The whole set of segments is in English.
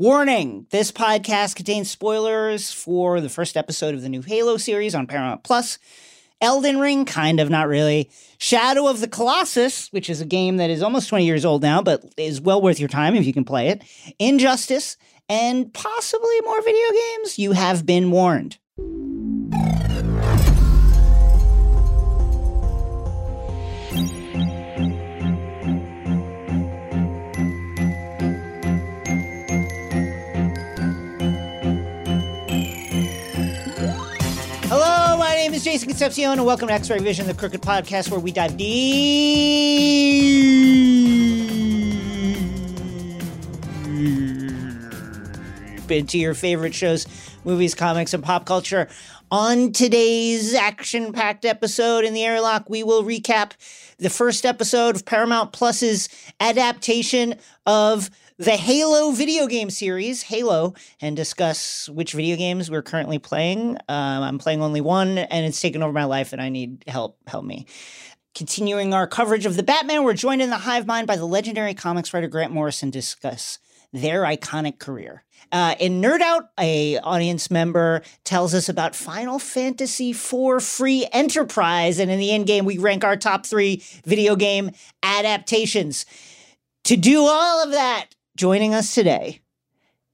Warning this podcast contains spoilers for the first episode of the new Halo series on Paramount Plus. Elden Ring, kind of, not really. Shadow of the Colossus, which is a game that is almost 20 years old now, but is well worth your time if you can play it. Injustice, and possibly more video games. You have been warned. Name is Jason Concepcion, and welcome to X-Ray Vision, the Crooked Podcast, where we dive deep into your favorite shows, movies, comics, and pop culture. On today's action-packed episode in the airlock, we will recap the first episode of Paramount Plus's adaptation of the Halo video game series, Halo, and discuss which video games we're currently playing. Um, I'm playing only one, and it's taken over my life, and I need help. Help me. Continuing our coverage of the Batman, we're joined in the hive mind by the legendary comics writer Grant Morrison discuss their iconic career. Uh, in Nerd Out, a audience member tells us about Final Fantasy IV Free Enterprise, and in the end game, we rank our top three video game adaptations. To do all of that, joining us today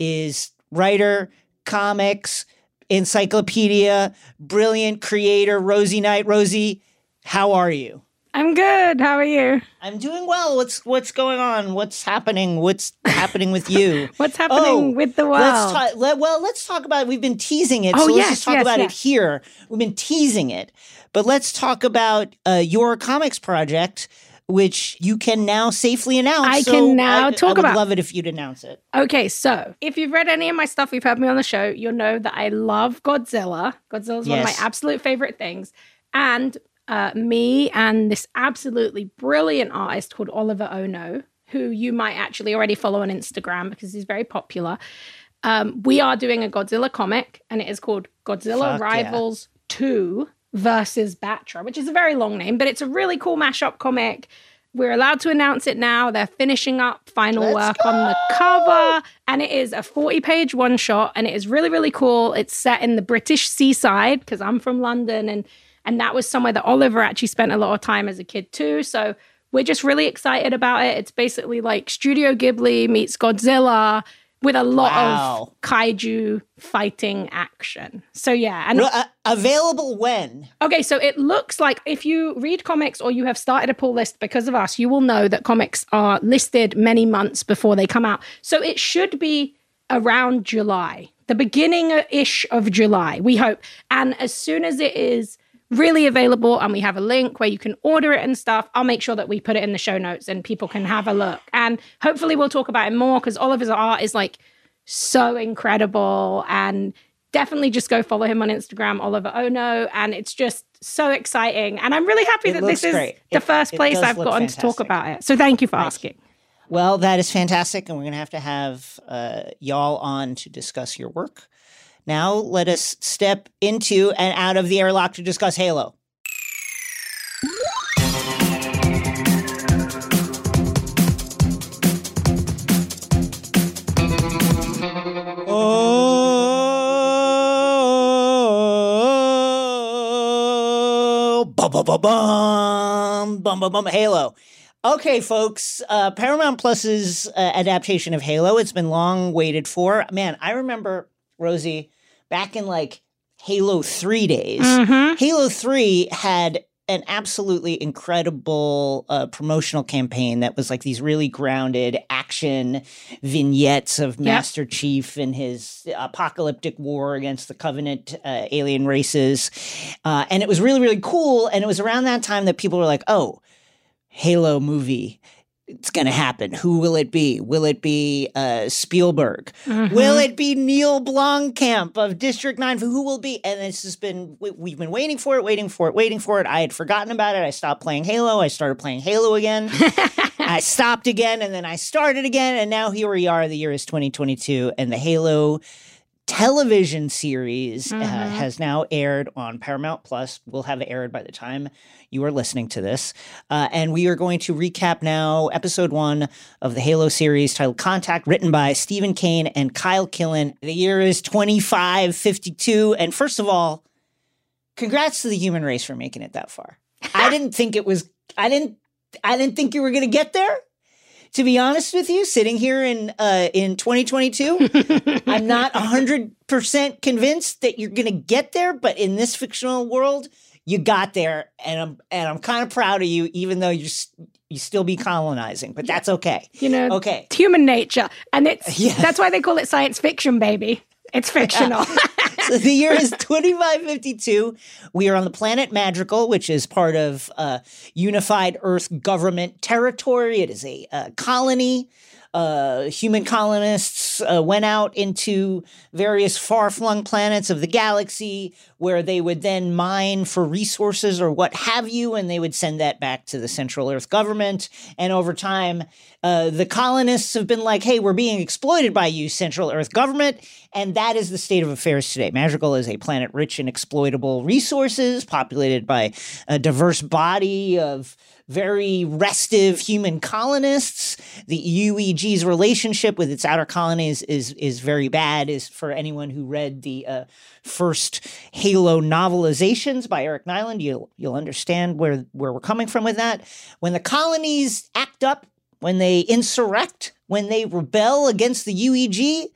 is writer, comics, encyclopedia, brilliant creator Rosie Knight. Rosie, how are you? I'm good. How are you? I'm doing well. What's what's going on? What's happening? What's happening with you? What's happening Oh, with the world? Let's talk. Let, well, let's talk about. it. We've been teasing it, Oh, so let's yes, just talk yes, about it yes. here. We've been teasing it, but let's talk about uh, your comics project, which you can now safely announce. I So can now I, talk I would about. Love it if you'd announce it. Okay, so if you've read any of my stuff, you've heard me on the show, you'll know that I love Godzilla. Godzilla Godzilla's one of my absolute favorite things. And uh, me and this absolutely brilliant artist called Oliver Ono, who you might actually already follow on Instagram because he's very popular. Um, we are doing a Godzilla comic, and it is called Godzilla Fuck yeah. Rivals 2 versus Battra, which is a very long name, but it's a really cool mashup comic. We're allowed to announce it now. They're finishing up final Let's work on the cover, and it is a 40 page one shot, and it is really, really cool. It's set in the British seaside because I'm from London, and and that was somewhere that Oliver actually spent a lot of time as a kid too. So we're just really excited about it. It's basically like Studio Ghibli meets Godzilla with a lot Wow. of kaiju fighting action. So yeah, and uh, available when? Okay, so it looks like if you read comics or you have started a pull list because of us, you will know that comics are listed many months before they come out. So it should be around July, the beginning ish of July, we hope. And as soon as it is really available and we have a link where you can order it and stuff, I'll make sure that we put it in the show notes and people can have a look. And hopefully we'll talk about it more because Oliver's art is like so incredible and definitely just go follow him on Instagram, Oliver Ono, and it's just so exciting. And I'm really happy It that this is great. the It- first place I've gotten to talk about it. So thank you for Thank you. asking. Well, that is fantastic, and we're going to have to have uh, y'all on to discuss your work. Now, let us step into and out of the airlock to discuss Halo. Oh, bum, bum, bum, bum, bum, bum, bum, Halo. Okay, folks, uh, Paramount Plus's uh, adaptation of Halo, it's been long waited for. Man, I remember, Rosie, back in like Halo 3 days, Mhm. Halo 3 had an absolutely incredible uh, promotional campaign that was like these really grounded action vignettes of Master Chief and his apocalyptic war against the Covenant uh, alien races. Uh, and it was really, really cool. And it was around that time that people were like, oh, Halo movie. It's going to happen. Who will it be? Will it be uh, Spielberg? Will it be Neil Blomkamp of District 9? Who will be? And this has been we've been waiting for it, waiting for it, waiting for it. I had forgotten about it. I stopped playing Halo. I started playing Halo again. I stopped again and then I started again. And now here we are. The year is 2022 and the Halo television series uh, has now aired on Paramount Plus. Will have aired by the time you are listening to this. Uh, and we are going to recap now episode one of the Halo series titled Contact, written by Steven Kane and Kyle Killen. The year is 2552. And first of all, congrats to the human race for making it that far. I didn't think it was, I didn't, I didn't think you were going to get there. To be honest with you, sitting here in uh, in 2022, I'm not 100% convinced that you're going to get there, but in this fictional world, you got there and I'm and I'm kind of proud of you even though you you still be colonizing, but that's okay. You know, Okay. it's human nature. And it's Yeah. that's why they call it science fiction, baby. It's fictional. So the year is 2552. We are on the planet Madrigal, which is part of uh, Unified Earth government territory. It is a uh, colony. Uh, human colonists uh, went out into various far flung planets of the galaxy where they would then mine for resources or what have you, and they would send that back to the Central Earth government. And over time, uh, the colonists have been like, hey, we're being exploited by you, Central Earth government. And that is the state of affairs today. Madrigal is a planet rich in exploitable resources, populated by a diverse body of very restive human colonists. The UEG's relationship with its outer colonies is is very bad. Is for anyone who read the uh, first Halo novelizations by Eric Nylund, you'll you'll understand where where we're coming from with that. When the colonies act up, when they insurrect, when they rebel against the UEG.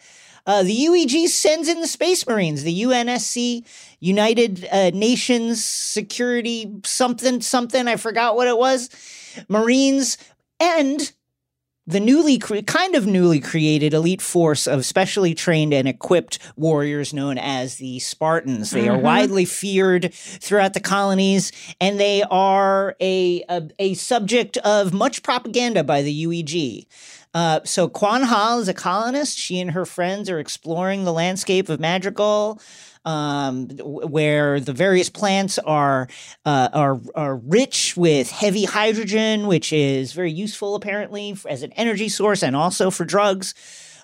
Uh, the UEG sends in the Space Marines, the UNSC, United uh, Nations Security something something. I forgot what it was. Marines and the newly cre- kind of newly created elite force of specially trained and equipped warriors known as the Spartans. They are widely feared throughout the colonies, and they are a, a, a subject of much propaganda by the UEG. Uh, so Kwan Ha is a colonist. She and her friends are exploring the landscape of Madrigal, um, where the various plants are, uh, are are rich with heavy hydrogen, which is very useful apparently as an energy source and also for drugs.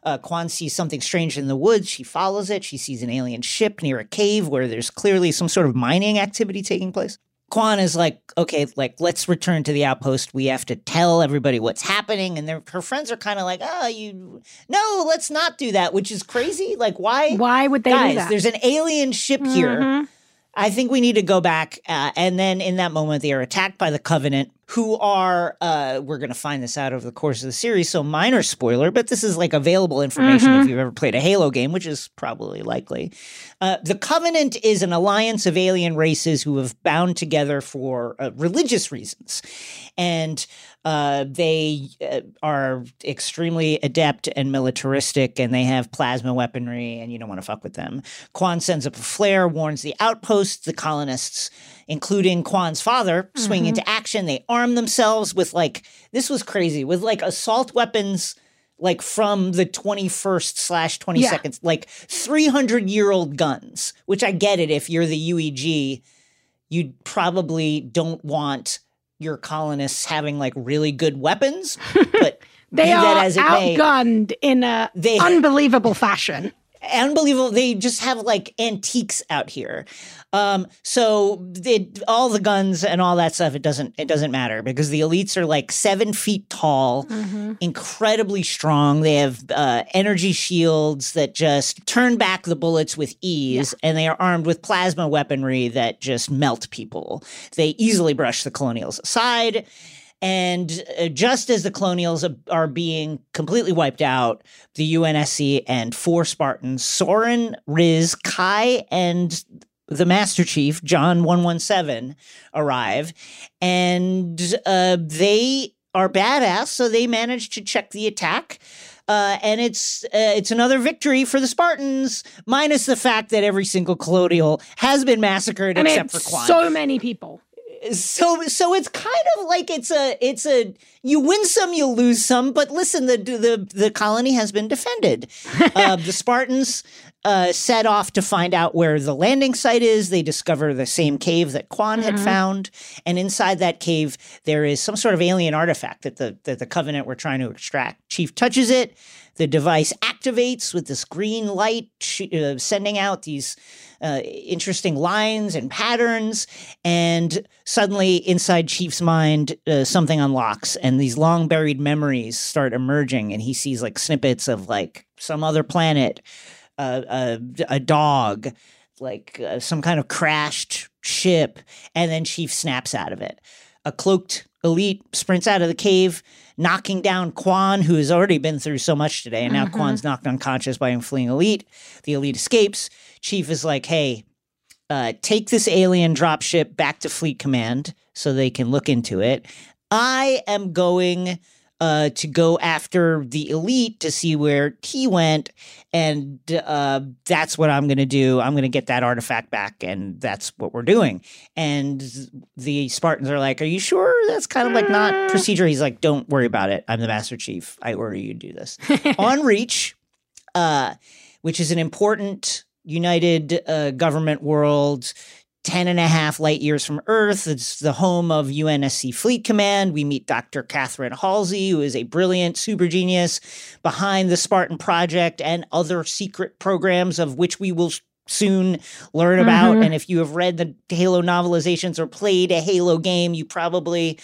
Uh, Kwan sees something strange in the woods. She follows it. She sees an alien ship near a cave where there's clearly some sort of mining activity taking place. Kwan is like, okay, like let's return to the outpost. We have to tell everybody what's happening, and their- her friends are kind of like, oh, you no, let's not do that, which is crazy. Like, why? Why would they do Guys, that? there's an alien ship here. Mhm. I think we need to go back. Uh, and then in that moment, they are attacked by the Covenant, who are, uh, we're going to find this out over the course of the series. So, minor spoiler, but this is like available information if you've ever played a Halo game, which is probably likely. Uh, the Covenant is an alliance of alien races who have bound together for uh, religious reasons. And uh, they uh, are extremely adept and militaristic, and they have plasma weaponry, and you don't want to fuck with them. Kwan sends up a flare, warns the outposts. The colonists, including Kwan's father, swing into mm-hmm. action. They arm themselves with like this was crazy with like assault weapons. Like from the 21st slash 22nd, like 300 year old guns, which I get it. If you're the UEG, you probably don't want your colonists having like really good weapons, but They are that as it may, outgunned in a They- unbelievable fashion. Unbelievable. They just have like antiques out here. Um, so they, all the guns and all that stuff, it doesn't it doesn't matter because the elites are like seven feet tall, incredibly strong. They have uh, energy shields that just turn back the bullets with ease, and they are armed with plasma weaponry that just melt people. They easily brush the colonials aside. And uh, just as the colonials are- are being completely wiped out, the UNSC and four Spartans, Soren, Riz, Kai, and the Master Chief, John 117, arrive. And uh, they are badass, so they manage to check the attack. Uh, and it's uh, it's another victory for the Spartans, minus the fact that every single colonial has been massacred I mean, except for Kwan so many people. So so it's kind of like it's a it's a you win some you lose some but listen the the the colony has been defended. Uh, the spartans uh, set off to find out where the landing site is. They discover the same cave that Kwan had found and inside that cave there is some sort of alien artifact that the that the covenant were trying to extract. Chief touches it the device activates with this green light uh, sending out these uh, interesting lines and patterns. And suddenly, inside Chief's mind, uh, something unlocks, and these long buried memories start emerging. And he sees like snippets of like some other planet, uh, a, a dog, like uh, some kind of crashed ship. And then Chief snaps out of it. A cloaked elite sprints out of the cave, knocking down Kwan, who has already been through so much today. And now Kwan's knocked unconscious by a fleeing elite. The elite escapes. Chief is like, hey, uh, take this alien dropship back to Fleet Command so they can look into it. I am going uh, to go after the elite to see where he went, and uh, that's what I'm going to do. I'm going to get that artifact back, and that's what we're doing. And the Spartans are like, "Are you sure that's kind of like not procedure?" He's like, "Don't worry about it. I'm the Master Chief. I order you to do this." On Reach, uh, which is an important United uh, government world, 10 and a half light years from Earth. It's the home of UNSC Fleet Command. We meet Dr. Catherine Halsey, who is a brilliant super genius behind the Spartan Project and other secret programs of which we will soon learn about. And if you have read the Halo novelizations or played a Halo game, you probably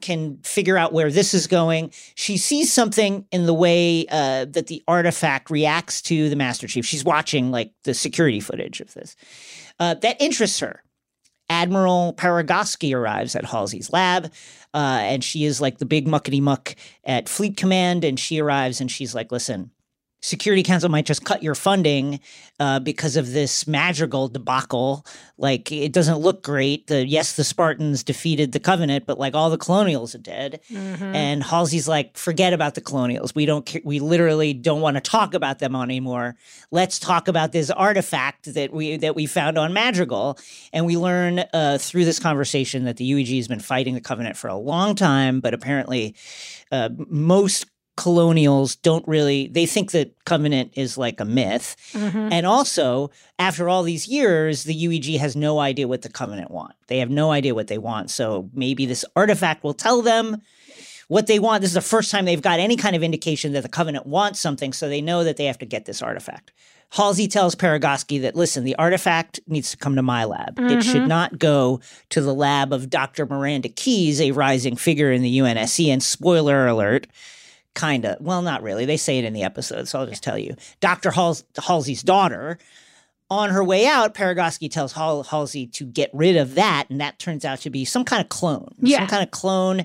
can figure out where this is going. She sees something in the way uh, that the artifact reacts to the Master Chief. She's watching like the security footage of this uh, that interests her. Admiral Parangosky arrives at Halsey's lab, uh, and she is like the big muckety muck at Fleet Command. And she arrives and she's like, listen, Security Council might just cut your funding uh, because of this Madrigal debacle. Like, it doesn't look great. The yes, the Spartans defeated the Covenant, but like all the Colonials are dead. And Halsey's like, forget about the Colonials. We don't. ca- We literally don't want to talk about them anymore. Let's talk about this artifact that we that we found on Madrigal. And we learn uh, through this conversation that the UEG has been fighting the Covenant for a long time, but apparently, uh, most colonials don't really they think that covenant is like a myth. Mm-hmm. And also after all these years the ueg has no idea what the covenant want. They have no idea what they want. So maybe this artifact will tell them what they want. This is the first time they've got any kind of indication that the covenant wants something so they know that they have to get this artifact. Halsey tells parangosky that listen the artifact needs to come to my lab. It should mm-hmm. not go to the lab of dr miranda keyes a rising figure in the unsc and spoiler alert kind of well not really. They say it in the episode so i'll just tell you. Dr Hals- halsey's daughter on her way out parangosky tells Hal- halsey to get rid of that and that turns out to be some kind of clone. Yeah. some kind of clone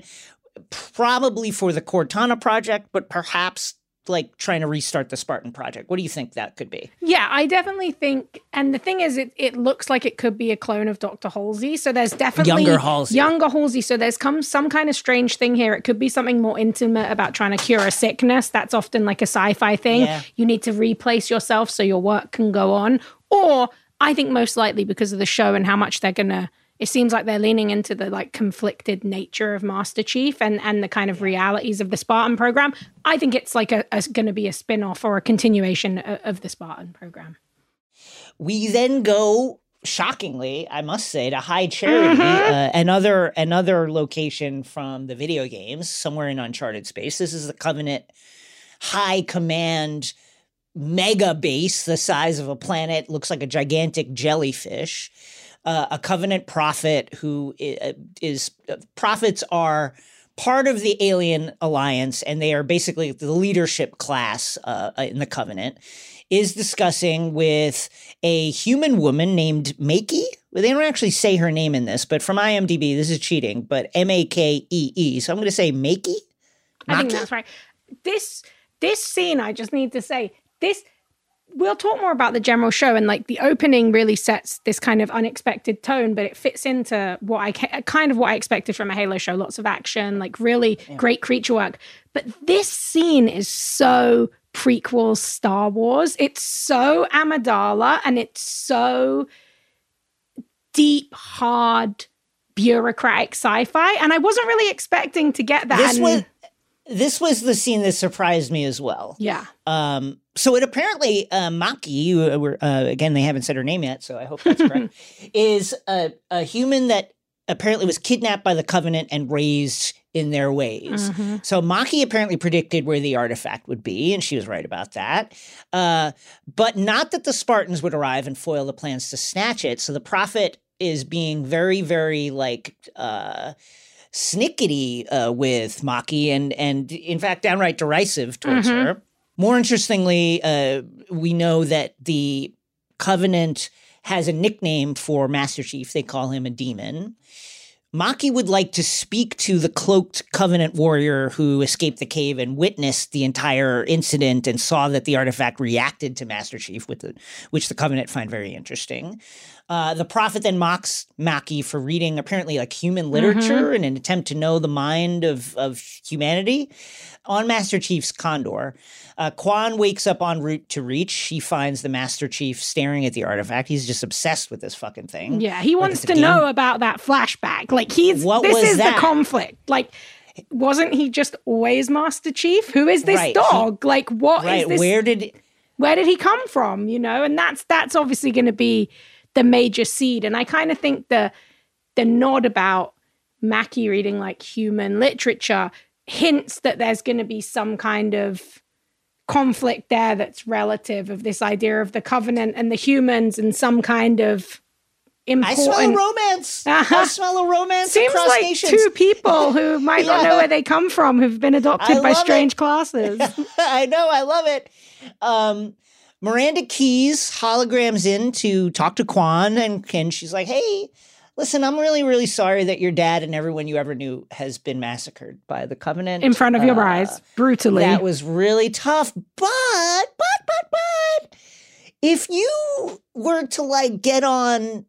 probably for the cortana project but perhaps like trying to restart the spartan project what do you think that could be Yeah, I definitely think, and the thing is, it, it looks like it could be a clone of Dr. Halsey. So there's definitely Younger Halsey. Younger Halsey. So there's come some kind of strange thing here. It could be something more intimate about trying to cure a sickness. That's often like a sci-fi thing. Yeah. You need to replace yourself so your work can go on. Or I think most likely because of the show and how much they're gonna. It seems like they're leaning into the like conflicted nature of Master Chief and and the kind of realities of the Spartan program. I think it's like a, a going to be a spin-off or a continuation of, of the Spartan program. we then go shockingly i must say to high charity uh, another another location from the video games somewhere in uncharted space this is the covenant high command mega base the size of a planet looks like a gigantic jellyfish uh, a covenant prophet who i- is uh, prophets are part of the alien alliance and they are basically the leadership class uh, in the covenant is discussing with a human woman named Makee. Well, They don't actually say her name in this, but from IMDb, this is cheating, but M A K E E. So I'm going to say Makee. I think that's right. This this scene, I just need to say this. We'll talk more about the general show and like the opening really sets this kind of unexpected tone, but it fits into what I ca- kind of what I expected from a Halo show. Lots of action, like really great creature work. But this scene is so prequel Star Wars. It's so Amidala and it's so deep, hard bureaucratic sci-fi, and I wasn't really expecting to get that. This and- was this was the scene that surprised me as well. yeah. Um, so it apparently uh, Makee, uh, were, uh, again they haven't said her name yet, so I hope that's correct, is a, a human that apparently was kidnapped by the Covenant and raised in their ways. Mm-hmm. So Makee apparently predicted where the artifact would be, and she was right about that. Uh, but not that the Spartans would arrive and foil the plans to snatch it. So the prophet is being very, very like. Uh, snickety uh, with Makee and and in fact downright derisive towards her. More interestingly, uh, we know that the Covenant has a nickname for Master Chief. They call him a demon. Makee would like to speak to the cloaked Covenant warrior who escaped the cave and witnessed the entire incident and saw that the artifact reacted to Master Chief, with the, which the Covenant find very interesting. Uh, the prophet then mocks Makee for reading apparently like human literature in an attempt to know the mind of, of humanity. On Master Chief's Condor, uh, Kwan wakes up en route to Reach. She finds the Master Chief staring at the artifact. He's just obsessed with this fucking thing. Yeah, he wants a to know about that flashback. Like he's What this is that? the conflict. Like wasn't he just always Master Chief? Who is this Right, he- dog? like what is Right. this Where did where did he come from? You know, and that's that's obviously going to be the major seed. And I kind of think the the nod about Makee reading like human literature hints that there's going to be some kind of conflict there that's relative of this idea of the covenant and the humans and some kind of I important smell a romance? I Uh-huh. smell a romance Seems across like nations. two people who might not know where they come from who've been adopted I by strange it. classes. I know, I love it. Um, Miranda Keyes holograms in to talk to Kwan, and, and she's like, "Hey, listen, I'm really, really sorry that your dad and everyone you ever knew has been massacred by the Covenant in front of your Uh, eyes, brutally. That was really tough, but, but, but, but, if you were to like get on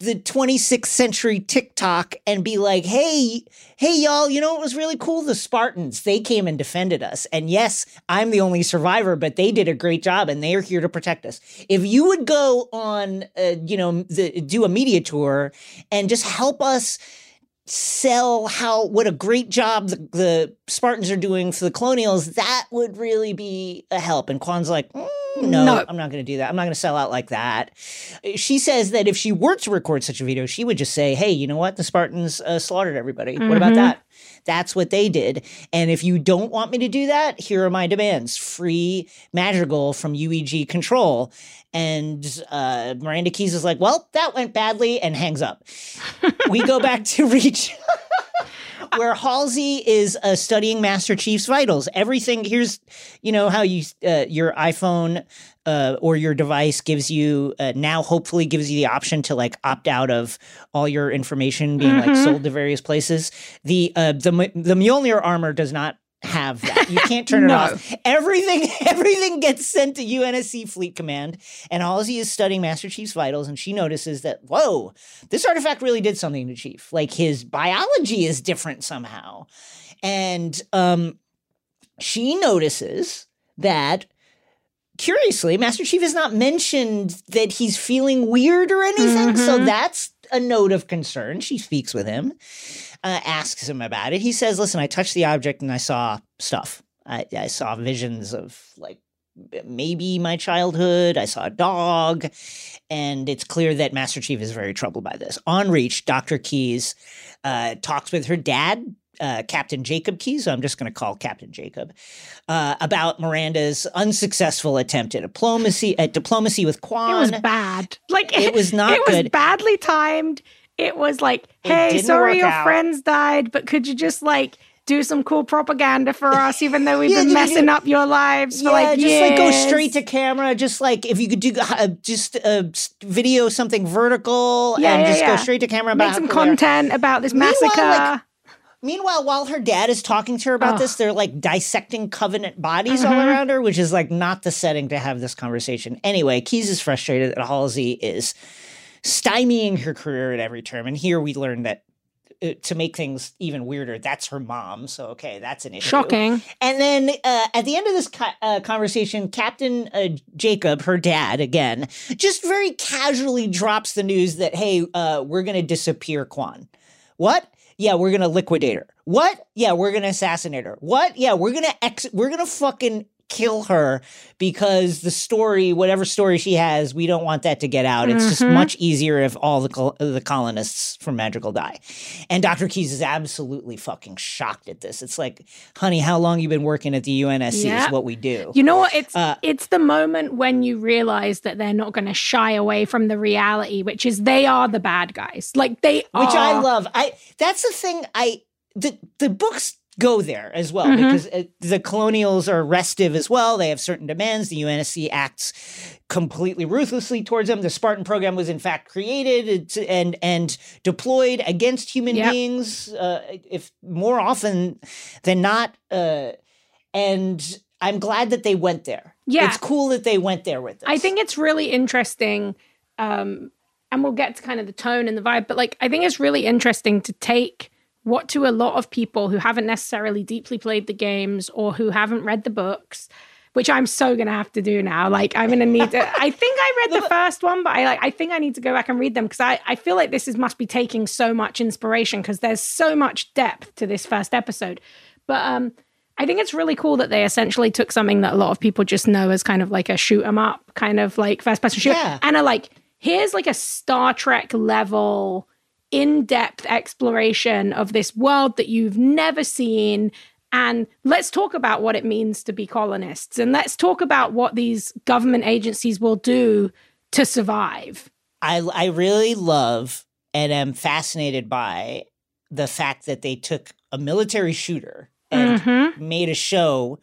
the 26th century TikTok and be like, hey, hey, y'all, you know what was really cool? The Spartans, they came and defended us. And yes, I'm the only survivor, but they did a great job and they are here to protect us. If you would go on, uh, you know, the, do a media tour and just help us sell how what a great job the, the Spartans are doing for the colonials, that would really be a help. And Kwan's like, "Mm, no, No. I'm not going to do that. I'm not going to sell out like that. She says that if she were to record such a video, she would just say, hey, you know what? The Spartans uh, slaughtered everybody. What about that? That's what they did. And if you don't want me to do that, here are my demands free Madrigal from UEG Control. And uh, Miranda Keyes is like, well, that went badly and hangs up. we go back to Reach. Where Halsey is uh, studying Master Chief's vitals. Everything here's, you know how you uh, your iPhone uh, or your device gives you uh, now hopefully gives you the option to like opt out of all your information being like sold to various places. The uh, the the Mjolnir armor does not have that. You can't turn it No. off. Everything everything gets sent to UNSC Fleet Command, and Halsey is studying Master Chief's vitals, and she notices that whoa, this artifact really did something to Chief. Like his biology is different somehow, and um, she notices that curiously, Master Chief has not mentioned that he's feeling weird or anything. So that's a note of concern. She speaks with him, uh, asks him about it. He says, Listen, I touched the object and I saw stuff. I, I saw visions of like maybe my childhood. I saw a dog. And it's clear that Master Chief is very troubled by this. On Reach, Dr. Keyes uh, talks with her dad, uh, Captain Jacob Keyes, I'm just going to call Captain Jacob, uh, about Miranda's unsuccessful attempt at diplomacy at diplomacy with Kwan. It was bad. Like It was not It was badly timed. It was like, It hey, sorry your out. friends died, but could you just like do some cool propaganda for us, even though we've Yeah, been messing ju- up your lives for yeah, like just like go straight to camera. Just like if you could do uh, just uh, video something vertical Yeah, and just go straight to camera about make some content about this Meanwhile, massacre. like, Meanwhile, while her dad is talking to her about Ugh. this, they're like dissecting covenant bodies all Mm-hmm. around her, which is like not the setting to have this conversation. Anyway, Keyes is frustrated that Halsey is stymieing her career at every term. And here we learn that uh, to make things even weirder, that's her mom. So, okay, that's an issue. Shocking. And then uh, at the end of this co- uh, conversation, Captain uh, Jacob, her dad, again, just very casually drops the news that, hey, uh, we're going to disappear Kwan. What? Yeah, we're gonna liquidate her. What? Yeah, we're gonna assassinate her. What? Yeah, we're gonna ex. We're gonna fucking kill her because the story, whatever story she has, we don't want that to get out. It's just much easier if all the col- the colonists from Madrigal die. And Dr. Keyes is absolutely fucking shocked at this. It's like, honey, how long you been working at the UNSC Yeah. is what we do. You know what? It's Uh, it's the moment when you realize that they're not going to shy away from the reality, which is they are the bad guys. Like they which are. I love. I that's the thing. I the the books go there as well Mm-hmm. because uh, the colonials are restive as well. They have certain demands. The UNSC acts completely ruthlessly towards them. The Spartan program was in fact created and and deployed against human Yep. beings, uh, if more often than not. Uh, and I'm glad that they went there. Yeah. it's cool that they went there with this. I think it's really interesting. Um, and we'll get to kind of the tone and the vibe, but like, I think it's really interesting to take what to a lot of people who haven't necessarily deeply played the games or who haven't read the books, which I'm so gonna have to do now. Like, I'm gonna need to. I think I read the first one, but I like. I think I need to go back and read them because I I feel like this is must be taking so much inspiration because there's so much depth to this first episode. But um, I think it's really cool that they essentially took something that a lot of people just know as kind of like a shoot 'em up, kind of like first person shooter, Yeah. and are like, here's like a Star Trek level, in depth exploration of this world that you've never seen. And let's talk about what it means to be colonists, and let's talk about what these government agencies will do to survive. I I really love and am fascinated by the fact that they took a military shooter and Mhm. made a show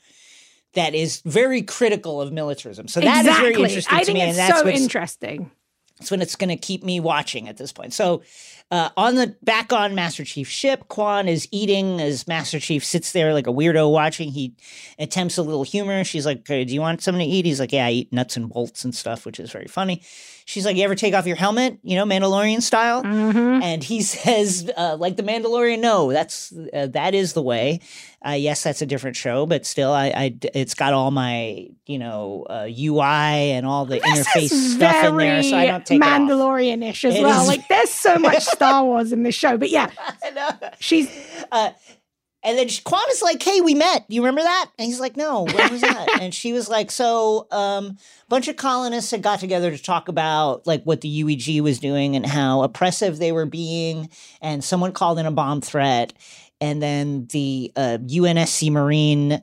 that is very critical of militarism. So that is exactly. very interesting I to think me, it's and that's so interesting. that's when it's going to keep me watching at this point. So, uh, on the back on Master Chief's ship, Kwan is eating as Master Chief sits there like a weirdo watching. He attempts a little humor. She's like, "Okay, "Do you want something to eat?" He's like, "Yeah, I eat nuts and bolts and stuff," which is very funny. She's like, "You ever take off your helmet? You know, Mandalorian style?" Mm-hmm. And he says, uh, "Like the Mandalorian, no, that's uh, that is the way." Uh, yes, that's a different show, but still, I, I it's got all my you know uh, UI and all the interface This is stuff in there, so I don't take. Mandalorian-ish as It well. is- Like there's so much Star Wars in this show, but yeah, she's Uh, and then Kwan is like, "Hey, we met. You remember that?" And he's like, "No, when was that?" and she was like, "So, um, a bunch of colonists had got together to talk about like what the UEG was doing and how oppressive they were being, and someone called in a bomb threat, and then the uh, UNSC Marine."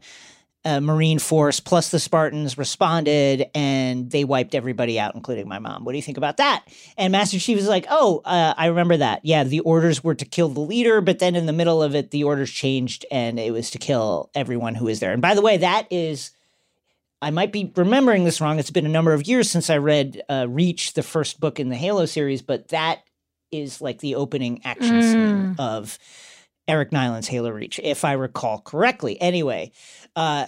Uh, Marine Force plus the Spartans responded and they wiped everybody out, including my mom. What do you think about that? And Master Chief is like, Oh, uh, I remember that. Yeah, the orders were to kill the leader, but then in the middle of it, the orders changed and it was to kill everyone who was there. And by the way, that is. I might be remembering this wrong. It's been a number of years since I read uh, Reach, the first book in the Halo series, but that is like the opening action scene of Eric Nylund's Halo Reach, if I recall correctly. Anyway, uh,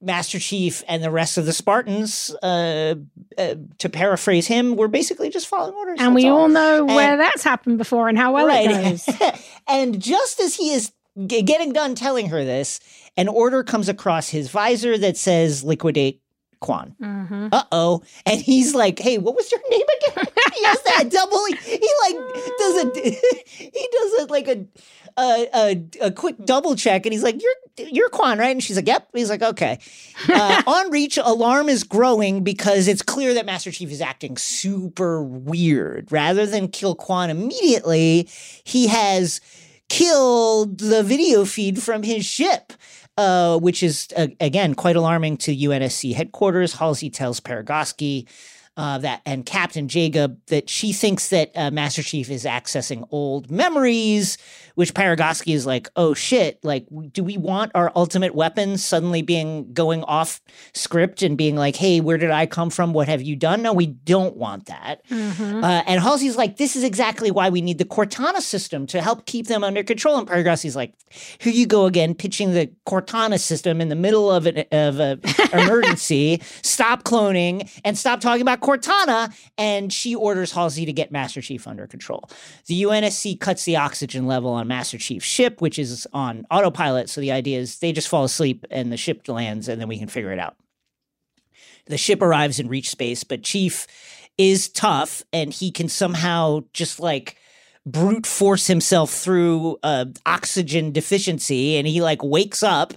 Master Chief and the rest of the Spartans, uh, uh, to paraphrase him, were basically just following orders. and we all know And- where that's happened before and how well it goes. and just as he is g- getting done telling her this, an order comes across his visor that says liquidate Kwan. Mm-hmm. Uh oh. And he's like, hey, what was your name again? he has that double, he, he like does a, he does it like a, a, a, a quick double check and he's like, you're, you're Kwan, right? And she's like, yep. He's like, okay. Uh, on reach, alarm is growing because it's clear that Master Chief is acting super weird. Rather than kill Kwan immediately, he has killed the video feed from his ship. Uh, which is uh, again quite alarming to UNSC headquarters. Halsey tells Parangosky uh, that and Captain Jacob that she thinks that uh, Master Chief is accessing old memories, which Parangosky is like, oh shit, like, do we want our ultimate weapons suddenly being going off script and being like, hey, where did I come from? What have you done? No, we don't want that. Uh, and Halsey's like, this is exactly why we need the Cortana system to help keep them under control. And Parangosky's like, here you go again, pitching the Cortana system in the middle of an of a emergency. Stop cloning and stop talking about Cortana. And she orders Halsey to get Master Chief under control. The UNSC cuts the oxygen level on Master Chief's ship, which is on autopilot. So the idea is they just fall asleep and the ship lands, and then we can figure it out. The ship arrives in reach space, but Chief is tough and he can somehow just like brute force himself through uh, oxygen deficiency, and he like wakes up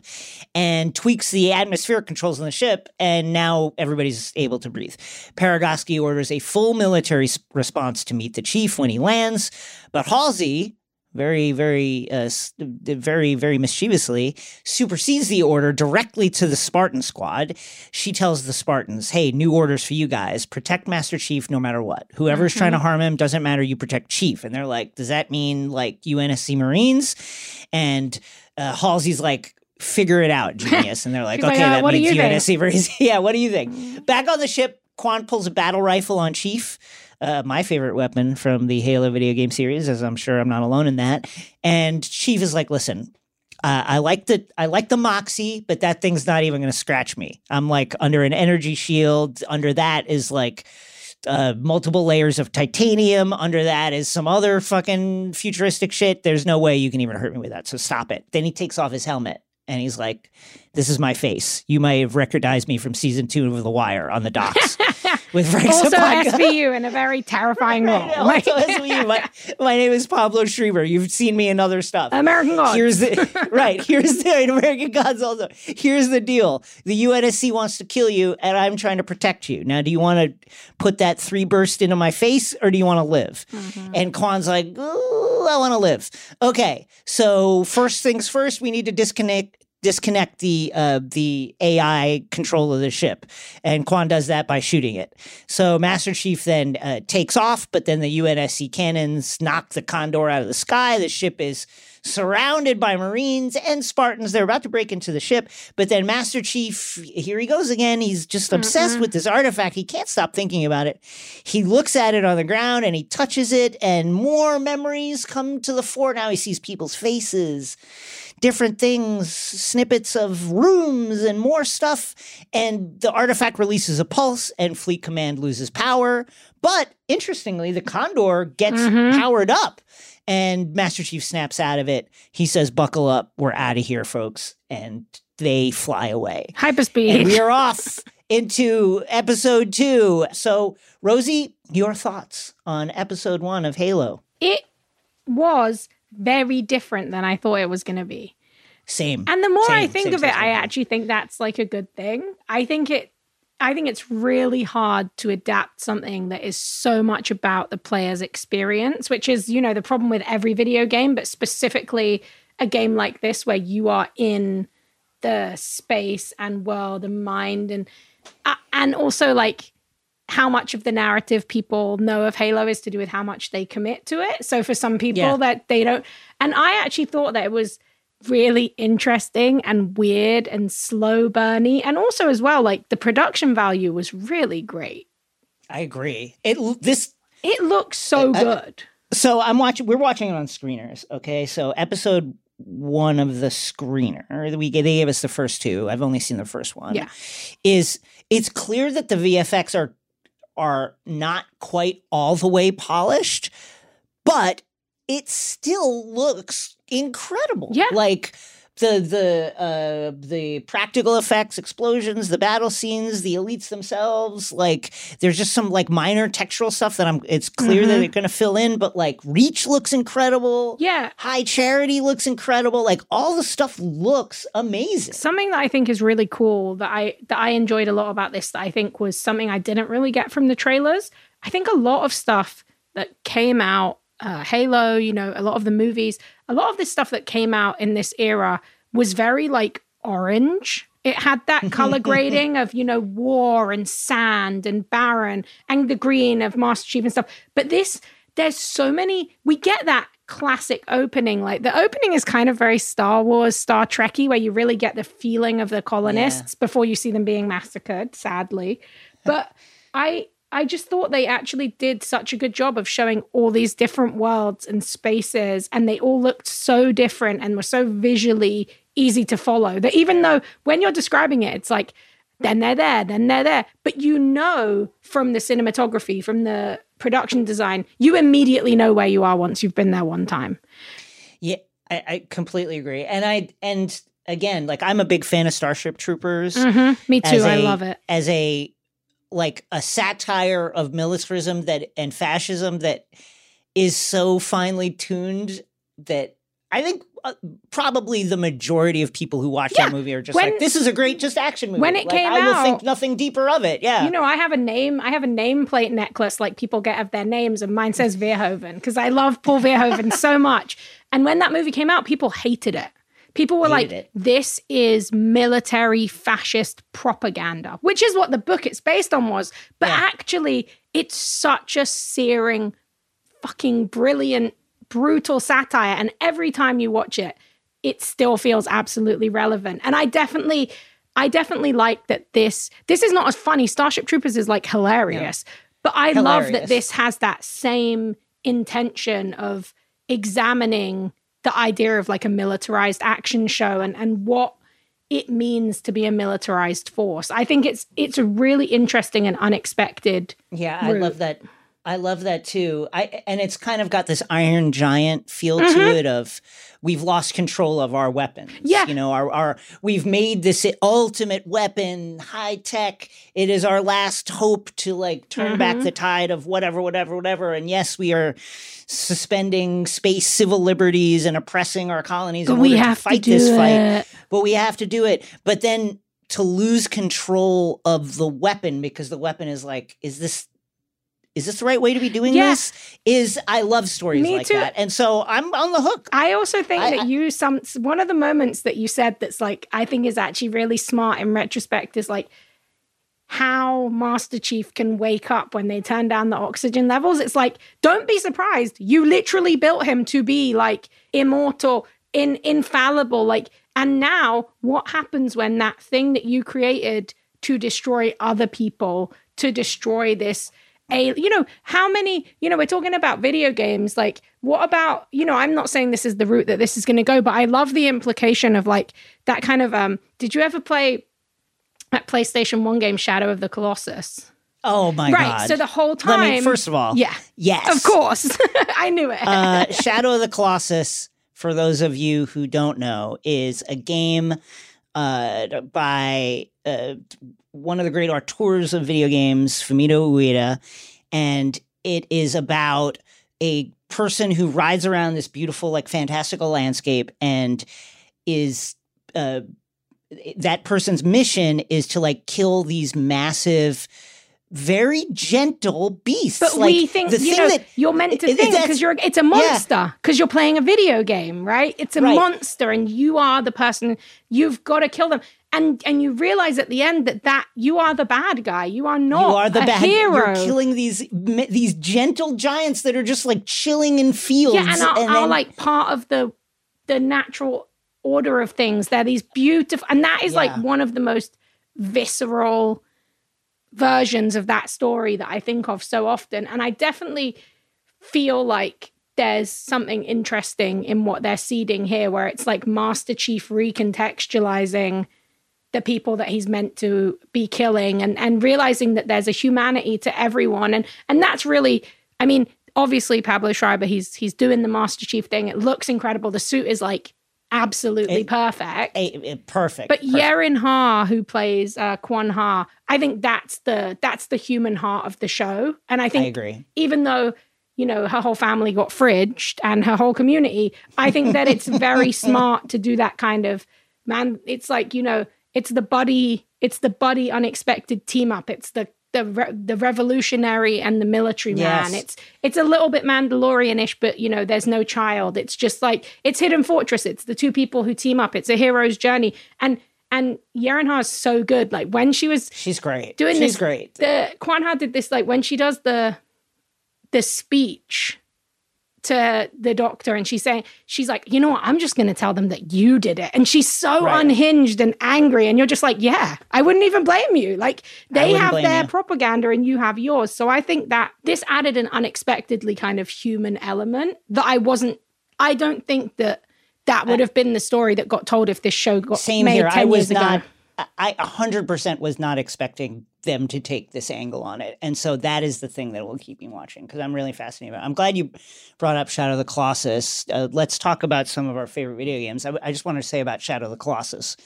and tweaks the atmospheric controls on the ship, and now everybody's able to breathe. Parangosky orders a full military response to meet the chief when he lands, but Halsey, very, very, uh, very, very mischievously, supersedes the order directly to the Spartan squad. She tells the Spartans, "Hey, new orders for you guys: protect Master Chief no matter what. Whoever's trying to harm him doesn't matter. You protect Chief." And they're like, "Does that mean like UNSC Marines?" And uh, Halsey's like. Figure it out, genius. And they're like, She's like, okay, uh, that what means? UNSC Marines. yeah, what do you think? Back on the ship, Kwan pulls a battle rifle on Chief, uh, my favorite weapon from the Halo video game series, as I'm sure I'm not alone in that. And Chief is like, listen, uh, I like the I like the Moxie, but that thing's not even going to scratch me. I'm like under an energy shield. Under that is like uh, multiple layers of titanium. Under that is some other fucking futuristic shit. There's no way you can even hurt me with that. So stop it. Then he takes off his helmet and he's like, "This is my face. You might have recognized me from season two of The Wire on the docks with Frank Also Zapata." SVU in a very terrifying role. Like, also SVU. My, my name is Pablo Schreiber. You've seen me in other stuff. American Gods. Here's the right. Here's the American Gods. Also, here's the deal. The UNSC wants to kill you, and I'm trying to protect you. Now, do you want to put that three burst into my face, or do you want to live? Mm-hmm. And Kwan's like, I want to live. Okay, so first things first, we need to disconnect disconnect the uh, the AI control of the ship, and Kwan does that by shooting it. So Master Chief then uh, takes off, but then the UNSC cannons knock the Condor out of the sky. The ship is surrounded by Marines and Spartans. They're about to break into the ship, but then Master Chief, here he goes again. He's just obsessed with this artifact. He can't stop thinking about it. He looks at it on the ground and he touches it, and more memories come to the fore. Now he sees people's faces different things, snippets of rooms and more stuff. And the artifact releases a pulse and Fleet Command loses power. But interestingly, the Condor gets mm-hmm. powered up and Master Chief snaps out of it. He says, Buckle up, we're out of here, folks. And they fly away. Hyperspeed. And we are off into episode two. So, Rosie, your thoughts on episode one of Halo? it was very different than I thought it was going to be. Same. And the more I think same, of same, it, I actually think that's like a good thing. I think it I think it's really hard to adapt something that is so much about the player's experience, which is, you know, the problem with every video game, but specifically a game like this where you are in the space and world and mind and uh, and also like how much of the narrative people know of Halo is to do with how much they commit to it. So for some people Yeah. that they don't and I actually thought that it was really interesting and weird and slow burny and also as well like the production value was really great. I agree. It this It looks so I- good. so I'm watching. We're watching it on screeners. Okay, so episode one of the screener. We they gave us the first two. I've only seen the first one. Yeah. is it's clear that the VFX are are not quite all the way polished, but it still looks incredible. Yeah. like the the uh the practical effects explosions the battle scenes the elites themselves like there's just some like minor textural stuff that i'm it's clear that they're gonna fill in but like reach looks incredible Yeah. high charity looks incredible like all the stuff looks amazing Something that I think is really cool that I that I enjoyed a lot about this that I think was something I didn't really get from the trailers. I think a lot of stuff that came out, uh, Halo, you know, a lot of the movies, a lot of this stuff that came out in this era was very like orange. It had that color grading of, you know, war and sand and barren and the green of Master Chief and stuff. But this, there's so many, we get that classic opening. Like the opening is kind of very Star Wars, Star Trekky, where you really get the feeling of the colonists before you see them being massacred, sadly. But I I just thought they actually did such a good job of showing all these different worlds and spaces, and they all looked so different and were so visually easy to follow. That even though when you're describing it, it's like then they're there, then they're there, but you know from the cinematography, from the production design, you immediately know where you are once you've been there one time. Yeah, I, I completely agree. And I and again, like I'm a big fan of Starship Troopers. Mm-hmm. Me too. as I a- love it. as a like a satire of militarism that and fascism that is so finely tuned that I think uh, probably the majority of people who watch Yeah, that movie are just when- like, "This is a great just action movie." when it Like, came I will out- think nothing deeper of it. Yeah, You know, I have a name. I have a nameplate necklace like people get of their names, and mine says Verhoeven because I love Paul Verhoeven so much. And when that movie came out, people hated it. People were Hated like, it. "This is military fascist propaganda," which is what the book it's based on was. But Yeah. actually, it's such a searing, fucking brilliant, brutal satire. And every time you watch it, it still feels absolutely relevant. And I definitely, I definitely like that this this is not as funny. Starship Troopers is like hilarious, but I love that this has that same intention of examining the idea of like a militarized action show and and what it means to be a militarized force. I think it's it's a really interesting and unexpected. Yeah, I love that. I love that too. I and it's kind of got this Iron Giant feel Mm-hmm. to it of we've lost control of our weapons. Yeah. You know, our our we've made this ultimate weapon, high tech. It is our last hope to like turn Mm-hmm. back the tide of whatever, whatever, whatever. And yes, we are suspending space civil liberties and oppressing our colonies But we have to to fight do this fight but we have to do it. But then to lose control of the weapon because the weapon is like, is this is this the right way to be doing Yeah. this? Is I love stories Me like too. that, and so I'm on the hook. I also think I- that I- you some one of the moments that you said that's like I think is actually really smart in retrospect is like how Master Chief can wake up when they turn down the oxygen levels. It's like don't be surprised. You literally built him to be like immortal, in infallible, like and now what happens when that thing that you created to destroy other people, to destroy this a you know how many you know we're talking about video games like what about you know i'm not saying this is the route that this is going to go but i love the implication of like that kind of um did you ever play that playstation 1 game shadow of the colossus Oh my right god! Right. So the whole time. Let me first of all, yeah yes, of course i knew it uh, Shadow of the Colossus, for those of you who don't know, is a game uh, by uh, one of the great auteurs of video games, Fumito Ueda, and it is about a person who rides around this beautiful, like fantastical landscape and is. Uh, that person's mission is to like kill these massive very gentle beasts but like, we think the you thing know that you're meant to think because you're it's a monster because you're playing a video game right it's a Right. monster and you are the person you've got to kill them and and you realize at the end that that you are the bad guy you are not you are the bad. hero You're killing these these gentle giants that are just like chilling in fields. yeah and are, are then- like part of the the natural order of things they're these beautiful and that is like one of the most visceral versions of that story that i think of so often and i definitely feel like there's something interesting in what they're seeding here where it's like master chief recontextualizing the people that he's meant to be killing and and realizing that there's a humanity to everyone and and that's really i mean obviously pablo schreiber he's he's doing the master chief thing it looks incredible the suit is like absolutely It- perfect Eh, eh, perfect. but perfect. Yerin Ha, who plays uh, Kwan Ha, I think that's the that's the human heart of the show. And I I think agree. even though you know her whole family got fridged and her whole community, I think that it's very smart to do that kind of man. It's like you know, it's the buddy, it's the buddy unexpected team up. It's the the re- the revolutionary and the military man. It's it's a little bit Mandalorian-ish, but you know, there's no child. It's just like it's Hidden Fortress. It's the two people who team up. It's a hero's journey. And and Yerin Ha is so good. Like when she was She's great. doing She's this great. the Kwan Ha did this like when she does the the speech to the doctor and she's saying she's like you know what i'm just going to tell them that you did it and she's so Right. unhinged and angry and you're just like yeah i wouldn't even blame you like they have their you. propaganda and you have yours so i think that this added an unexpectedly kind of human element that i wasn't i don't think that that would have been the story that got told if this show got Same made here. 10 I was years ago. I a hundred percent was not expecting them to take this angle on it, and so that is the thing that will keep me watching because I'm really fascinated. About it. I'm glad you brought up Shadow of the Colossus. Uh, let's talk about some of our favorite video games. I, I just want to say about Shadow of the Colossus.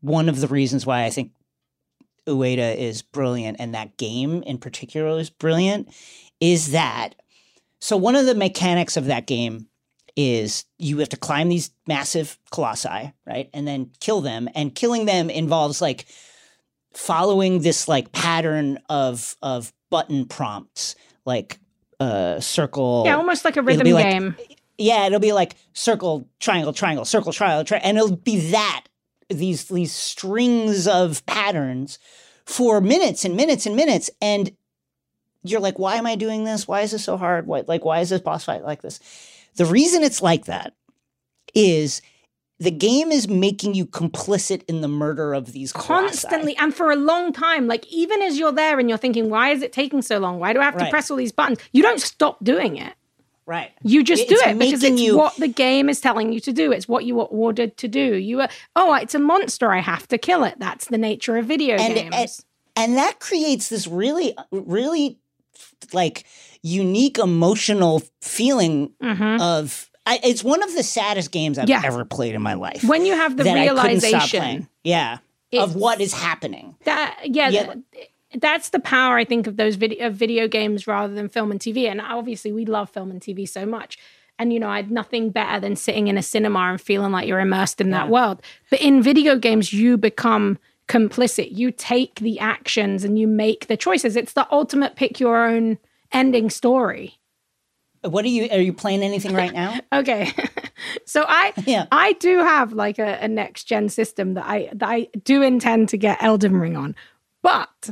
One of the reasons why I think Ueda is brilliant and that game in particular is brilliant is that So one of the mechanics of that game is you have to climb these massive colossi, right? And then kill them. And killing them involves like following this like pattern of of button prompts, like uh circle. Yeah, almost like a rhythm like- game. Yeah, it'll be like circle, triangle, triangle, circle, triangle, tri- and it'll be that these these strings of patterns for minutes and minutes and minutes, and you're like, why am I doing this? Why is this so hard? Why, like, why is this boss fight like this? The reason it's like that is the game is making you complicit in the murder of these colossi. constantly and for a long time like even as you're there and you're thinking why is it taking so long? Why do i have to Right. press all these buttons? You don't stop doing it. Right? you just do it because it's you- what the game is telling you to do. It's what you were ordered to do. You are oh it's a monster. I have to kill it. That's the nature of video and, games. and and that creates this really really like unique emotional feeling mm-hmm. of I, it's one of the saddest games I've Yeah. ever played in my life. when you have the that I couldn't stop realization yeah, It's- of what is happening. that yeah, Yeah. th- that's the power i think of those video of video games rather than film and tv and obviously we love film and tv so much. And you know i had nothing better than sitting in a cinema and feeling like you're immersed in that world. But in video games you become complicit. You take the actions and you make the choices. It's the ultimate pick your own ending story What are you? Are you playing anything right now? Okay. so I Yeah. I do have like a, a next gen system that I that I do intend to get Elden Ring on. But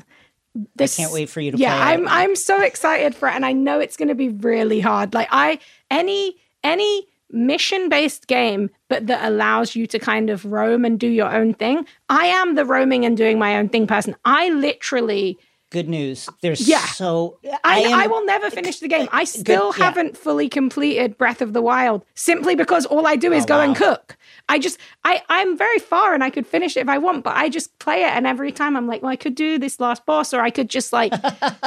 this, I can't wait for you to yeah, play I'm it. I'm so excited for it and I know it's gonna be really hard. Like I any any mission based game but that allows you to kind of roam and do your own thing. I am the roaming and doing my own thing person. I literally Good news. There's Yeah. so I, am- I will never finish the game. I still yeah. haven't fully completed Breath of the Wild simply because all I do is oh, go and Oh, cook. I just I I'm very far and I could finish it if I want, but I just play it and every time I'm like, well, I could do this last boss or I could just like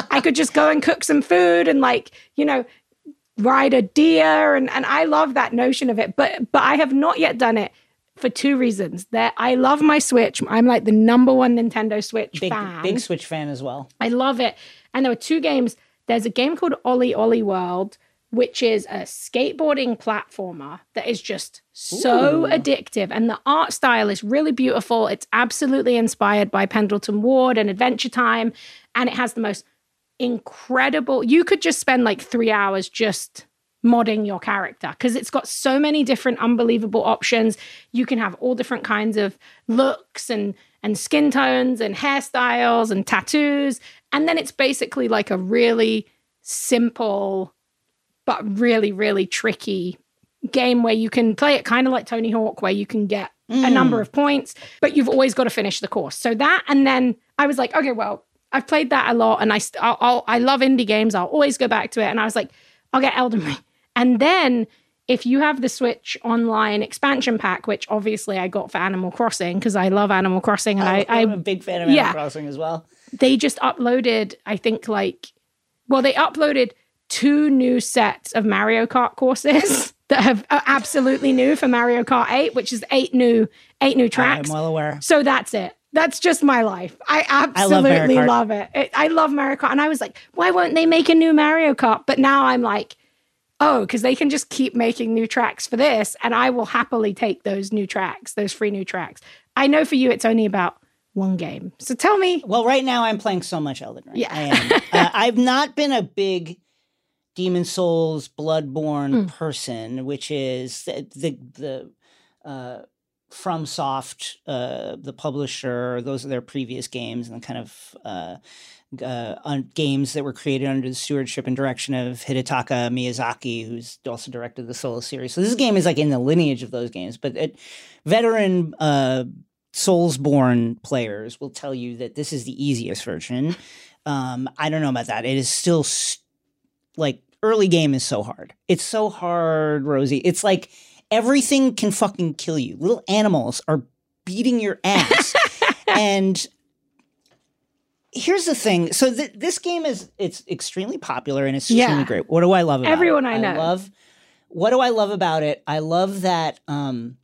I could just go and cook some food and like, you know, ride a deer and and I love that notion of it. But but I have not yet done it for two reasons. That I love my Switch. I'm like the number one Nintendo Switch big fan. big Switch fan as well. I love it. And there were two games. There's a game called OlliOlli World, which is a skateboarding platformer that is just so addictive. And the art style is really beautiful. It's absolutely inspired by Pendleton Ward and Adventure Time. And it has the most incredible. You could just spend like three hours just modding your character because it's got so many different unbelievable options. You can have all different kinds of looks and and skin tones and hairstyles and tattoos. And then it's basically like a really simple but really, really tricky game where you can play it kind of like Tony Hawk, where you can get a mm. number of points, but you've always got to finish the course. So that, and then I was like, okay, well, I've played that a lot, and I st- I'll, I'll, I love indie games. I'll always go back to it, and I was like, I'll get Elden Ring, and then. If you have the Switch Online expansion pack, which obviously I got for Animal Crossing because I love Animal Crossing, and I, I I'm a big fan of Animal. Crossing as well. they just uploaded, I think, like, well, they uploaded two new sets of Mario Kart courses that have are absolutely new for Mario Kart 8, which is eight new eight new tracks. I'm well aware. So that's it. That's just my life. I love Mario absolutely love, it. it. I love Mario Kart. And I was like, why won't they make a new Mario Kart? But now I'm like, oh, because they can just keep making new tracks for this. And I will happily take those new tracks, those free new tracks. I know for you, it's only about one game. So tell me, Well, right now I'm playing so much Elden Ring. Yeah. I am. uh, I've not been a big Demon Souls Bloodborne Mm. person, which is the the, the uh, FromSoft, uh, the publisher. Those are their previous games and the kind of. Uh, uh, on games that were created under the stewardship and direction of Hidetaka Miyazaki, who's also directed the Souls series. So this game is like in the lineage of those games, but it, veteran uh, Soulsborne players will tell you that this is the easiest version. Um, I don't know about that. It is still s- like early game is so hard. It's so hard, Rosie. It's like everything can fucking kill you. Little animals are beating your ass. and here's the thing. So th- this game is it's extremely popular and it's extremely Yeah. great. What do I love about Everyone it? I know. love what do I love about it? I love that um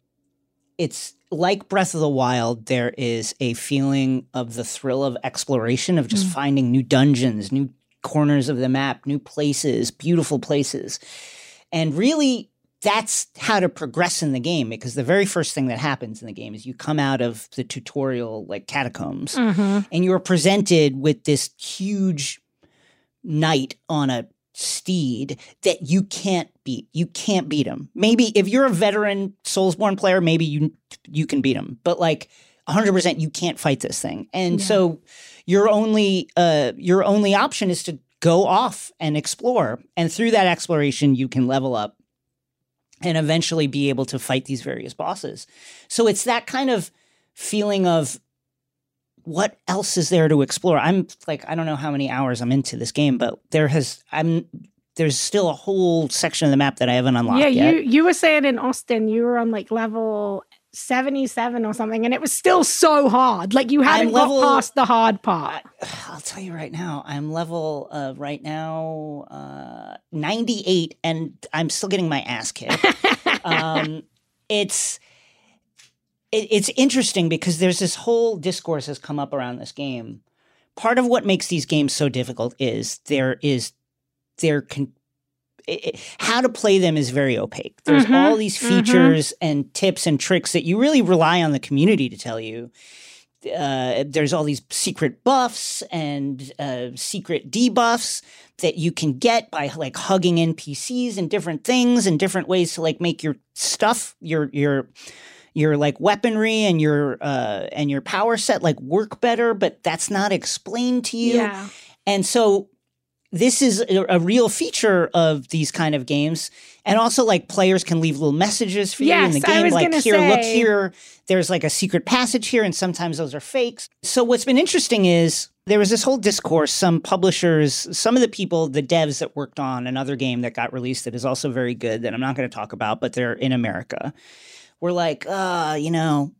it's like Breath of the Wild, there is a feeling of the thrill of exploration, of just Mm. finding new dungeons, new corners of the map, new places, beautiful places. And really, that's how to progress in the game because the very first thing that happens in the game is you come out of the tutorial like catacombs Mm-hmm. and you're presented with this huge knight on a steed that you can't beat. You can't beat him. Maybe if you're a veteran Soulsborne player, maybe you you can beat him. But like 100% you can't fight this thing. And so your only uh your only option is to go off and explore. And through that exploration you can level up and eventually be able to fight these various bosses. So it's that kind of feeling of what else is there to explore? I'm like I don't know how many hours I'm into this game, but there has I'm there's still a whole section of the map that I haven't unlocked Yeah, yet. you you were saying in Austin you were on like level 77 or something and it was still so hard. Like you hadn't level- got past the hard part. I'll tell you right now, I'm level uh, right now uh, 98, and I'm still getting my ass kicked. um, it's it, it's interesting because there's this whole discourse has come up around this game. Part of what makes these games so difficult is there is there can it, it- how to play them is very opaque. There's Mhm, all these mhm. features and tips and tricks that you really rely on the community to tell you uh, there's all these secret buffs and uh, secret debuffs that you can get by like hugging NPCs and different things and different ways to like make your stuff your your your like weaponry and your uh and your power set like work better but that's not explained to you Yeah. and so this is a, a real feature of these kind of games. And also like players can leave little messages for you in the Yes, game. Like here, look here, there's like a secret passage here, and sometimes those are fakes. So what's been interesting is there was this whole discourse. Some publishers, some of the people, the devs that worked on another game that got released that is also very good that I'm not going to talk about, but they're in America, were like, uh, you know,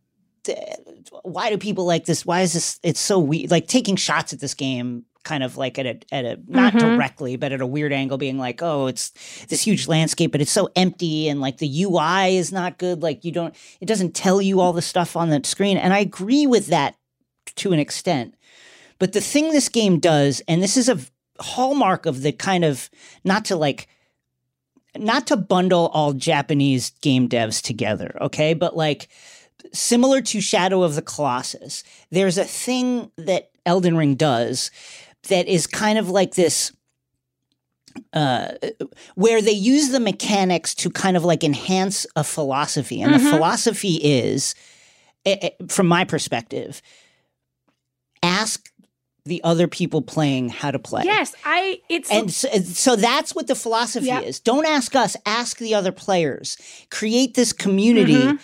why do people like this? Why is this? It's so weird. Like taking shots at this game, kind of like at a at a not Mhm. directly, but at a weird angle, being like, oh, it's this huge landscape, but it's so empty, and like the UI is not good. Like you don't, it doesn't tell you all the stuff on the screen. And I agree with that to an extent. But the thing this game does, and this is a hallmark of the kind of not to like not to bundle all Japanese game devs together, okay? But like similar to Shadow of the Colossus, there's a thing that Elden Ring does that is kind of like this uh, where they use the mechanics to kind of like enhance a philosophy. And the philosophy is, eh, eh, from my perspective, ask the other people playing how to play. Yes, I it's And so, so that's what the philosophy Yeah. is. Don't ask us, ask the other players. Create this community. Mm-hmm.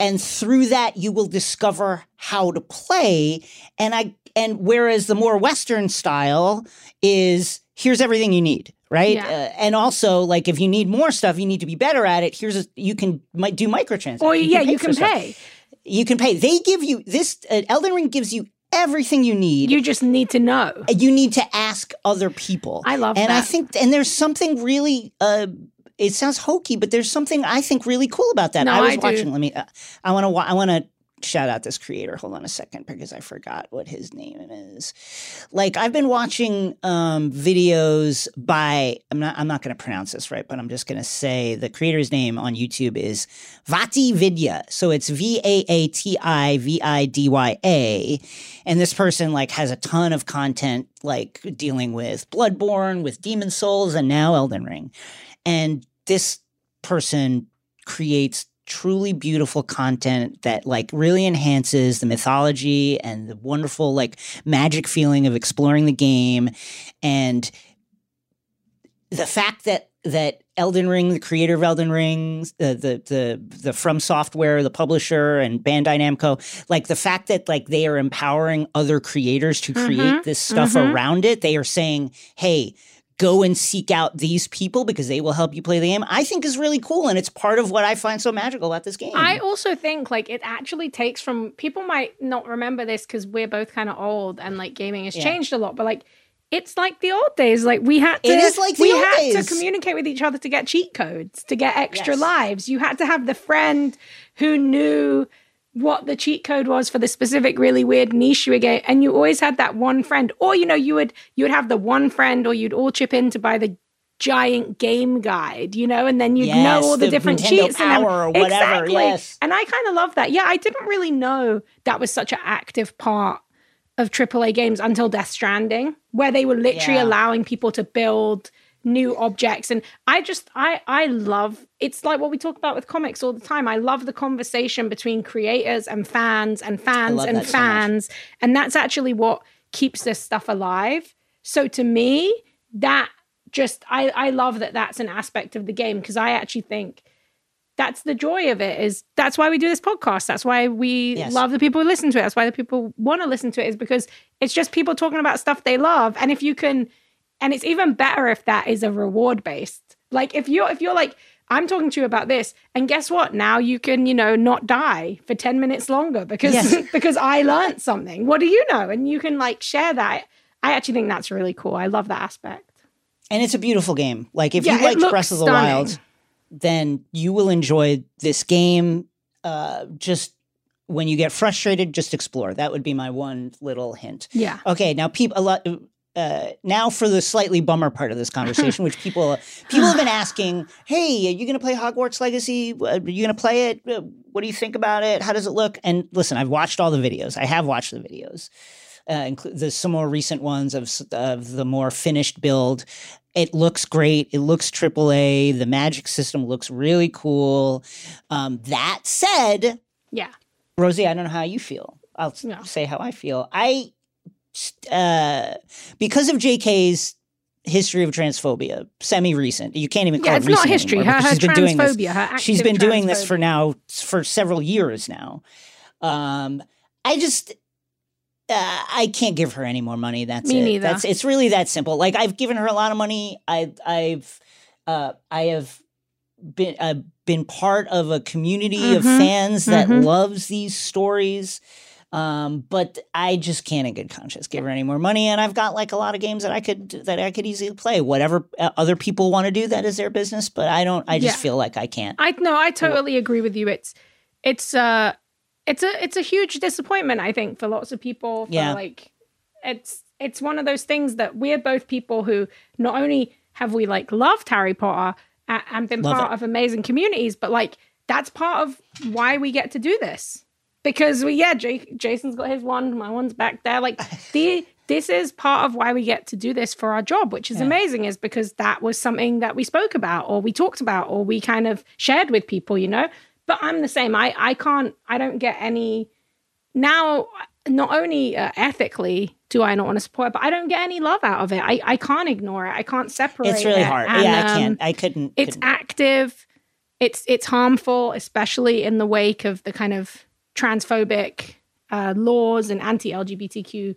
And through that, you will discover how to play. And I and whereas the more Western style is here's everything you need, right? Yeah. Uh, and also, like if you need more stuff, you need to be better at it. Here's a, you can might do microtransactions. or yeah, you for can pay. You can pay. They give you this. Uh, Elden Ring gives you everything you need. You just need to know. you need to ask other people. I love and I think, and there's something really. Uh, it sounds hokey, but there's something I think really cool about that. No, I was I watching. Let me. Uh, I want to. I want to shout out this creator. Hold on a second, because I forgot what his name is. Like I've been watching um, videos by. I'm not. I'm not going to pronounce this right, but I'm just going to say the creator's name on YouTube is Vaati Vidya. So it's V A A T I V I D Y A. And this person like has a ton of content like dealing with Bloodborne, with Demon Souls, and now Elden Ring. And this person creates truly beautiful content that like really enhances the mythology and the wonderful like magic feeling of exploring the game and the fact that that Elden Ring, the creator of Elden Ring, the the the the From Software, the publisher, and Bandai Namco, like the fact that like they are empowering other creators to create Mhm, this stuff mhm. around it. They are saying, "Hey, go and seek out these people because they will help you play the game." I think is really cool, and it's part of what I find so magical about this game. I also think like it actually takes from people might not remember this because we're both kind of old and like gaming has Yeah. changed a lot, but like it's like the old days. Like we had to, It is like we had days. to communicate with each other to get cheat codes, to get extra Yes. lives. You had to have the friend who knew what the cheat code was for the specific really weird niche you were getting and you always had that one friend or you know you would you would have the one friend or you'd all chip in to buy the giant game guide you know and then you'd Yes, know all the, the different Nintendo cheats and or whatever, exactly. yes. and i kind of love that yeah i didn't really know that was such an active part of AAA games until Death Stranding, where they were literally Yeah. allowing people to build new objects. And I just, I, I love. It's like what we talk about with comics all the time. I love the conversation between creators and fans, and fans and that so fans, and that's actually what keeps this stuff alive. So to me, that just, I, I love that that's an aspect of the game because I actually think that's the joy of it is that's why we do this podcast that's why we Yes. love the people who listen to it that's why the people want to listen to it is because it's just people talking about stuff they love and if you can and it's even better if that is a reward based like if you're if you're like i'm talking to you about this and guess what now you can you know not die for 10 minutes longer because Yes. because i learned something what do you know and you can like share that i actually think that's really cool i love that aspect And it's a beautiful game. Like if Yeah, you liked looks Breath of the stunning. Wild, then you will enjoy this game. Uh, just when you get frustrated, just explore. That would be my one little hint. yeah Okay, now people a lot. Uh, now for the slightly bummer part of this conversation, which people people have been asking, "Hey, are you going to play Hogwarts Legacy? Uh, Are you going to play it? Uh, What do you think about it? How does it look?" And listen, I've watched all the videos. I have watched the videos. Uh, inclu- there's some more recent ones of of the more finished build. It looks great. It looks AAA. The magic system looks really cool. Um, that said, yeah Rosie, I don't know how you feel. I'll Yeah. say how I feel. I, uh, because of JK's history of transphobia, semi recent. You can't even call yeah it it's not recent history anymore her, her she's been doing this. She's been doing this for now for several years now. Um, I just. Uh, I can't give her any more money. That's Me it. neither. That's it's really that simple. Like I've given her a lot of money. I I've uh, I have been uh, been part of a community of Mhm. fans that Mhm. loves these stories. Um, but I just can't in good conscience give her any more money. And I've got like a lot of games that I could that I could easily play. Whatever uh, other people want to do, that is their business. But I don't. I just Yeah. feel like I can't. I no, I totally agree with you. It's it's uh it's a it's a huge disappointment, I think, for lots of people. For Yeah. like it's it's one of those things that we're both people who not only have we like loved Harry Potter and, and been Love part it. of amazing communities, but like that's part of why we get to do this. Because we yeah, Jake, Jason's got his one, my one's back there. Like the this is part of why we get to do this for our job, which is amazing, is because that was something that we spoke about or we talked about or we kind of shared with people, you know. But I'm the same. I I can't. I don't get any now. Not only uh, ethically do I not want to support it, but I don't get any love out of it. I, I can't ignore it. I can't separate. It's really it. hard. And, yeah, I um, can't. I couldn't. it's couldn't. active it's it's harmful especially in the wake of the kind of transphobic uh, laws and anti-lgbtq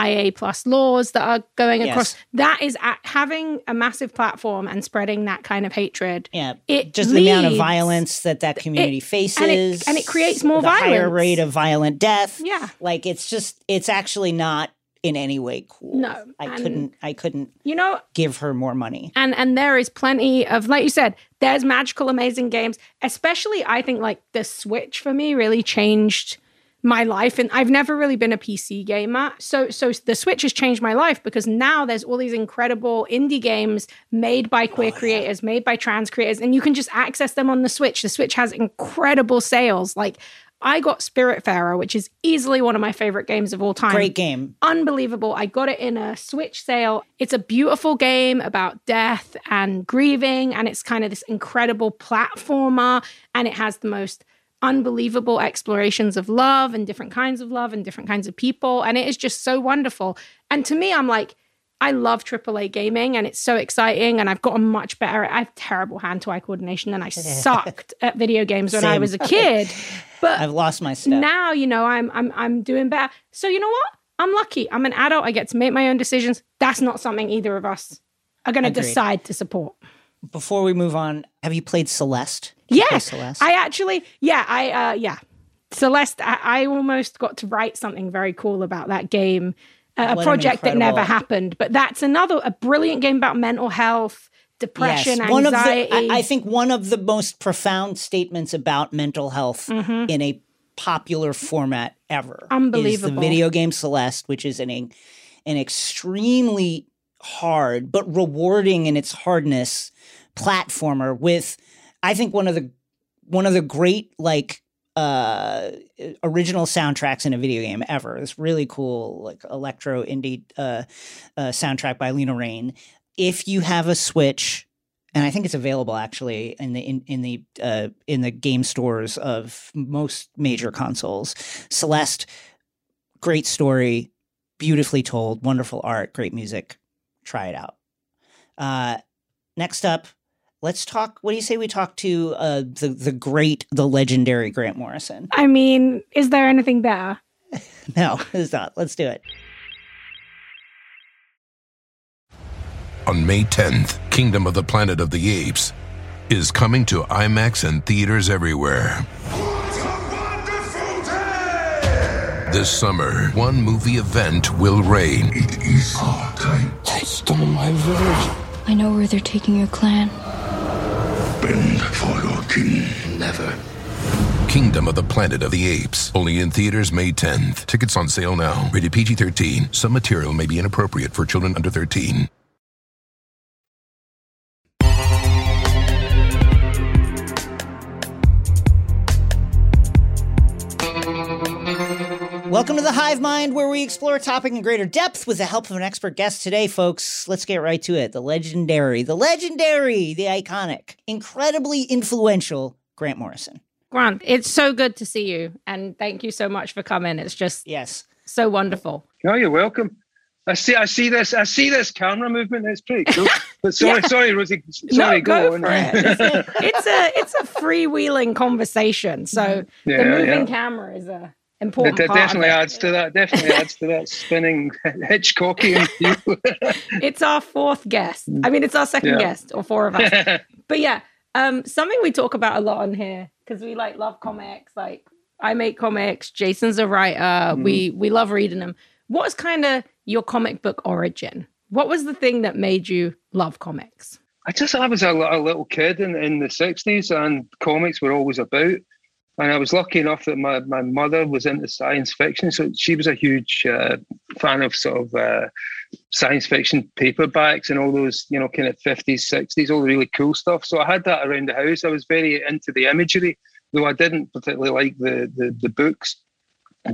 ia plus laws that are going across Yes. that is a having a massive platform and spreading that kind of hatred Yeah, it just the amount of violence that that community faces, and it creates more the higher rate of violent death. Yeah. like it's just it's actually not in any way cool. No, I couldn't. I couldn't you know give her more money. and and there is plenty of like you said there's magical amazing games especially i think like the switch for me really changed my life and i've never really been a pc gamer so so the switch has changed my life because now there's all these incredible indie games made by queer oh, creators made by trans creators and you can just access them on the switch the switch has incredible sales like I got Spiritfarer, which is easily one of my favorite games of all time Great game. unbelievable. I got it in a Switch sale. It's a beautiful game about death and grieving, and it's kind of this incredible platformer, and it has the most unbelievable explorations of love and different kinds of love and different kinds of people, and it is just so wonderful. And to me, I'm like, I love AAA gaming and it's so exciting. And I've gotten much better. I have terrible hand to eye coordination and I sucked at video games when I was a kid. But I've lost my step. now you know I'm I'm I'm doing better. So you know what? I'm lucky. I'm an adult. I get to make my own decisions. That's not something either of us are going to Agreed. decide to support. Before we move on, have you played Celeste? Did you play Yes, Celeste. I actually yeah I uh yeah Celeste. I, I almost got to write something very cool about that game. What a project that never happened, but that's another a brilliant game about mental health, depression, one anxiety. of the I, I think one of the most profound statements about mental health Mm-hmm. in a popular format ever. Is Unbelievable. the video game Celeste, which is an an extremely hard but rewarding in its hardness platformer with I think one of the one of the great like uh original soundtracks in a video game ever. This really cool like electro indie uh, uh soundtrack by Lena Raine. If you have a Switch and I think it's available actually in the in, in the uh, in the game stores of most major consoles. Celeste, great story, beautifully told, wonderful art, great music. Try it out. Uh, next up, let's talk. What do you say we talk to uh, the the great, the legendary Grant Morrison? I mean, is there anything better? No, it's not. Let's do it. On May 10th, Kingdom of the Planet of the Apes is coming to IMAX and theaters everywhere. This summer, one movie event will reign. It is our time. They stole my village. I know where they're taking your clan. Bend for your king. Never. Kingdom of the Planet of the Apes. Only in theaters May 10th. Tickets on sale now. Rated PG 13. Some material may be inappropriate for children under 13. Welcome to the Hive Mind, where we explore a topic in greater depth with the help of an expert guest today, folks. Let's get right to it. The legendary, the legendary, the iconic, incredibly influential Grant Morrison. Grant, it's so good to see you. And thank you so much for coming. It's just Yes. so wonderful. Oh, you're welcome. I see. I see this. I see this camera movement. It's pretty cool. But sorry, Yeah. sorry, Rosie. Sorry, no, go, on. for it. It's a, it's a it's a freewheeling conversation. So Yeah, the moving yeah. camera is a That, important that definitely adds to that. Definitely adds to that spinning Hitchcockian. It's our fourth guest. I mean, it's our second Yeah. guest, or four of us. but yeah, um, something we talk about a lot on here because we like love comics. Like I make comics. Jason's a writer. Mm-hmm. We we love reading them. What's kind of your comic book origin? What was the thing that made you love comics? I just I was a, a little kid in, in the sixties, and comics were always about. And I was lucky enough that my, my mother was into science fiction, so she was a huge uh, fan of sort of uh, science fiction paperbacks and all those you know kind of fifties, sixties, all the really cool stuff. So I had that around the house. I was very into the imagery, though I didn't particularly like the the, the books.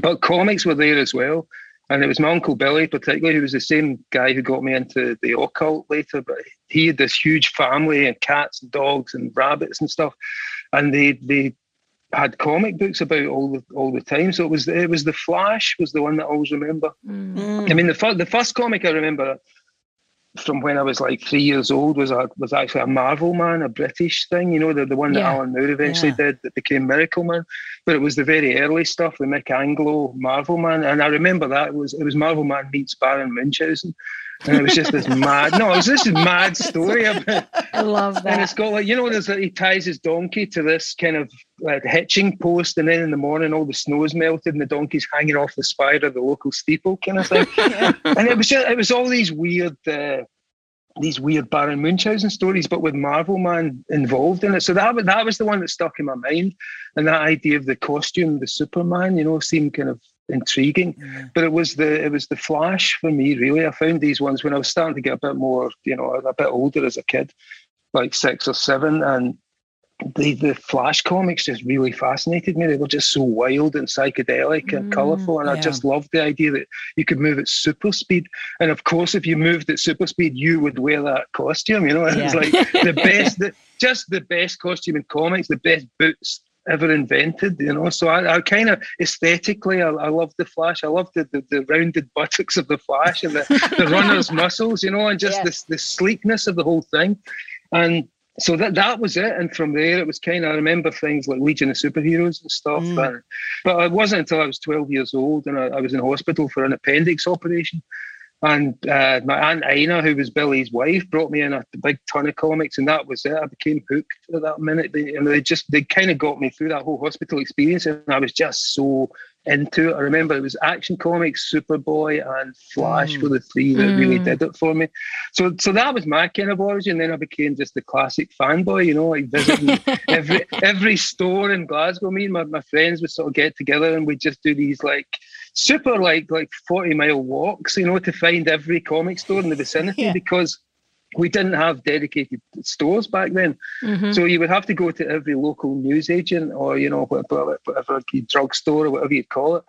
But comics were there as well. And it was my uncle Billy, particularly, who was the same guy who got me into the occult later. But he had this huge family and cats and dogs and rabbits and stuff, and they they had comic books about all the all the time. So it was it was the Flash was the one that I always remember. Mm. I mean, the first the first comic I remember from when I was like three years old was a, was actually a Marvel Man, a British thing. You know, the, the one that Yeah. Alan Moore eventually Yeah. did that became Miracle Man. But it was the very early stuff, the Mick Anglo Marvel Man, and I remember that it was it was Marvel Man meets Baron Munchausen. And it was just this mad, no, it was this mad story about, I love that. and it's got like you know, there's that he ties his donkey to this kind of like hitching post, and then in the morning all the snow snow's melted and the donkey's hanging off the spire of the local steeple, kind of thing. and it was just, it was all these weird, uh, these weird Baron Munchausen stories, but with Marvel Man involved in it. So that was that was the one that stuck in my mind, and that idea of the costume, the Superman, you know, seemed kind of intriguing. But it was the it was the Flash for me, really. I found these ones the the Flash comics just really fascinated me. They were just so wild and psychedelic and Mm, colourful, and I just loved the idea that you could move at super speed. And of course, if you moved at super speed, you would wear that costume. You know, it was like the best, the, just the best costume in comics, the best boots ever invented. You know, so I, I kind of aesthetically, I, I loved the Flash. I love the, the, the rounded buttocks of the Flash and the, the runner's muscles. You know, and just Yeah. this the sleekness of the whole thing. And so that that was it. And from there, it was kind of I remember things like Legion of Superheroes and stuff. Mm. And, but it wasn't until I was 12 years old and I, I was in hospital for an appendix operation. And uh, my aunt Ina, who was Billy's wife, brought me in a big ton of comics, and that was it. I became hooked at that minute. They, and they just they kind of got me through that whole hospital experience, and I was just so into it. I remember it was Action Comics, Superboy, and Flash mm. were the three that mm. really did it for me. So, so that was my kind of origin. Then I became just the classic fanboy, you know, like visiting every every store in Glasgow. Me and my, my friends would sort of get together and we'd just do these like super like like forty mile walks, you know, to find every comic store in the vicinity yeah. because we didn't have dedicated stores back then. Mm-hmm. So you would have to go to every local newsagent or, you know, whatever, whatever drugstore or whatever you'd call it.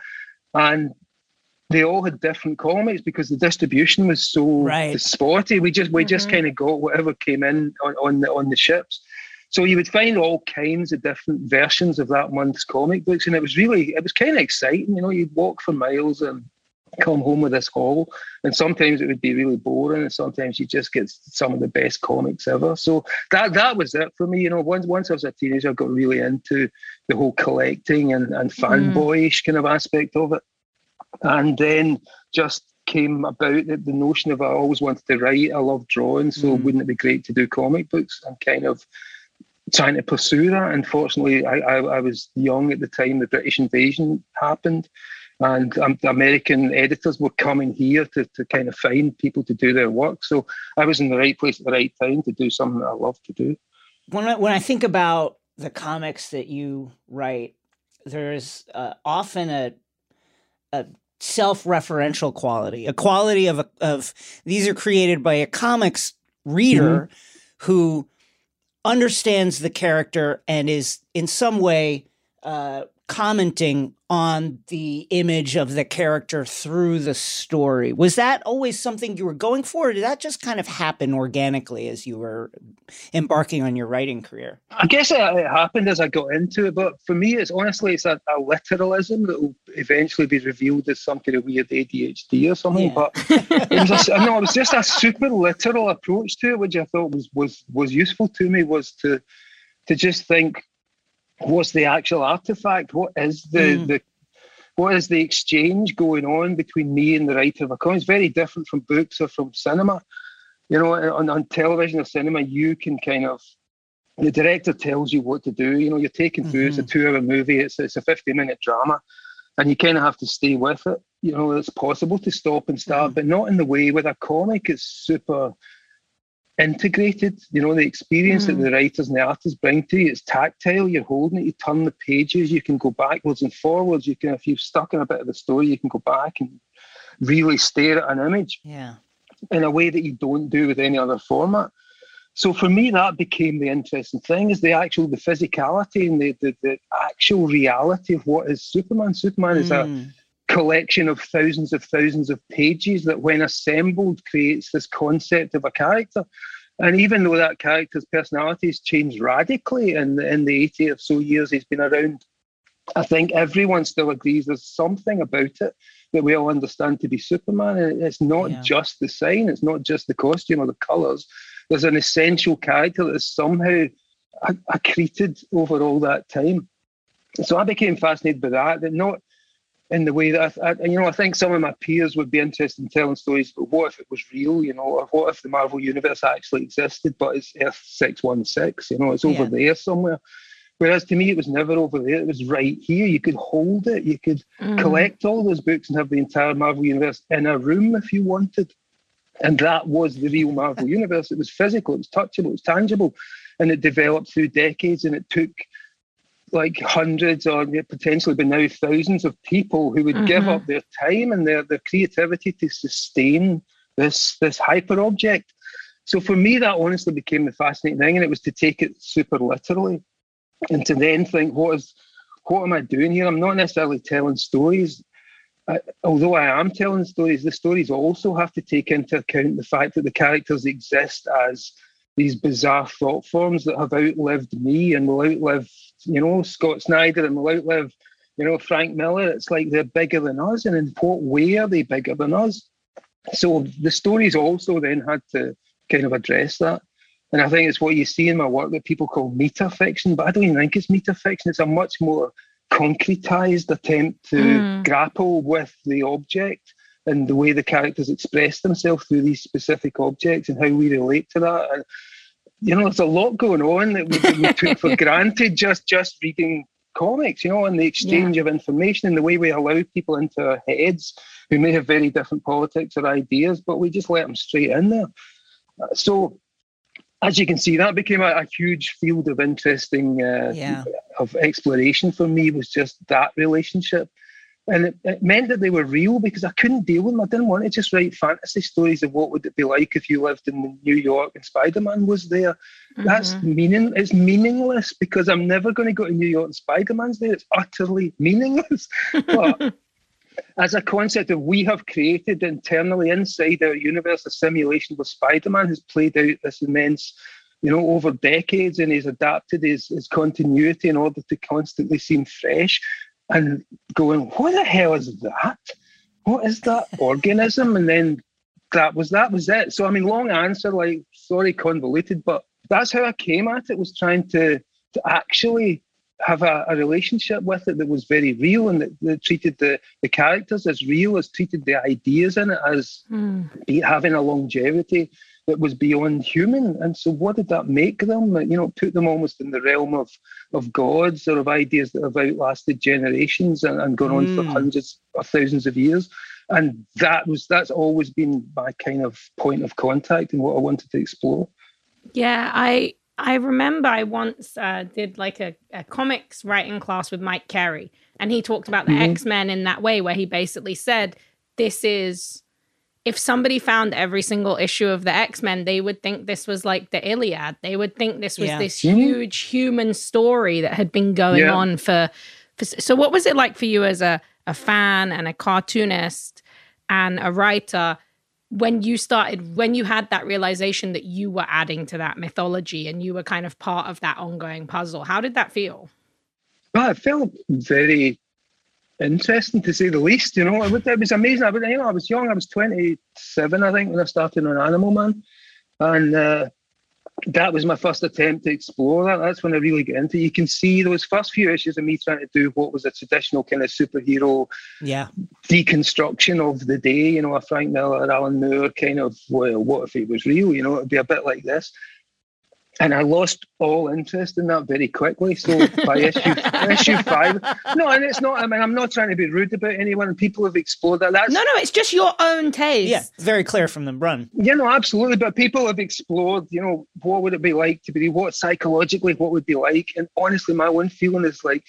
And they all had different comics because the distribution was so right. spotty. We just we mm-hmm. just kind of got whatever came in on, on the on the ships. So you would find all kinds of different versions of that month's comic books, and it was really it was kind of exciting. You know, you'd walk for miles and come home with this haul. And sometimes it would be really boring, and sometimes you just get some of the best comics ever. So that that was it for me. You know, once once I was a teenager, I got really into the whole collecting and, and mm. fanboyish mm. kind of aspect of it. And then just came about the, the notion of I always wanted to write. I love drawing, so mm. wouldn't it be great to do comic books? And kind of trying to pursue that. Unfortunately, I, I, I was young at the time the British invasion happened and um, the American editors were coming here to, to kind of find people to do their work. So I was in the right place at the right time to do something that I love to do. When I, when I think about the comics that you write, there's uh, often a, a self-referential quality, a quality of a, of these are created by a comics reader mm-hmm. who understands the character and is in some way uh, commenting on the image of the character through the story. Was that always something you were going for, or did that just kind of happen organically as you were embarking on your writing career? I guess it, it happened as I got into it, but for me, it's honestly it's a, a, literalism that will eventually be revealed as some kind of weird ADHD or something. Yeah. But it was a, no, it was just a super literal approach to it, which I thought was was was useful to me. Was to to just think what's the actual artifact? What is the mm. the what is the exchange going on between me and the writer of a comic? It's very different from books or from cinema. You know, on, on television or cinema, you can kind of the director tells you what to do. You know, you're taken mm-hmm. through. It's a mm-hmm. two-hour movie. It's it's a 50-minute drama, and you kind of have to stay with it. You know, it's possible to stop and start, mm-hmm. but not in the way with a comic. It's super integrated. You know, the experience mm. that the writers and the artists bring to you, it's tactile. You're holding it, you turn the pages, you can go backwards and forwards. You can, if you've stuck in a bit of the story, you can go back and really stare at an image. Yeah. In a way that you don't do with any other format. So for me, that became the interesting thing is the actual the physicality and the the, the actual reality of what is Superman. Superman mm. is a mm collection of thousands of thousands of pages that, when assembled, creates this concept of a character. And even though that character's personality has changed radically in the, in the 80 or so years he's been around, I think everyone still agrees there's something about it that we all understand to be Superman. And it's not yeah. just the sign, it's not just the costume or the colours. There's an essential character that is somehow accreted over all that time. So I became fascinated by that. That not in the way that I, I, you know I think some of my peers would be interested in telling stories, but what if it was real? You know, or what if the Marvel universe actually existed, but it's Earth six one six? You know, it's over yeah. there somewhere. Whereas to me, it was never over there. It was right here. You could hold it. You could mm. collect all those books and have the entire Marvel universe in a room if you wanted. And that was the real Marvel universe. It was physical. It was touchable. It was tangible, and it developed through decades. And it took like hundreds or potentially by now thousands of people who would mm-hmm. give up their time and their, their creativity to sustain this this hyper object. So for me, that honestly became the fascinating thing, and it was to take it super literally, and to then think, what is what am I doing here? I'm not necessarily telling stories. I, although I am telling stories, the stories also have to take into account the fact that the characters exist as these bizarre thought forms that have outlived me and will outlive you know, Scott Snyder and will outlive, you know, Frank Miller. It's like they're bigger than us. And in what way are they bigger than us? So the stories also then had to kind of address that. And I think it's what you see in my work that people call metafiction, but I don't even think it's metafiction. It's a much more concretized attempt to mm. grapple with the object and the way the characters express themselves through these specific objects and how we relate to that. And you know, there's a lot going on that we, we took for granted just just reading comics, you know, and the exchange yeah. of information and the way we allow people into our heads who may have very different politics or ideas, but we just let them straight in there. So, as you can see, that became a, a huge field of interesting uh, yeah. of exploration for me. Was just that relationship and it, it, meant that they were real because I couldn't deal with them. I didn't want to just write fantasy stories of what would it be like if you lived in New York and Spider Man was there. Mm-hmm. That's meaning. It's meaningless because I'm never going to go to New York and Spider Man's there. It's utterly meaningless. but as a concept of we have created internally inside our universe a simulation where Spider Man has played out this immense you know, over decades and he's adapted his, his continuity in order to constantly seem fresh and going, what the hell is that? What is that organism? And then that was that was it. So I mean, long answer, like sorry, convoluted, but that's how I came at it. Was trying to to actually have a, a relationship with it that was very real and that, that, treated the, the characters as real, as treated the ideas in it as mm. be, having a longevity that was beyond human. And so, what did that make them? You know, put them almost in the realm of of gods or of ideas that have outlasted generations and, and gone on for hmm. hundreds or thousands of years. And that was that's always been my kind of point of contact and what I wanted to explore. Yeah, I I remember I once uh, did like a, a comics writing class with Mike Carey, and he talked about the mm-hmm. X Men in that way, where he basically said, "This is if somebody found every single issue of the X-Men, they would think this was like the Iliad. They would think this was yeah. this mm-hmm. huge human story that had been going yeah. on for, for so what was it like for you as a, a fan and a cartoonist and a writer when you started when you had that realization that you were adding to that mythology and you were kind of part of that ongoing puzzle how did that feel well it felt very interesting to say the least. You know, it, was amazing. I was, you know, I was young. I was 27, I think, when I started on Animal Man, and uh, that was my first attempt to explore that. That's when I really get into. It. You can see those first few issues of me trying to do what was a traditional kind of superhero, yeah, deconstruction of the day. You know, a Frank Miller, Alan Moore kind of. Well, what if it was real? You know, it'd be a bit like this and I lost all interest in that very quickly. So by issue issue five, no, and it's not. I mean, I'm not trying to be rude about anyone. People have explored that. That's, no, no, it's just your own taste. Yeah, very clear from the run. Yeah, no, absolutely. But people have explored. You know, what would it be like to be? What psychologically, what would be like? And honestly, my one feeling is like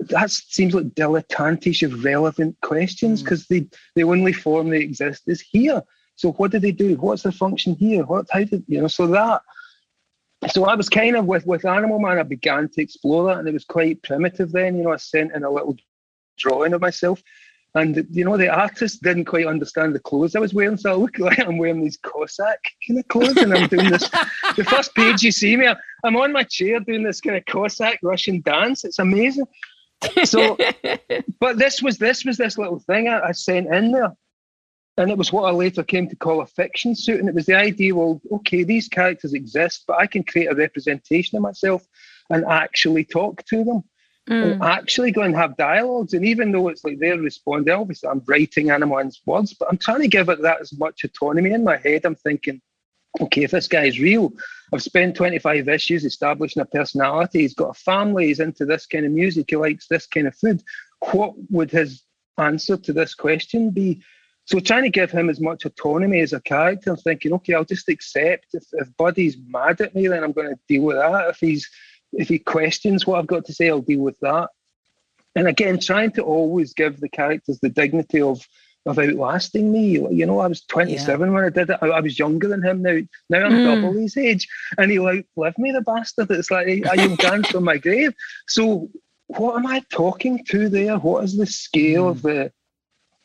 that seems like dilettantish of relevant questions because mm. they the only form they exist is here. So what do they do? What's the function here? What how did you know? So that so I was kind of with with Animal Man. I began to explore that, and it was quite primitive. Then, you know, I sent in a little drawing of myself, and you know, the artist didn't quite understand the clothes I was wearing, so I look like I'm wearing these Cossack kind of clothes, and I'm doing this. the first page you see me, I'm on my chair doing this kind of Cossack Russian dance. It's amazing. So, but this was this was this little thing I, I sent in there, and it was what I later came to call a fiction suit. And it was the idea, well, okay, these characters exist, but I can create a representation of myself and actually talk to them. Mm. And actually go and have dialogues. And even though it's like they're responding, obviously I'm writing Animal's words, but I'm trying to give it that as much autonomy in my head. I'm thinking, okay, if this guy's real, I've spent 25 issues establishing a personality. He's got a family. He's into this kind of music. He likes this kind of food. What would his answer to this question be? So trying to give him as much autonomy as a character, and thinking, okay, I'll just accept if, if Buddy's mad at me, then I'm going to deal with that. If he's if he questions what I've got to say, I'll deal with that. And again, trying to always give the characters the dignity of of outlasting me. You know, I was 27 yeah. when I did it. I, I, was younger than him now. Now I'm mm. double his age, and he outlived me, the bastard. It's like I am danced on my grave. So what am I talking to there? What is the scale mm. of the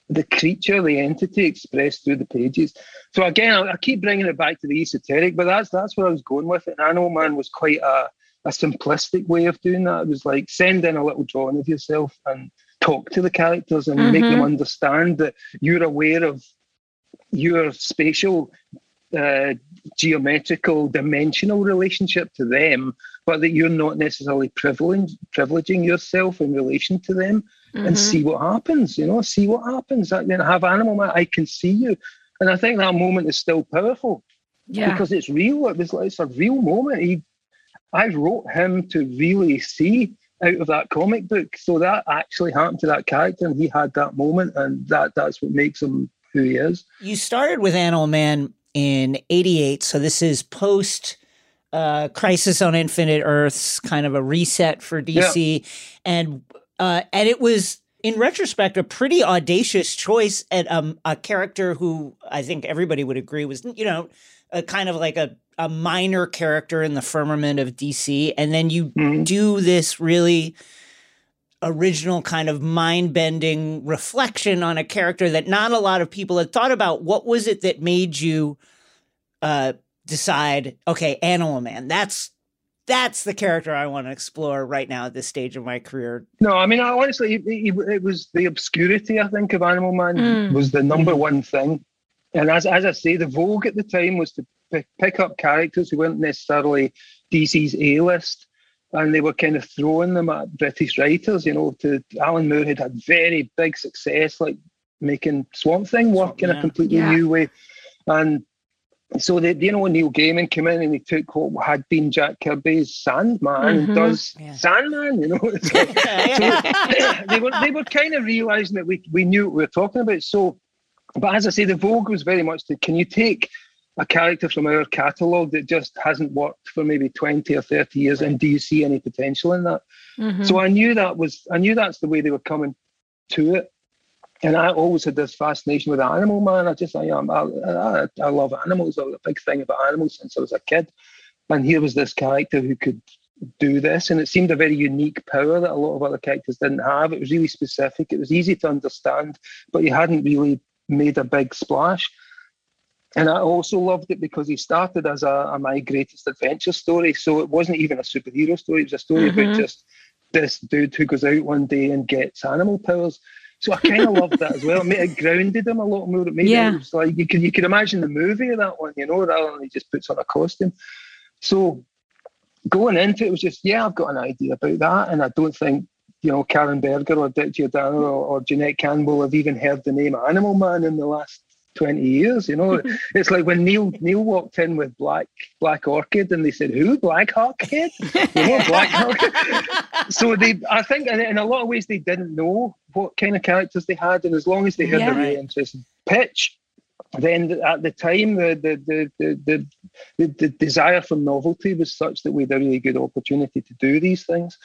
the creature, the entity expressed through the pages. So again, I, I, keep bringing it back to the esoteric, but that's that's where I was going with it. And Animal Man was quite a, a simplistic way of doing that. It was like send in a little drawing of yourself and talk to the characters and mm-hmm. make them mm-hmm. understand that you're aware of your spatial uh, geometrical dimensional relationship to them but that you're not necessarily privileging privileging yourself in relation to them mm-hmm. and see what happens, you know, see what happens. I, have animal man, I can see you. And I think that moment is still powerful. Yeah. Because it's real. It was like it's a real moment. He I wrote him to really see out of that comic book. So that actually happened to that character, and he had that moment, and that that's what makes him who he is. You started with Animal Man in '88, so this is post. Uh, Crisis on Infinite Earths, kind of a reset for DC, yeah. and uh, and it was in retrospect, a pretty audacious choice at um, a character who I think everybody would agree was, you know, a kind of like a, a minor character in the firmament of DC. And then you mm-hmm. do this really original kind of mind bending reflection on a character that not a lot of people had thought about. What was it that made you uh, decide, okay, Animal Man, that's that's the character I want to explore right now at this stage of my career. No, I mean, I, honestly, it, it, was the obscurity, I think, of Animal Man mm. was the number one thing. And as, as I say, the vogue at the time was to pick, pick up characters who weren't necessarily DC's A list. And they were kind of throwing them at British writers, you know. To Alan Moore had had very big success, like making Swamp Thing work yeah. in a completely yeah. new way. And so they, you know, Neil Gaiman came in and he took what had been Jack Kirby's Sandman mm-hmm. and does yeah. Sandman, you know. so, they were they were kind of realizing that we we knew what we were talking about. So, but as I say, the vogue was very much to can you take a character from our catalogue that just hasn't worked for maybe 20 or 30 years and do you see any potential in that? Mm-hmm. So I knew that was I knew that's the way they were coming to it and I always had this fascination with Animal Man. I just, I, I, I, I love animals. I was a big thing about animals since I was a kid. And here was this character who could do this. And it seemed a very unique power that a lot of other characters didn't have. It was really specific. It was easy to understand, but he hadn't really made a big splash. And I also loved it because he started as a, a my greatest adventure story. So it wasn't even a superhero story. It was a story mm-hmm. about just this dude who goes out one day and gets animal powers. So I kind of loved that as well. It, made, it grounded him a lot more. It made yeah. it, was like you could you could imagine the movie of that one, you know, rather than he just puts on a costume. So going into it was just, yeah, I've got an idea about that, and I don't think you know Karen Berger or Dick Giordano or, or Jenette Campbell have even heard the name Animal Man in the last 20 years. You know, it's like when Neil Neil walked in with Black Black Orchid and they said, Who? Black Orchid? You know, Black Orchid. so they I think in, a lot of ways they didn't know what kind of characters they had. And as long as they had yeah. a really interesting pitch, then at the time the the, the the, the, the desire for novelty was such that we had a really good opportunity to do these things.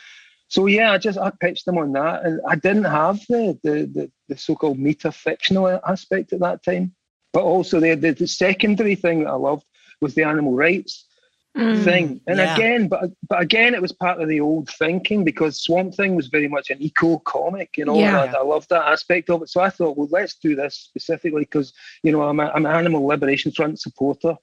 So yeah, I just I pitched them on that, and I didn't have the the the, the so-called meta fictional aspect at that time. But also the, the, the secondary thing that I loved was the animal rights mm, thing. And yeah. again, but but again, it was part of the old thinking because Swamp Thing was very much an eco comic, you know. Yeah. I, I loved that aspect of it. So I thought, well, let's do this specifically because you know I'm, a, I'm an Animal Liberation Front supporter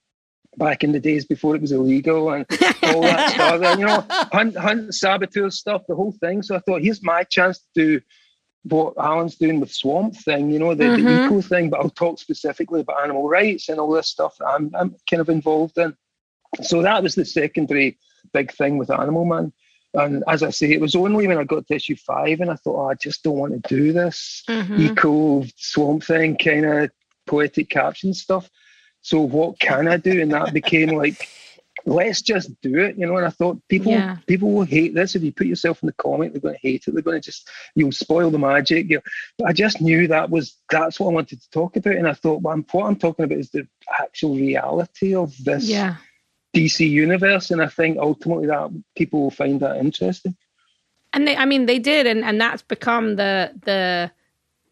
back in the days before it was illegal and all that stuff. And, you know, hunt, hunt saboteur stuff, the whole thing. So I thought, here's my chance to do what Alan's doing with Swamp Thing, you know, the, mm-hmm. the, eco thing, but I'll talk specifically about animal rights and all this stuff that I'm, I'm kind of involved in. So that was the secondary big thing with Animal Man. And as I say, it was only when I got to issue five and I thought, oh, I just don't want to do this mm-hmm. eco swamp thing kind of poetic caption stuff. So what can I do? And that became like let's just do it, you know. And I thought people yeah. people will hate this if you put yourself in the comic. They're going to hate it. They're going to just you'll spoil the magic. You know? But I just knew that was that's what I wanted to talk about, and I thought, well, I'm, what I'm talking about is the actual reality of this yeah. DC universe, and I think ultimately that people will find that interesting. And they, I mean, they did, and and that's become the the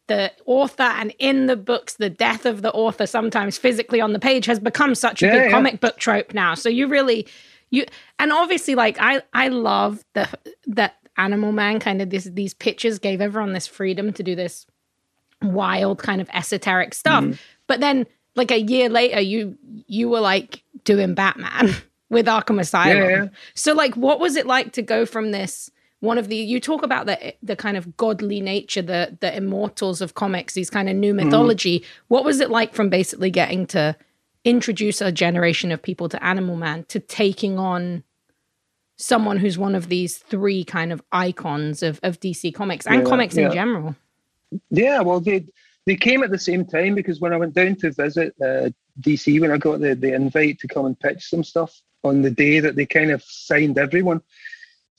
the author and in the books the death of the author sometimes physically on the page has become such a yeah, good yeah. comic book trope now so you really you and obviously like i i love the that animal man kind of this these pictures gave everyone this freedom to do this wild kind of esoteric stuff mm. but then like a year later you you were like doing batman with arkham asylum yeah, so like what was it like to go from this one of the you talk about the the kind of godly nature the the immortals of comics these kind of new mm-hmm. mythology mm. what was it like from basically getting to introduce a generation of people to animal man to taking on someone who's one of these three kind of icons of, of dc comics and yeah, comics yeah. in general yeah well they they came at the same time because when i went down to visit uh, dc when i got the, the invite to come and pitch some stuff on the day that they kind of signed everyone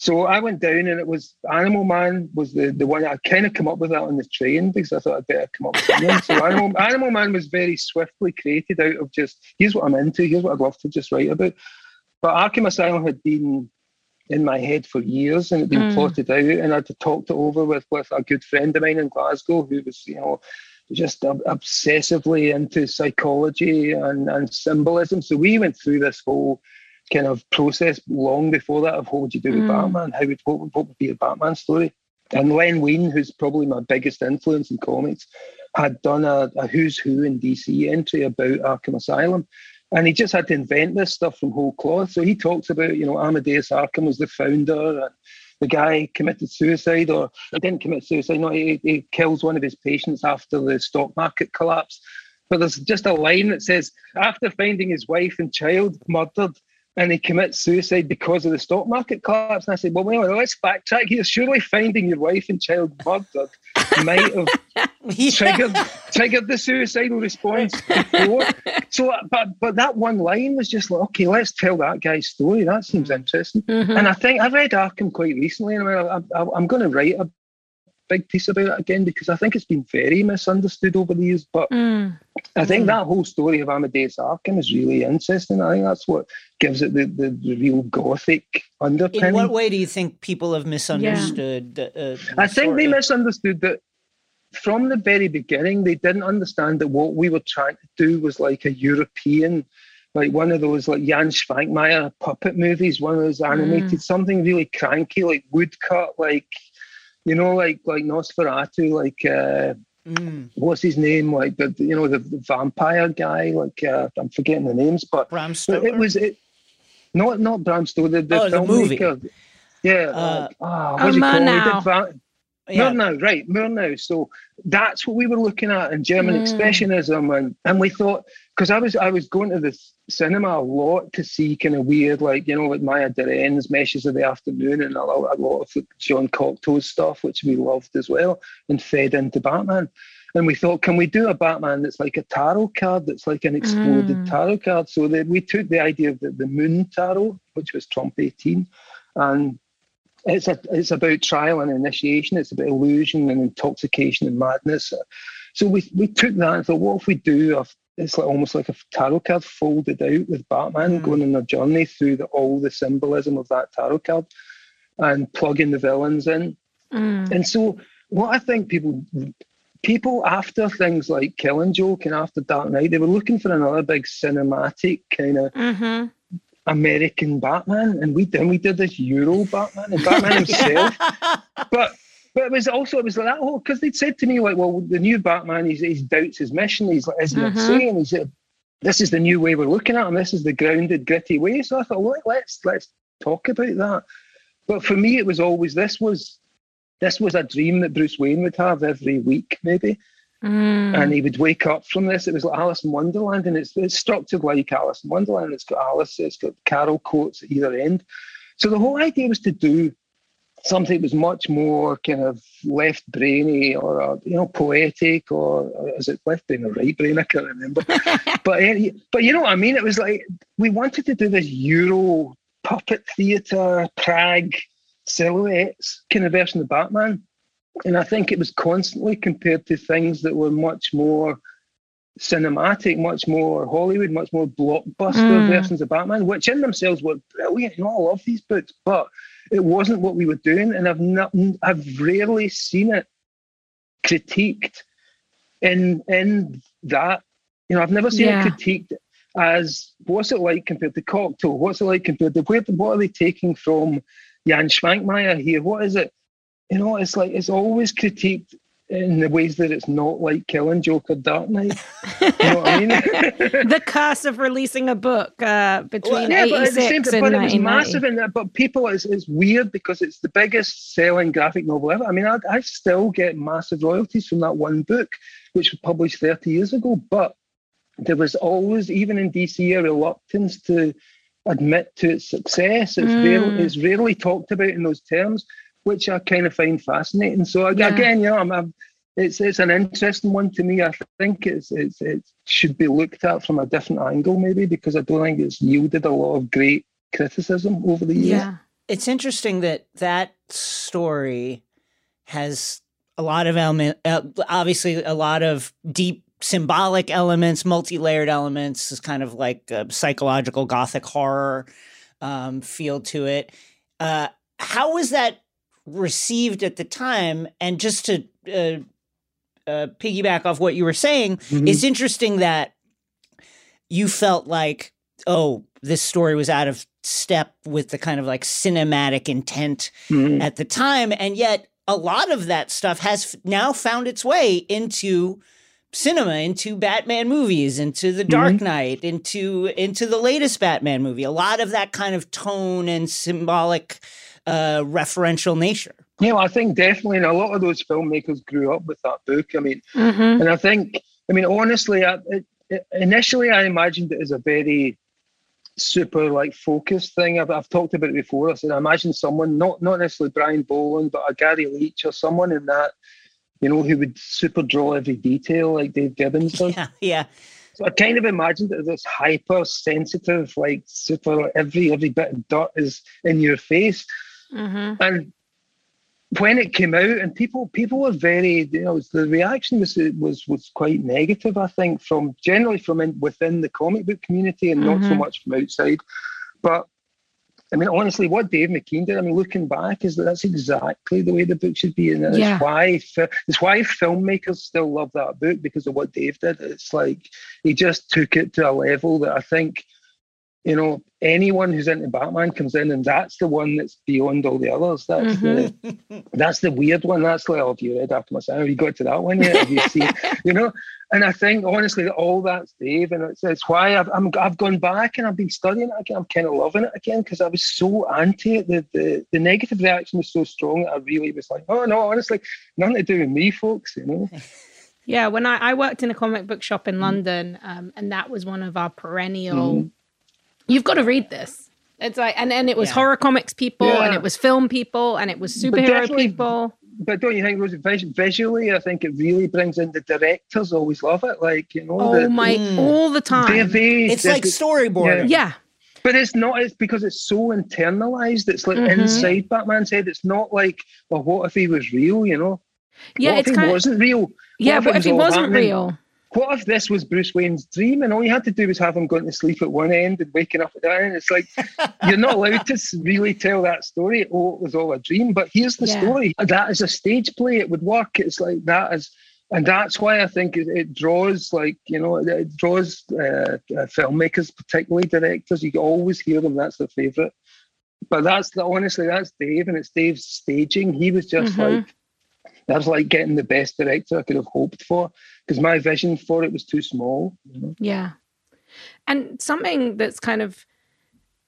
So I went down and it was Animal Man was the, the one I kind of come up with that on the train because I thought I'd better come up with something. so Animal, Animal Man was very swiftly created out of just here's what I'm into, here's what I'd love to just write about. But Arkham Asylum had been in my head for years and it had been Mm. plotted out and I'd talked it over with, with a good friend of mine in Glasgow who was, you know, just obsessively into psychology and, and symbolism. So we went through this whole kind of process long before that of what would you do with Mm. Batman? How would what, would- what would be a Batman story? And Len Wein, who's probably my biggest influence in comics, had done a, a who's who in DC entry about Arkham Asylum. And he just had to invent this stuff from whole cloth. So he talks about, you know, Amadeus Arkham was the founder and the guy committed suicide or he didn't commit suicide, no, he, he kills one of his patients after the stock market collapse. But there's just a line that says, after finding his wife and child murdered, and he commits suicide because of the stock market collapse. And I said, well, minute, let's backtrack here. Surely finding your wife and child murdered might have triggered triggered the suicidal response before. So, but but that one line was just like, okay, let's tell that guy's story. That seems interesting. Mhm. And I think I read Arkham quite recently, and I, I, I'm going to write a big piece about it again because I think it's been very misunderstood over the years. But Mm. I think that whole story of Amadeus Arkham is really interesting. I think that's what gives it the, the, the real gothic underpinning. In what way do you think people have misunderstood? the- Uh, the I think they story? misunderstood that from the very beginning. They didn't understand that what we were trying to do was like a European, like one of those like Jan Svankmajer puppet movies, one of those animated, something really cranky, like woodcut, like you know, like like Nosferatu, like uh, Mm. what's his name, like the you know the, the vampire guy, like uh, I'm forgetting the names, but Bram Stoker. it was it. Not not Bram Stoker, the, the Oh, the movie. Yeah, Uh, like, ah, oh, what's he called? He did Va- yeah. Murnau, right, Murnau. So that's what we were looking at in German Mm. expressionism, and and we thought because I was I was going to the cinema a lot to see kind of weird like you know like Maya Deren's Meshes of the Afternoon and a lot, a lot of Jean Cocteau's stuff, which we loved as well, and fed into Batman. And we thought, can we do a Batman that's like a tarot card, that's like an exploded Mm. tarot card? So that we took the idea of the, the Moon Tarot, which was Trump 18, and it's a it's about trial and initiation. It's about illusion and intoxication and madness. So we we took that and thought, what if we do a it's like almost like a tarot card folded out with Batman Mm. going on a journey through the, all the symbolism of that tarot card and plugging the villains in. Mm. And so what I think people people after things like Killing Joke and after Dark Knight, they were looking for another big cinematic kind of Mhm. American Batman, and we did we did this Euro Batman and Batman himself. but but it was also it was like that whole because they'd said to me like, well, the new Batman, he's, he doubts his mission. He's like, is he Mhm. insane? He said, this is the new way we're looking at him. This is the grounded, gritty way. So I thought, well, let's let's talk about that. But for me, it was always this was this was a dream that Bruce Wayne would have every week, maybe Mm. and he would wake up from this. It was like Alice in Wonderland, and it's, it's structured like Alice in Wonderland. It's got Alice, it's got Carroll quotes at either end. So the whole idea was to do something that was much more kind of left brainy or uh, you know poetic or is it left brain or right brain? I can't remember. but but you know what I mean. It was like we wanted to do this Euro puppet theatre, Prague silhouettes kind of version of Batman. And I think it was constantly compared to things that were much more cinematic, much more Hollywood, much more blockbuster Mm. versions of Batman, which in themselves were brilliant. You know, I love these books, but it wasn't what we were doing, and I've not, I've rarely seen it critiqued in in that. You know, I've never seen Yeah. it critiqued as what's it like compared to Cocteau? What's it like compared to where? What are they taking from Jan Svankmajer here? What is it? You know, it's like it's always critiqued in the ways that it's not like Killing Joke or Dark Knight. You know what I mean? the cost of releasing a book uh, between yeah, but at the same time, and but it was massive in that. But people, it's, it's weird because it's the biggest selling graphic novel ever. I mean, I, I still get massive royalties from that one book, which was published 30 years ago. But there was always, even in DC, a reluctance to admit to its success. It's, Mm. rarely, it's rarely talked about in those terms, which I kind of find fascinating. So Yeah. again, you know, I'm, I'm, it's it's an interesting one to me. I think it's, it's it should be looked at from a different angle, maybe because I don't think it's yielded a lot of great criticism over the years. Yeah. it's interesting that that story has a lot of element, uh, obviously a lot of deep symbolic elements, multi-layered elements, is kind of like a psychological gothic horror um, feel to it. Uh, how was that received at the time? And just to uh, uh, piggyback off what you were saying, Mhm. it's interesting that you felt like, oh, this story was out of step with the kind of like cinematic intent Mhm. at the time, and yet a lot of that stuff has now found its way into cinema into batman movies into the dark knight into into the latest batman movie a lot of that kind of tone and symbolic uh referential nature Yeah, well, I think definitely, and a lot of those filmmakers grew up with that book. I mean, Mhm. and I think, I mean, honestly, I, it, it, initially I imagined it as a very super like focused thing. I've, I've talked about it before. I said I imagine someone, not not necessarily Brian Bolland, but a Garry Leach or someone in that, you know, who would super draw every detail like Dave Gibbons does. yeah yeah So I kind of imagined it as this hyper sensitive, like super like, every every bit of dirt is in your face. Mhm. And when it came out, and people people were very, you know, the reaction was was was quite negative. I think from generally from in, within the comic book community, and not so Mhm. much from outside. But I mean, honestly, what Dave McKean did, I mean, looking back, is that that's exactly the way the book should be, and it's Yeah. why it's why filmmakers still love that book because of what Dave did. It's like he just took it to a level that I think, you know, anyone who's into Batman comes in, and that's the one that's beyond all the others. That's the that's the weird one. That's like, oh, have you read After My Son? Have you got to that one yet? Have you seen? you know, and I think honestly that all that's Dave, and it's, it's why I've I'm, I've gone back and I've been studying it again. I'm kind of loving it again because I was so anti it. The, the the negative reaction was so strong that I really was like, oh no, honestly, nothing to do with me, folks. You know. Yeah, when I, I worked in a comic book shop in London, um, and that was one of our perennial. You've got to read this. It's like, and and it was Yeah. horror comics people, and it was film people, and it was superhero definitely- people. But don't you think, Rosie, vis- visually, I think it really brings in the directors always love it. Like, you know, Oh the, my, Mm. all the time. they, it's they- like storyboard yeah, But it's not. It's because it's so internalized. It's like Mhm. inside Batman's head. It's not like, well, what if he was real? You know. yeah. what It's if he kind wasn't real? yeah. if it What if he wasn't happening? real? What if this was Bruce Wayne's dream, and all you had to do was have him going to sleep at one end and waking up at the other end? It's like you're not allowed to really tell that story. Oh, it was all a dream. But here's the Yeah. story. That is a stage play. It would work. It's like that is. And that's why I think it, it draws, like you know, it, it draws uh, uh, filmmakers, particularly directors. You always hear them. That's their favorite. But that's the honestly, that's Dave, and it's Dave's staging. He was just Mhm. like that was like getting the best director I could have hoped for because my vision for it was too small. you know? Yeah. And something that's kind of,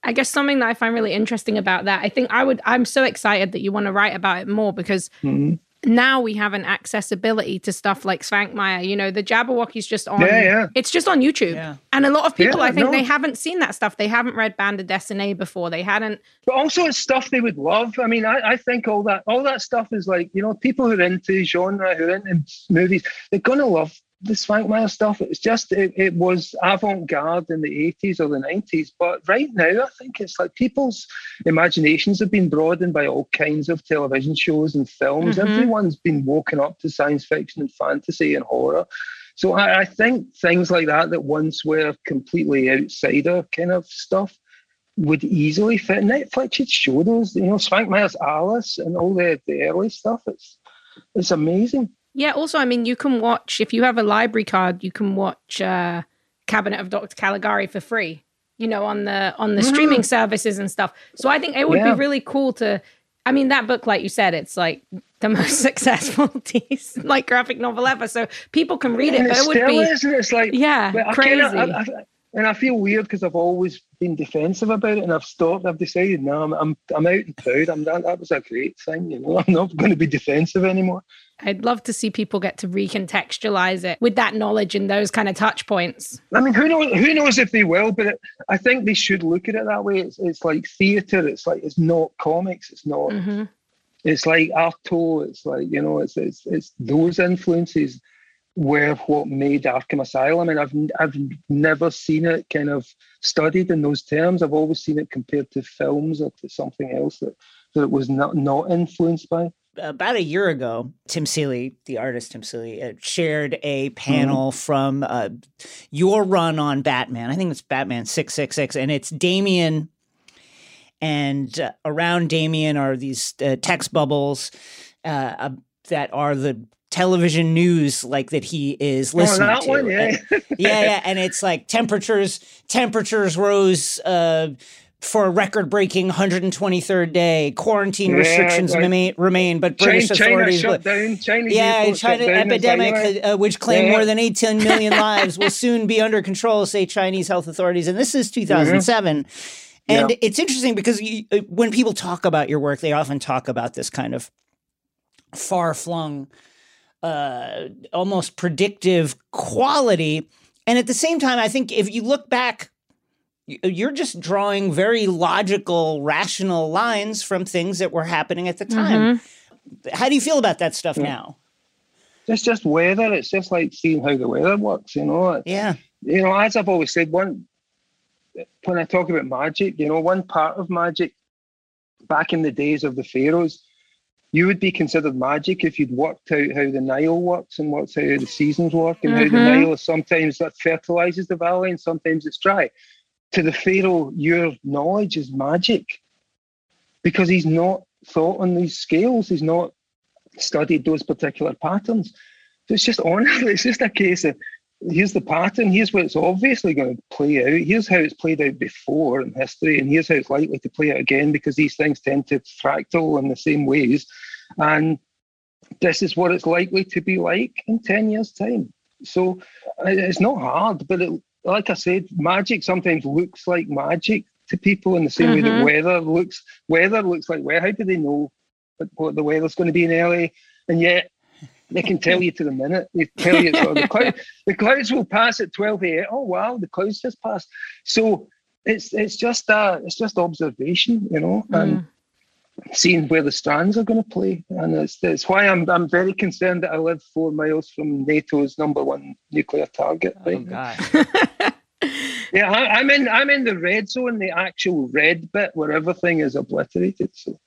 I guess, something that I find really interesting about that, I think I would, I'm so excited that you want to write about it more because Mhm. Now we have an accessibility to stuff like Svankmajer. You know, the Jabberwocky's just on, Yeah, yeah. it's just on YouTube. Yeah. And a lot of people, Yeah, I think no. they haven't seen that stuff. They haven't read Band of Destiny before. They hadn't, But also it's stuff they would love. I mean, I, I think all that all that stuff is like, you know, people who are into genre, who are into movies, they're gonna love the Svankmajer stuff. It's just it, it was avant-garde in the 80s or the 90s. But right now I think it's like people's imaginations have been broadened by all kinds of television shows and films. Mhm. Everyone's been woken up to science fiction and fantasy and horror. So I, I think things like that that once were completely outsider kind of stuff would easily fit. Netflix should show those, you know, Svankmajer's Alice and all the, the early stuff. It's it's amazing. Yeah. Also, I mean, you can watch, if you have a library card, you can watch uh, Cabinet of Dr. Caligari for free. You know, on the on the streaming services and stuff. So I think it would. Yeah. be really cool to. I mean, that book, like you said, it's like the most successful like graphic novel ever. So people can read it, but it it would be is, it's like yeah, crazy. I- I- and I feel weird because I've always been defensive about it, and I've stopped. I've decided, no, I'm I'm, I'm out and proud. I'm that, that was a great thing, you know. I'm not going to be defensive anymore. I'd love to see people get to recontextualize it with that knowledge and those kind of touch points. I mean, who knows? Who knows if they will? But it, I think they should look at it that way. It's it's like theatre. It's like it's not comics. It's not. hmm it's like Artaud, it's like you know, it's it's it's those influences were what made Arkham Asylum, and I've I've never seen it kind of studied in those terms. I've always seen it compared to films or to something else that, that it was not not influenced by. About a year ago, Tim Seeley, the artist Tim Seeley, uh, shared a panel mm-hmm. from uh, your run on Batman. I think it's Batman six six six, and it's Damian, and uh, around Damian are these uh, text bubbles uh, that are the television news like that he is oh, listening oh, to. One, yeah. And, yeah, yeah, and it's like temperatures temperatures rose uh, for a record-breaking 123rd day. Quarantine yeah, restrictions like, remain, remain, but British China, authorities, China down, Chinese yeah, China epidemic, like, uh, which claimed yeah. more than 18 million lives, will soon be under control, say Chinese health authorities. And this is 2007. Mm-hmm. And yeah. it's interesting because you, uh, when people talk about your work, they often talk about this kind of far-flung uh, almost predictive quality. And at the same time, I think if you look back, you're just drawing very logical, rational lines from things that were happening at the time. Mm-hmm. How do you feel about that stuff yeah. now? It's just weather. It's just like seeing how the weather works, you know. Yeah. You know, as I've always said, one when I talk about magic, you know, one part of magic back in the days of the pharaohs you would be considered magic if you'd worked out how the Nile works and worked out how the seasons work and mm-hmm. how the mm-hmm. Nile is sometimes that fertilizes the valley and sometimes it's dry. To the Pharaoh, your knowledge is magic because he's not thought on these scales. He's not studied those particular patterns. So it's just honestly, it's just a case of here's the pattern, here's what it's obviously going to play out, here's how it's played out before in history, and here's how it's likely to play out again because these things tend to fractal in the same ways. And this is what it's likely to be like in 10 years' time. So it's not hard, but it, like I said, magic sometimes looks like magic to people in the same mm-hmm. way that mm-hmm. weather looks weather looks like where how do they know what the weather's going to be in LA? And yet they can tell you to the minute. They tell you it's, the, cloud, the clouds will pass at 12 a.m. Oh wow, the clouds just passed. So it's it's just uh it's just observation, you know, mm. and seeing where the strands are going to play. And it's it's why I'm I'm very concerned that I live four miles from NATO's number one nuclear target. Oh, right God. yeah, I, I'm in I'm in the red zone, the actual red bit where everything is obliterated. So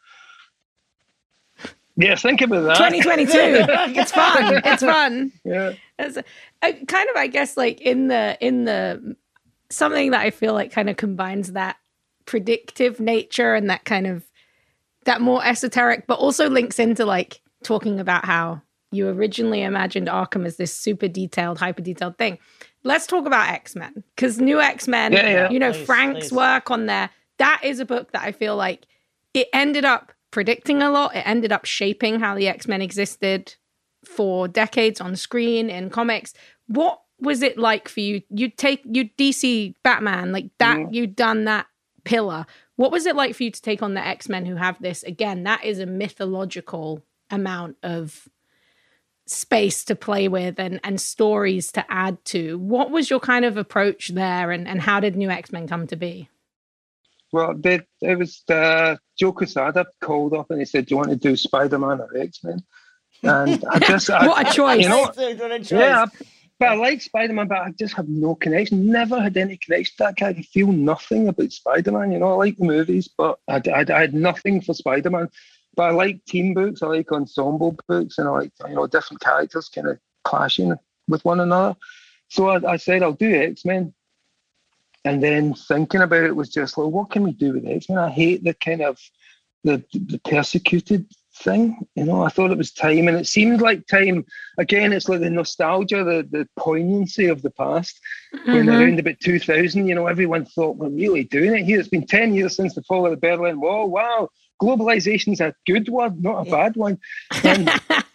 yeah, think about that. 2022. it's fun. It's fun. Yeah. It's a, kind of, I guess, like in the in the something that I feel like kind of combines that predictive nature and that kind of that more esoteric, but also links into like talking about how you originally imagined Arkham as this super detailed, hyper detailed thing. Let's talk about X Men because New X Men, yeah, yeah. you know, please, Frank's please. work on there. That is a book that I feel like it ended up predicting a lot. It ended up shaping how the X Men existed for decades on screen in comics. What was it like for you? You take you DC Batman like that. Mm. You'd done that pillar. What was it like for you to take on the X Men who have this again? That is a mythological amount of space to play with and and stories to add to. What was your kind of approach there, and and how did New X Men come to be? Well, they, it was uh, Joe Quesada called up and he said, "Do you want to do Spider Man or X Men?" And I just what a choice! You know, yeah, but I like Spider Man, but I just have no connection. Never had any connection to that guy. I feel nothing about Spider Man. You know, I like the movies, but I, I, I had nothing for Spider Man. But I like team books. I like ensemble books, and I like you know different characters kind of clashing with one another. So I, I said I'll do X Men and then thinking about it was just like, what can we do with X Men? I hate the kind of the the persecuted thing. You know, I thought it was time, and it seemed like time. Again, it's like the nostalgia, the the poignancy of the past. Mm-hmm. When around about 2000, you know, everyone thought we're really doing it here. It's been 10 years since the fall of the Berlin Wall. Wow, globalization is a good word, not a bad one. And,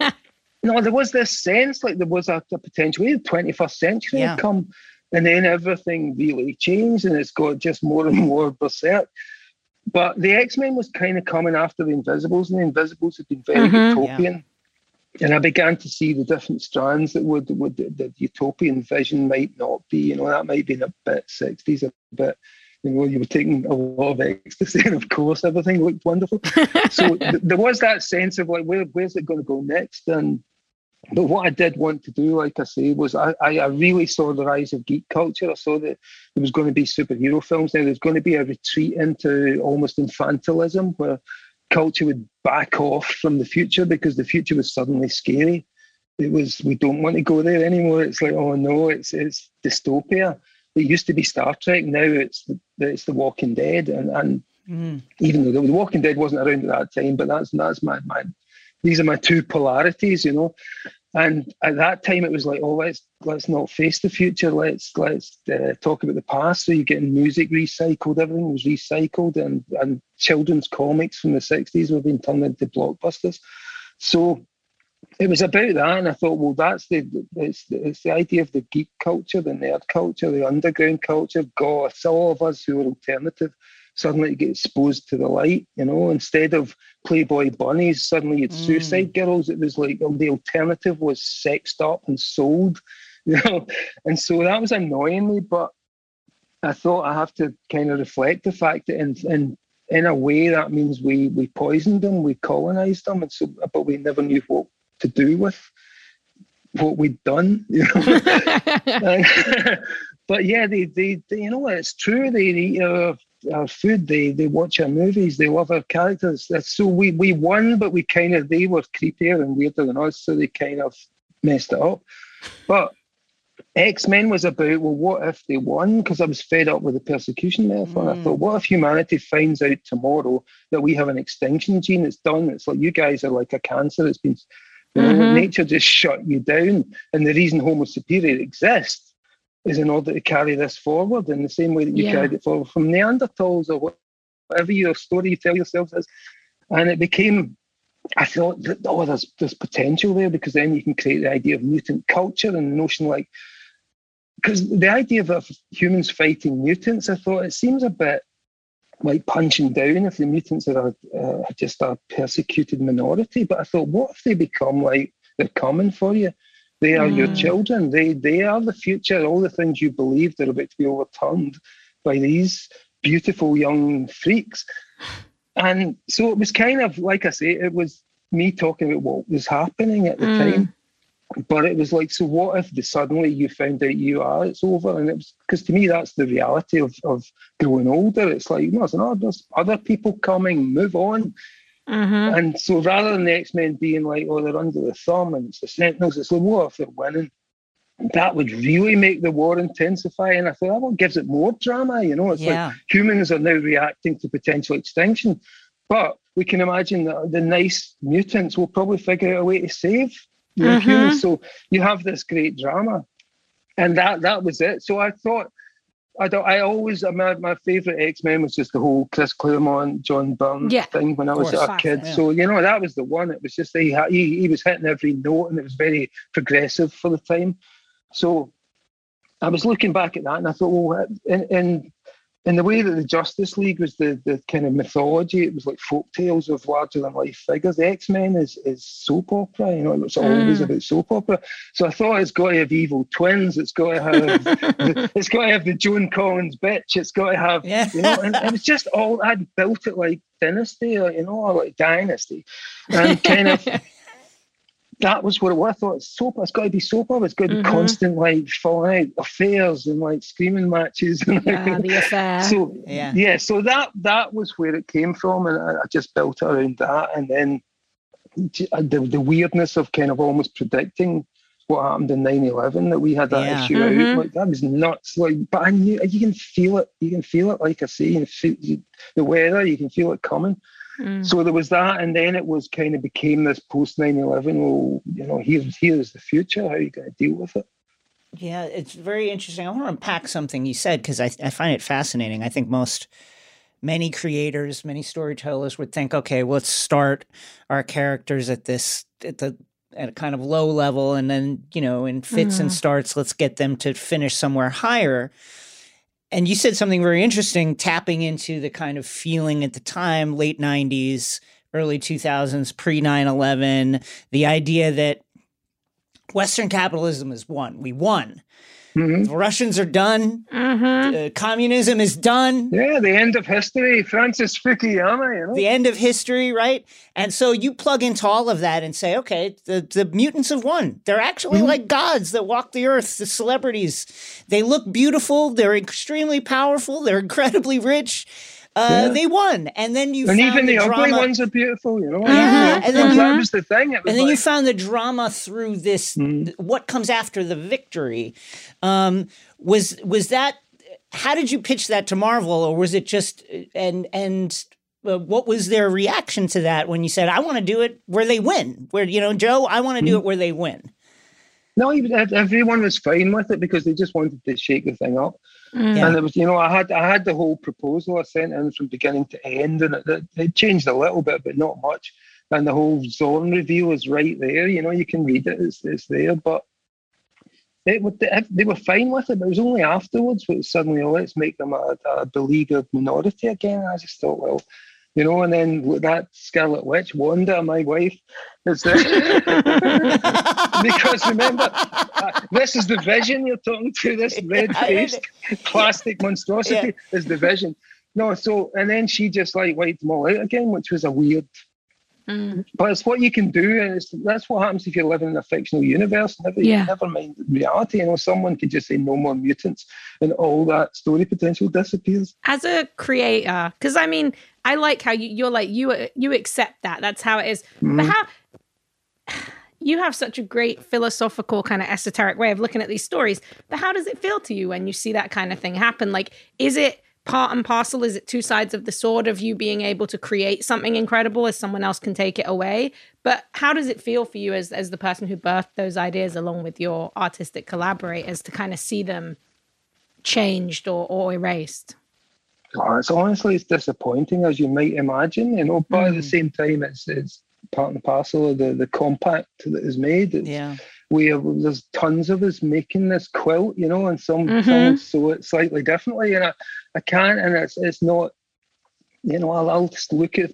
you know, there was this sense like there was a, a potential. The 21st century yeah. had come and then everything really changed and it's got just more and more berserk. But the X Men was kind of coming after the Invisibles, and the Invisibles had been very mm-hmm, utopian. Yeah. And I began to see the different strands that would, would the, the utopian vision might not be. You know, that might be a bit 60s, a bit you know, you were taking a lot of ecstasy, and of course, everything looked wonderful. so th- there was that sense of like, where, where's it going to go next? And but what I did want to do, like I say, was I, I really saw the rise of geek culture. I saw that there was going to be superhero films now. There's going to be a retreat into almost infantilism where culture would back off from the future because the future was suddenly scary. It was we don't want to go there anymore. It's like oh no, it's it's dystopia. It used to be Star Trek. Now it's the, it's The Walking Dead, and and mm. even though The Walking Dead wasn't around at that time, but that's that's my my these are my two polarities, you know. And at that time, it was like, oh, let's let's not face the future. Let's let's uh, talk about the past. So you're getting music recycled. Everything was recycled, and and children's comics from the '60s were being turned into blockbusters. So it was about that, and I thought, well, that's the it's, it's the idea of the geek culture, the nerd culture, the underground culture. God, all of us who are alternative suddenly you get exposed to the light. You know, instead of Playboy bunnies, suddenly it's mm. suicide girls. It was like the alternative was sexed up and sold. You know, and so that was annoying me. But I thought I have to kind of reflect the fact that in in in a way that means we we poisoned them, we colonized them, and so but we never knew what to do with what we'd done. You know. but yeah, they, they, they, you know, it's true. They our, our food. They they watch our movies. They love our characters. So we we won, but we kind of they were creepier and weirder than us, so they kind of messed it up. But X Men was about well, what if they won? Because I was fed up with the persecution metaphor. Mm. I thought, what if humanity finds out tomorrow that we have an extinction gene? It's done. It's like you guys are like a cancer. It's been you know, mm-hmm. nature just shut you down. And the reason Homo superior exists is in order to carry this forward in the same way that you yeah. carried it forward from Neanderthals or whatever your story you tell yourselves is. And it became, I thought that, oh, there's, there's potential there because then you can create the idea of mutant culture and the notion like, because the idea of, of humans fighting mutants, I thought it seems a bit like punching down if the mutants are uh, just a persecuted minority. But I thought, what if they become like they're coming for you? They are mm. your children. They they are the future. All the things you believed are about to be overturned by these beautiful young freaks. And so it was kind of like I say, it was me talking about what was happening at the mm. time. But it was like, so what if the, suddenly you found out you are, it's over? And it was because to me, that's the reality of, of growing older. It's like, no, oh, there's other people coming, move on. Mm-hmm. And so rather than the X Men being like, oh, they're under the thumb and it's the Sentinels, it's like, what if they're winning? That would really make the war intensify. And I thought, that what gives it more drama? You know, it's yeah. like humans are now reacting to potential extinction. But we can imagine that the nice mutants will probably figure out a way to save mm-hmm. humans. So you have this great drama. And that that was it. So I thought I don't. I always uh, my my favorite X Men was just the whole Chris Claremont, John Byrne yeah, thing when I was a kid. Yeah. So you know that was the one. It was just he, he he was hitting every note and it was very progressive for the time. So I was looking back at that and I thought, well, in, in in the way that the Justice League was the, the kind of mythology, it was like folk tales of larger than life figures. The X Men is, is soap opera, you know, it's always mm. about soap opera. So I thought it's got to have evil twins, it's got to have the, it's got to have the Joan Collins bitch, it's got to have yeah. you know, and it was just all I'd built it like dynasty, or, you know, or like dynasty. And kind of that was what it was. I thought it's soap. It's got to be soap opera. It's got to be mm-hmm. constant like falling out affairs and like screaming matches. And, yeah, the affair. So yeah. yeah, so that that was where it came from, and I, I just built it around that, and then uh, the the weirdness of kind of almost predicting what happened in 9-11 that we had that yeah. issue mm-hmm. out like that was nuts like but i knew you can feel it you can feel it like i say you feel, the weather you can feel it coming Mm. So there was that, and then it was kind of became this post 9 11. Well, you know, here's here's the future. How are you going to deal with it? Yeah, it's very interesting. I want to unpack something you said because I, I find it fascinating. I think most, many creators, many storytellers would think, okay, well, let's start our characters at this, at the, at a kind of low level, and then, you know, in fits mm. and starts, let's get them to finish somewhere higher and you said something very interesting, tapping into the kind of feeling at the time, late 90s, early 2000s, pre 9 11, the idea that Western capitalism is won. We won. Mhm. Russians are done. Uh, communism is done. Yeah, the end of history. Francis Fukuyama, you know. The end of history, right? And so you plug into all of that and say, okay, the, the mutants have won. They're actually Mm-hmm. like gods that walk the earth, the celebrities. They look beautiful. They're extremely powerful. They're incredibly rich. Uh, Yeah. They won. And then you and found even the, ugly drama. ones are beautiful, you know. Yeah, and then that you- was the thing. Was and then you found the drama through this Mm-hmm. what comes after the victory um, was was that how did you pitch that to marvel or was it just and and uh, what was their reaction to that when you said i want to do it where they win where you know joe i want to do it where they win No, everyone was fine with it because they just wanted to shake the thing up. And it was, you know, I had I had the whole proposal I sent in from beginning to end, and it, it, changed a little bit, but not much. And the whole Zorn review is right there. You know, you can read it; it's, it's there. But it would they were fine with it, but it was only afterwards where suddenly, oh, let's make them a, a beleaguered minority again. I just thought, well, you know, and then that Scarlet Witch, Wanda, my wife, is there. because remember, uh, this is the vision you're talking to, this red faced plastic monstrosity is the vision. No, so, and then she just like wiped them all out again, which was a weird. Mm. But it's what you can do, and it's, that's what happens if you're living in a fictional universe. Never, Yeah. never mind reality. You know, someone could just say no more mutants, and all that story potential disappears. as a creator because i mean i like how you, you're like you you accept that that's how it is but mm-hmm. how you have such a great philosophical kind of esoteric way of looking at these stories but how does it feel to you when you see that kind of thing happen like is it part and parcel is it two sides of the sword of you being able to create something incredible as someone else can take it away but how does it feel for you as as the person who birthed those ideas along with your artistic collaborators to kind of see them changed or, or erased Oh, it's honestly it's disappointing as you might imagine, you know. But at the mm. same time, it's it's part and parcel of the the compact that is made. It's, yeah we have, there's tons of us making this quilt, you know, and some Mhm. some sew it slightly differently, and I, I can't, and it's it's not, you know, I'll, I'll just look at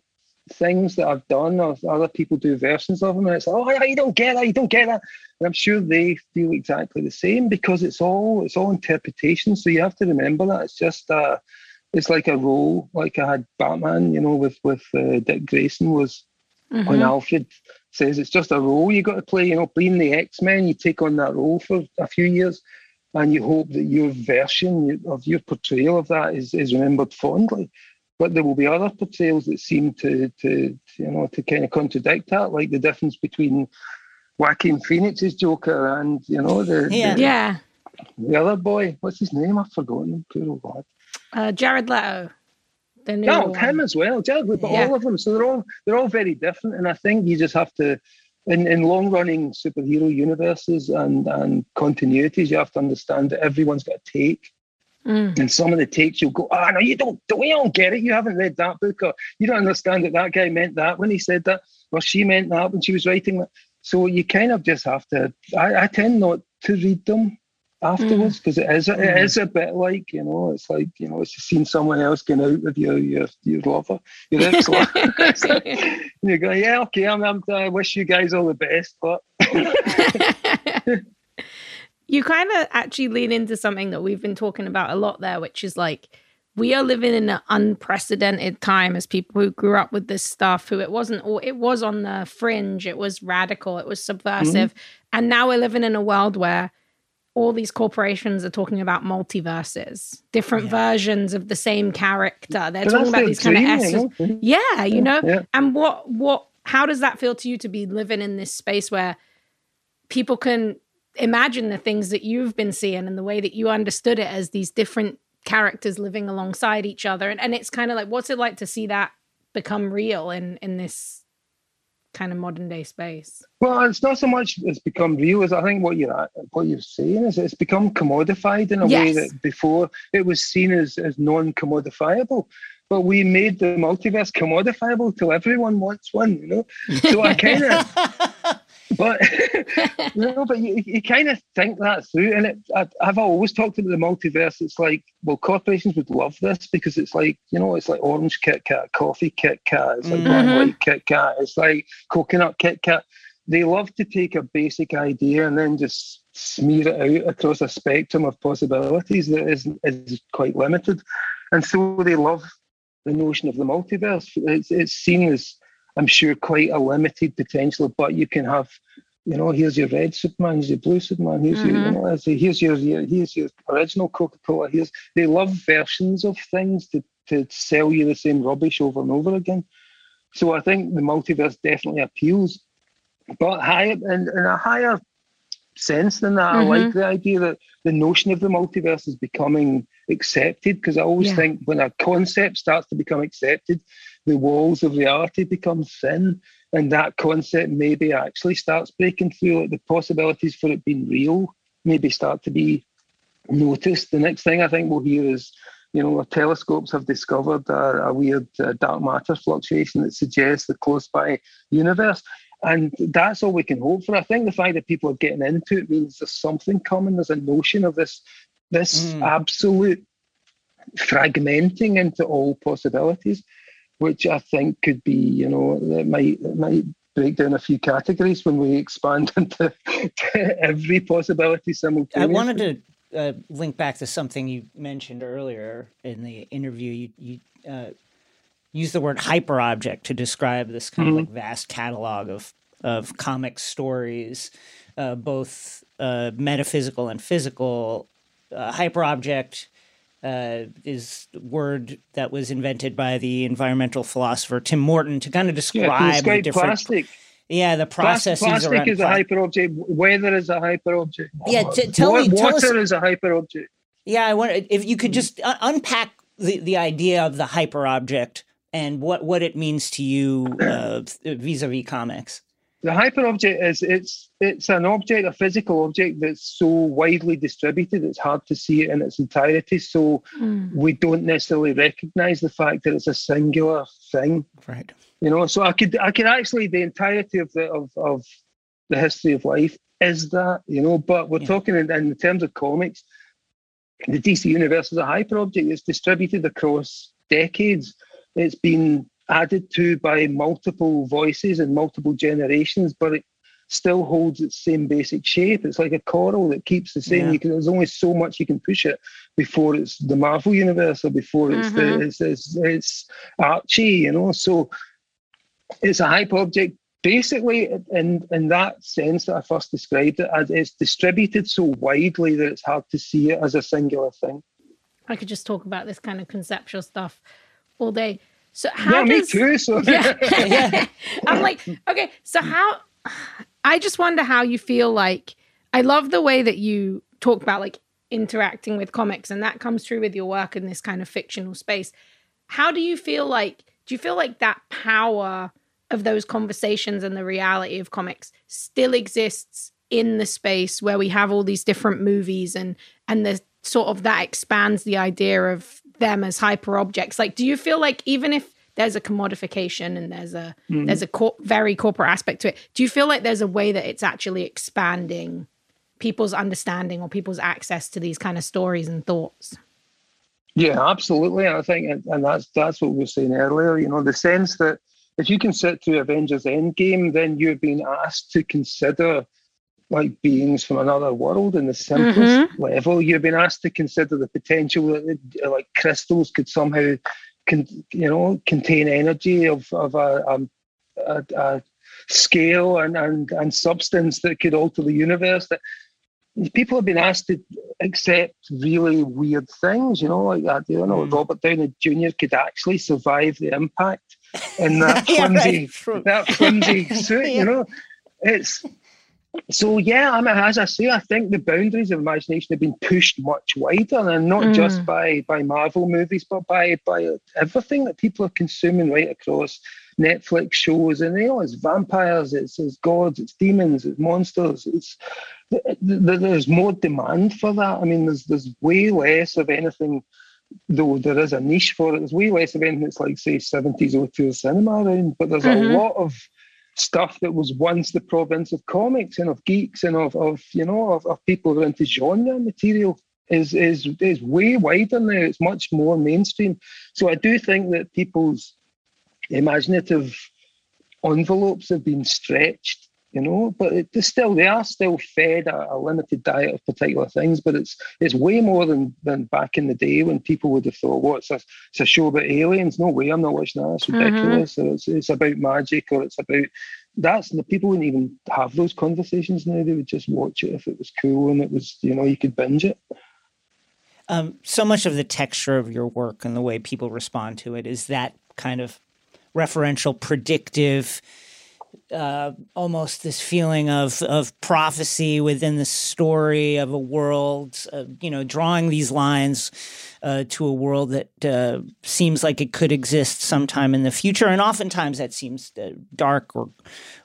things that I've done or other people do versions of them, and it's oh, yeah, you don't get that, you don't get that, and I'm sure they feel exactly the same because it's all it's all interpretation. So you have to remember that it's just uh, it's like a role, like I had Batman, you know, with with uh, Dick Grayson was when Alfred says it's just a role you've got to play. You know, being the X Men, you take on that role for a few years, and you hope that your version of your portrayal of that is, is remembered fondly. But there will be other portrayals that seem to, to you know to kind of contradict that, like the difference between Joaquin Phoenix's Joker and you know the Yeah. the, yeah the other boy. What's his name? I've forgotten. Poor old lad. Uh, Jared Leto. The No, one. him as well. Jared, but Yeah. all of them. So they're all they're all very different, and I think you just have to, in, in long running superhero universes and and continuities, you have to understand that everyone's got a take. Mm. And some of the takes you'll go, ah, no, you don't, we don't get it. You haven't read that book, or you don't understand that that guy meant that when he said that, or she meant that when she was writing that. So you kind of just have to. I, I tend not to read them afterwards mm. because it is it mm. is a bit like you know it's like you know it's just seeing someone else going out with your your your lover your ex lover. you go yeah okay I'm, I'm I wish you guys all the best but you kind of actually lean into something that we've been talking about a lot there, which is like we are living in an unprecedented time as people who grew up with this stuff, who it wasn't all it was on the fringe, it was radical, it was subversive. Mm-hmm. And now we're living in a world where all these corporations are talking about multiverses, different versions of the same character. They're talking about these kind of you essence. know? Yeah, you know. yeah. And what what how does that feel to you to be living in this space where people can imagine the things that you've been seeing and the way that you understood it as these different characters living alongside each other and, and it's kind of like what's it like to see that become real in in this kind of modern day space Well, it's not so much it's become real as I think what you're what you're saying is it's become commodified in a way that before it was seen as, as non-commodifiable. But we made the multiverse commodifiable till everyone wants one, you know. So I kind of, but you know, but you, you kind of think that through, and it, I, I've always talked about the multiverse. It's like, well, corporations would love this because it's like, you know, it's like orange Kit Kat, coffee Kit Kat, it's like black and mm-hmm. white Kit Kat, it's like coconut Kit Kat. They love to take a basic idea and then just smear it out across a spectrum of possibilities that is is quite limited, and so they love the notion of the multiverse. It's, it's seen as, I'm sure, quite a limited potential, but you can have, you know, here's your red Superman, here's your blue Superman, here's mm-hmm. your, you know, here's your, your here's your original Coca Cola. Here's they love versions of things to to sell you the same rubbish over and over again. So I think the multiverse definitely appeals, but higher in, in a higher sense than that. Mm-hmm. I like the idea that the notion of the multiverse is becoming accepted because I always yeah. think when a concept starts to become accepted, the walls of reality become thin, and that concept maybe actually starts breaking through. Like the possibilities for it being real maybe start to be noticed. The next thing I think we'll hear is. You know, our telescopes have discovered a, a weird uh, dark matter fluctuation that suggests the close by universe. And that's all we can hope for. I think the fact that people are getting into it means there's something coming. There's a notion of this this mm. absolute fragmenting into all possibilities, which I think could be, you know, it might it might break down a few categories when we expand into every possibility simultaneously. I wanted to uh, link back to something you mentioned earlier in the interview. You you uh, use the word hyperobject to describe this kind mm-hmm. of like vast catalog of of comic stories, uh, both uh, metaphysical and physical. Uh, hyperobject uh, is word that was invented by the environmental philosopher Tim Morton to kind of describe yeah, the different. Plastic. Yeah, the processes plastic around is a hyperobject. Weather is a hyperobject. Yeah, t- tell me. Water us, is a hyperobject. Yeah, I wonder if you could just un- unpack the, the idea of the hyperobject and what what it means to you uh, vis-a-vis comics the hyperobject is it's it's an object a physical object that's so widely distributed it's hard to see it in its entirety so mm. we don't necessarily recognize the fact that it's a singular thing right you know so i could i could actually the entirety of the of, of the history of life is that you know but we're yeah. talking in, in terms of comics the dc universe is a hyperobject it's distributed across decades it's been added to by multiple voices and multiple generations, but it still holds its same basic shape. It's like a coral that keeps the same. Yeah. You can, there's only so much you can push it before it's the Marvel universe or before it's mm-hmm. the it's, it's, it's Archie, you know. So it's a hyperobject. Basically, in in that sense that I first described it, as it's distributed so widely that it's hard to see it as a singular thing. I could just talk about this kind of conceptual stuff all day. So how yeah, does, me too. So. yeah. I'm like, okay, so how? I just wonder how you feel like. I love the way that you talk about like interacting with comics, and that comes through with your work in this kind of fictional space. How do you feel like? Do you feel like that power of those conversations and the reality of comics still exists in the space where we have all these different movies and and the sort of that expands the idea of them as hyper objects. Like do you feel like even if there's a commodification and there's a mm. there's a cor- very corporate aspect to it do you feel like there's a way that it's actually expanding people's understanding or people's access to these kind of stories and thoughts? Yeah absolutely. And i think and that's that's what we were saying earlier you know the sense that if you can sit through avengers endgame then you're being asked to consider like beings from another world in the simplest mm-hmm. level. You've been asked to consider the potential that uh, like crystals could somehow, con- you know, contain energy of of a, a, a, a scale and, and and substance that could alter the universe. That people have been asked to accept really weird things, you know, like that. You know, mm. Robert Downey Jr. could actually survive the impact in that flimsy, yeah, right. that flimsy suit. yeah. You know, it's so yeah, I mean, as I say, I think the boundaries of imagination have been pushed much wider, and not mm. just by by Marvel movies, but by by everything that people are consuming right across Netflix shows. And you know, it's vampires, it's, it's gods, it's demons, it's monsters. It's there's more demand for that. I mean, there's there's way less of anything. Though there is a niche for it, there's way less of anything that's like, say, 70s auteur cinema around, but there's mm-hmm. a lot of stuff that was once the province of comics and of geeks and of, of you know of, of people who are into genre material is is is way wider now. It's much more mainstream. So I do think that people's imaginative envelopes have been stretched you know. But it, still they are still fed a, a, limited diet of particular things. But it's it's way more than than back in the day when people would have thought, "What's well, a, it's a show about aliens?" No way, I'm not watching that. It's mm-hmm. ridiculous. Mm-hmm. it's, it's about magic or it's about that's the people wouldn't even have those conversations now. They would just watch it if it was cool and it was you know you could binge it. Um, so much of the texture of your work and the way people respond to it is that kind of referential, predictive uh, almost this feeling of of prophecy within the story of a world, uh, you know, drawing these lines uh, to a world that uh, seems like it could exist sometime in the future, and oftentimes that seems uh, dark or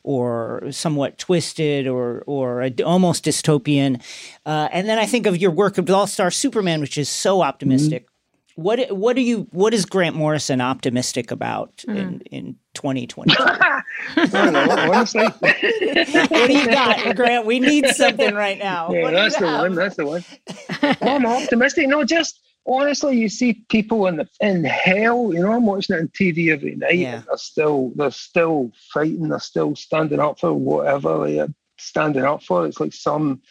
or somewhat twisted or or almost dystopian. Uh, and then I think of your work of All Star Superman, which is so optimistic. Mm-hmm what what are you what is Grant Morrison optimistic about mm. in in 2020? honestly. what do you got, Grant? We need something right now. Yeah, that's the have? one. That's the one. Well, I'm optimistic. No, just honestly, you see people in the in hell. You know, I'm watching it on TV every night. Yeah. they're still they're still fighting. They're still standing up for whatever they're standing up for. It's like some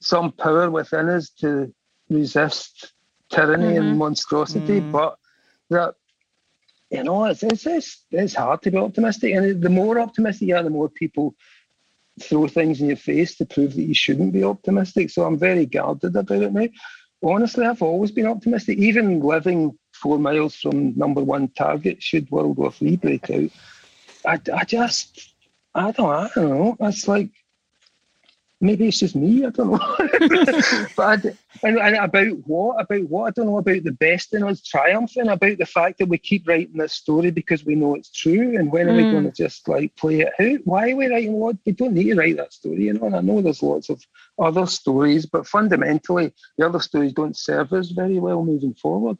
some power within us to resist tyranny mm-hmm. and monstrosity. Mm. But that you know, it's, it's it's it's hard to be optimistic, and the more optimistic you are, the more people throw things in your face to prove that you shouldn't be optimistic. So I'm very guarded about it now. Honestly, I've always been optimistic, even living four miles from number one target should World War Three break out. I, I just, I don't, I don't know. It's like maybe it's just me. I don't know. but I, and, and, about what? About what? I don't know. About the best in us triumphing. About the fact that we keep writing this story because we know it's true. And when mm. are we hmm. going to just like play it out? Why are we writing what? We don't need to write that story, you know. And I know there's lots of other stories, but fundamentally, the other stories don't serve us very well moving forward.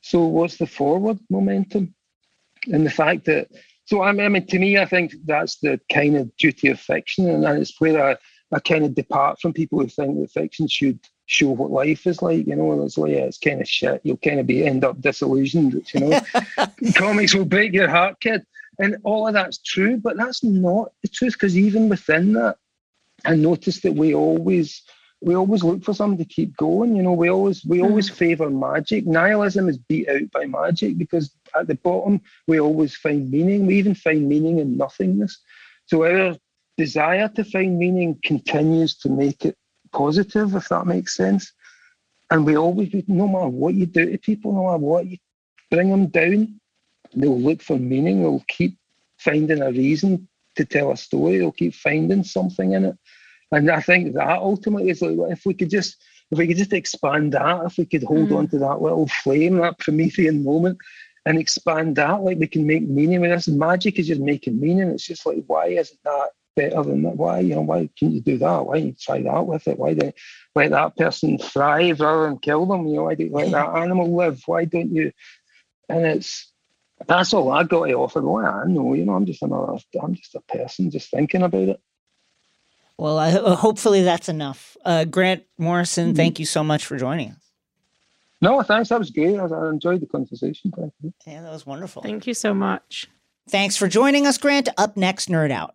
So, what's the forward momentum? And the fact that so I mean, to me, I think that's the kind of duty of fiction, and it's where I I kind of depart from people who think that fiction should show what life is like. You know, it's like yeah, it's kind of shit. You'll kind of be end up disillusioned. You know, comics will break your heart, kid, and all of that's true. But that's not the truth because even within that, I noticed that we always we always look for something to keep going. You know, we always we always mm. favour magic. Nihilism is beat out by magic because at the bottom we always find meaning. We even find meaning in nothingness. So our desire to find meaning continues to make it positive, if that makes sense. And we always, no matter what you do to people, no matter what you bring them down, they'll look for meaning. They'll keep finding a reason to tell a story. They'll keep finding something in it. And I think that ultimately is like if we could just if we could just expand that, if we could hold mm. on to that little flame, that Promethean moment, and expand that, like we can make meaning with this. Magic is just making meaning. It's just like why isn't that better than that. Why, you know, why can't you do that? Why don't you try that with it? Why do you let that person thrive rather than kill them? You know, why do you let that animal live? Why don't you? And it's that's all I got to offer. What I know, you know, I'm just another, I'm just a person just thinking about it. Well, I, uh, hopefully that's enough. Uh, Grant Morrison, mm-hmm. thank you so much for joining us. No, thanks. That was great. I, I enjoyed the conversation. Thank you. Yeah, that was wonderful. Thank you so much. Thanks for joining us, Grant. Up next, Nerd Out.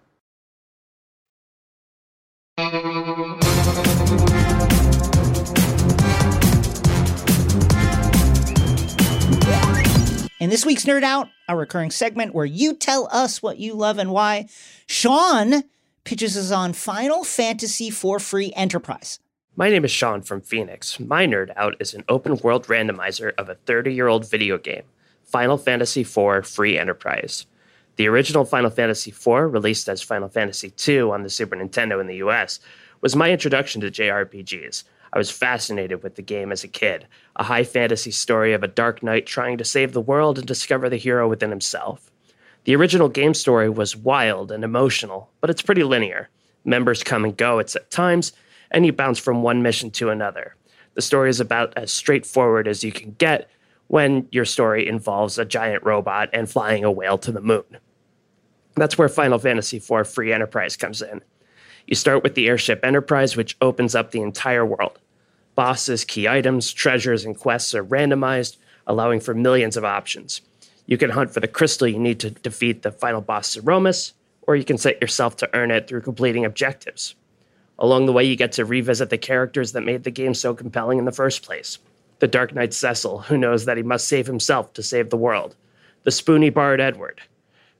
In this week's Nerd Out, a recurring segment where you tell us what you love and why, Sean pitches us on Final Fantasy IV Free Enterprise. My name is Sean from Phoenix. My Nerd Out is an open world randomizer of a 30 year old video game, Final Fantasy IV Free Enterprise. The original Final Fantasy IV, released as Final Fantasy II on the Super Nintendo in the US, was my introduction to JRPGs. I was fascinated with the game as a kid, a high fantasy story of a dark knight trying to save the world and discover the hero within himself. The original game story was wild and emotional, but it's pretty linear. Members come and go at set times, and you bounce from one mission to another. The story is about as straightforward as you can get when your story involves a giant robot and flying a whale to the moon. That's where Final Fantasy IV Free Enterprise comes in. You start with the airship Enterprise, which opens up the entire world. Bosses, key items, treasures, and quests are randomized, allowing for millions of options. You can hunt for the crystal you need to defeat the final boss, Zeromus, or you can set yourself to earn it through completing objectives. Along the way, you get to revisit the characters that made the game so compelling in the first place. The Dark Knight Cecil, who knows that he must save himself to save the world. The spoony bard Edward.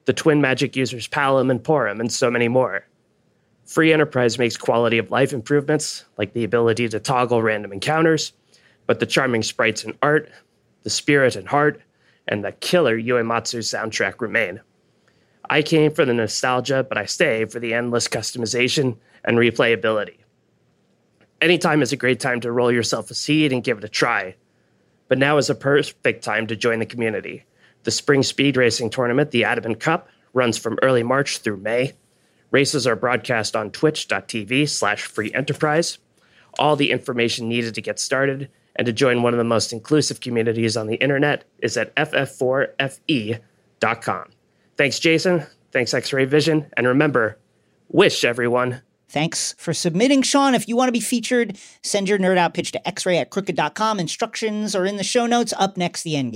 The twin magic users Palom and Porom, and so many more. Free Enterprise makes quality of life improvements, like the ability to toggle random encounters, but the charming sprites and art, the spirit and heart, and the killer Uematsu soundtrack remain. I came for the nostalgia, but I stay for the endless customization and replayability. Anytime is a great time to roll yourself a seed and give it a try. But now is a perfect time to join the community. The spring speed racing tournament, the Adamant Cup, runs from early March through May. Races are broadcast on twitch.tv slash free enterprise. All the information needed to get started and to join one of the most inclusive communities on the internet is at ff4fe.com. Thanks, Jason. Thanks, X Ray Vision. And remember, wish everyone. Thanks for submitting, Sean. If you want to be featured, send your nerd out pitch to xray at crooked.com. Instructions are in the show notes. Up next, the end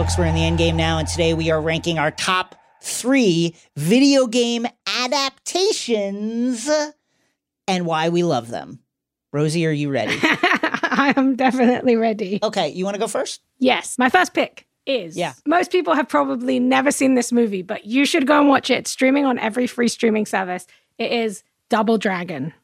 Folks, we're in the end game now, and today we are ranking our top three video game adaptations and why we love them. Rosie, are you ready? I am definitely ready. Okay, you want to go first? Yes. My first pick is Yeah. most people have probably never seen this movie, but you should go and watch it. It's streaming on every free streaming service. It is Double Dragon.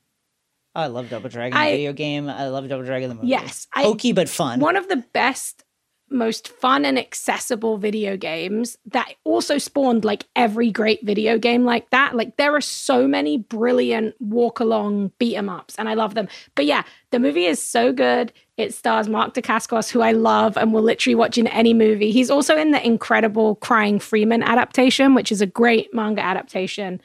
Oh, I love Double Dragon I- the video game. I love Double Dragon the movie. Yes, I- hokey but fun. One of the best, most fun and accessible video games that also spawned like every great video game like that. Like there are so many brilliant walk along beat 'em ups, and I love them. But yeah, the movie is so good. It stars Mark Dacascos, who I love and will literally watch in any movie. He's also in the incredible Crying Freeman adaptation, which is a great manga adaptation.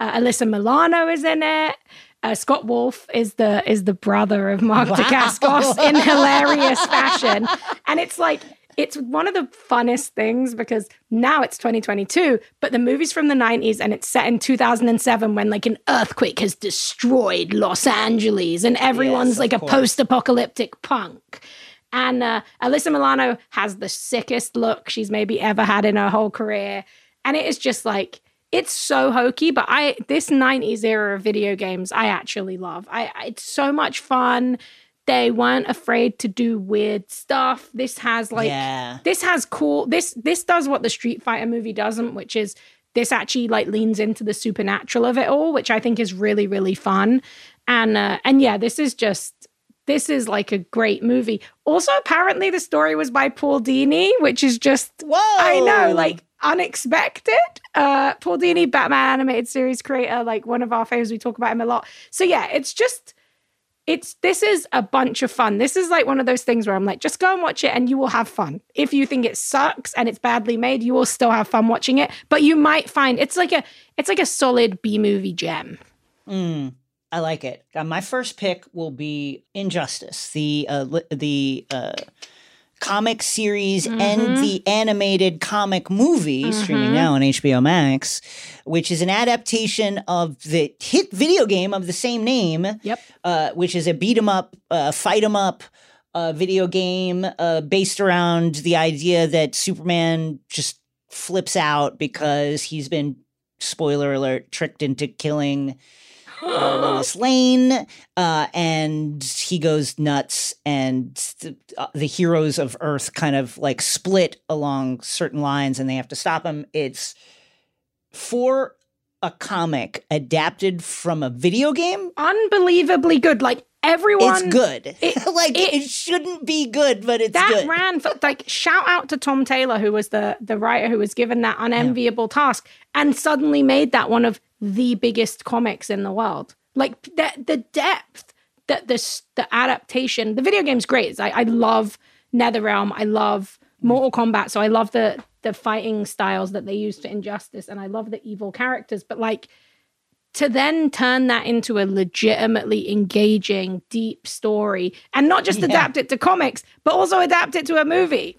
Uh, Alyssa Milano is in it. Uh, Scott Wolf is the is the brother of Mark Wow. Dacascos in hilarious fashion, and it's like it's one of the funnest things because now it's 2022, but the movie's from the 90s and it's set in 2007 when like an earthquake has destroyed Los Angeles and everyone's Yes, like a post-apocalyptic punk. And uh, Alyssa Milano has the sickest look she's maybe ever had in her whole career. And it is just like, it's so hokey, but I this 90s era of video games I actually love. I it's so much fun. They weren't afraid to do weird stuff. This has like yeah. this has cool this this does what the Street Fighter movie doesn't, which is this actually like leans into the supernatural of it all, which I think is really really fun. And uh, and yeah, this is just this is like a great movie. Also, apparently the story was by Paul Dini, which is just Whoa. I know, like unexpected. Uh Paul Dini, Batman animated series creator, like one of our favorites. We talk about him a lot. So yeah, it's just it's this is a bunch of fun. This is like one of those things where I'm like, just go and watch it and you will have fun. If you think it sucks and it's badly made, you will still have fun watching it. But you might find it's like a it's like a solid B movie gem. Mm, I like it. My first pick will be Injustice, the uh, the uh, comic series Mm-hmm. and the animated comic movie streaming now on HBO Max, which is an adaptation of the hit video game of the same name. Yep. uh, which is a beat 'em up, uh, fight 'em up uh, video game uh, based around the idea that Superman just flips out because he's been, spoiler alert, tricked into killing Lois Lane, uh, and he goes nuts, and the, uh, the heroes of Earth kind of like split along certain lines, and they have to stop him. It's for a comic adapted from a video game. Unbelievably good. Like everyone It's good. it- like it, it- shouldn't be good, but it's that good. ran for like shout out to Tom Taylor, who was the the writer who was given that unenviable task and suddenly made that one of the biggest comics in the world. Like the the depth the the s- the adaptation. The video game's great. I, I love NetherRealm. I love Mortal Kombat. So I love the the fighting styles that they use for Injustice, and I love the evil characters. But like to then turn that into a legitimately engaging, deep story, and not just Yeah. adapt it to comics, but also adapt it to a movie,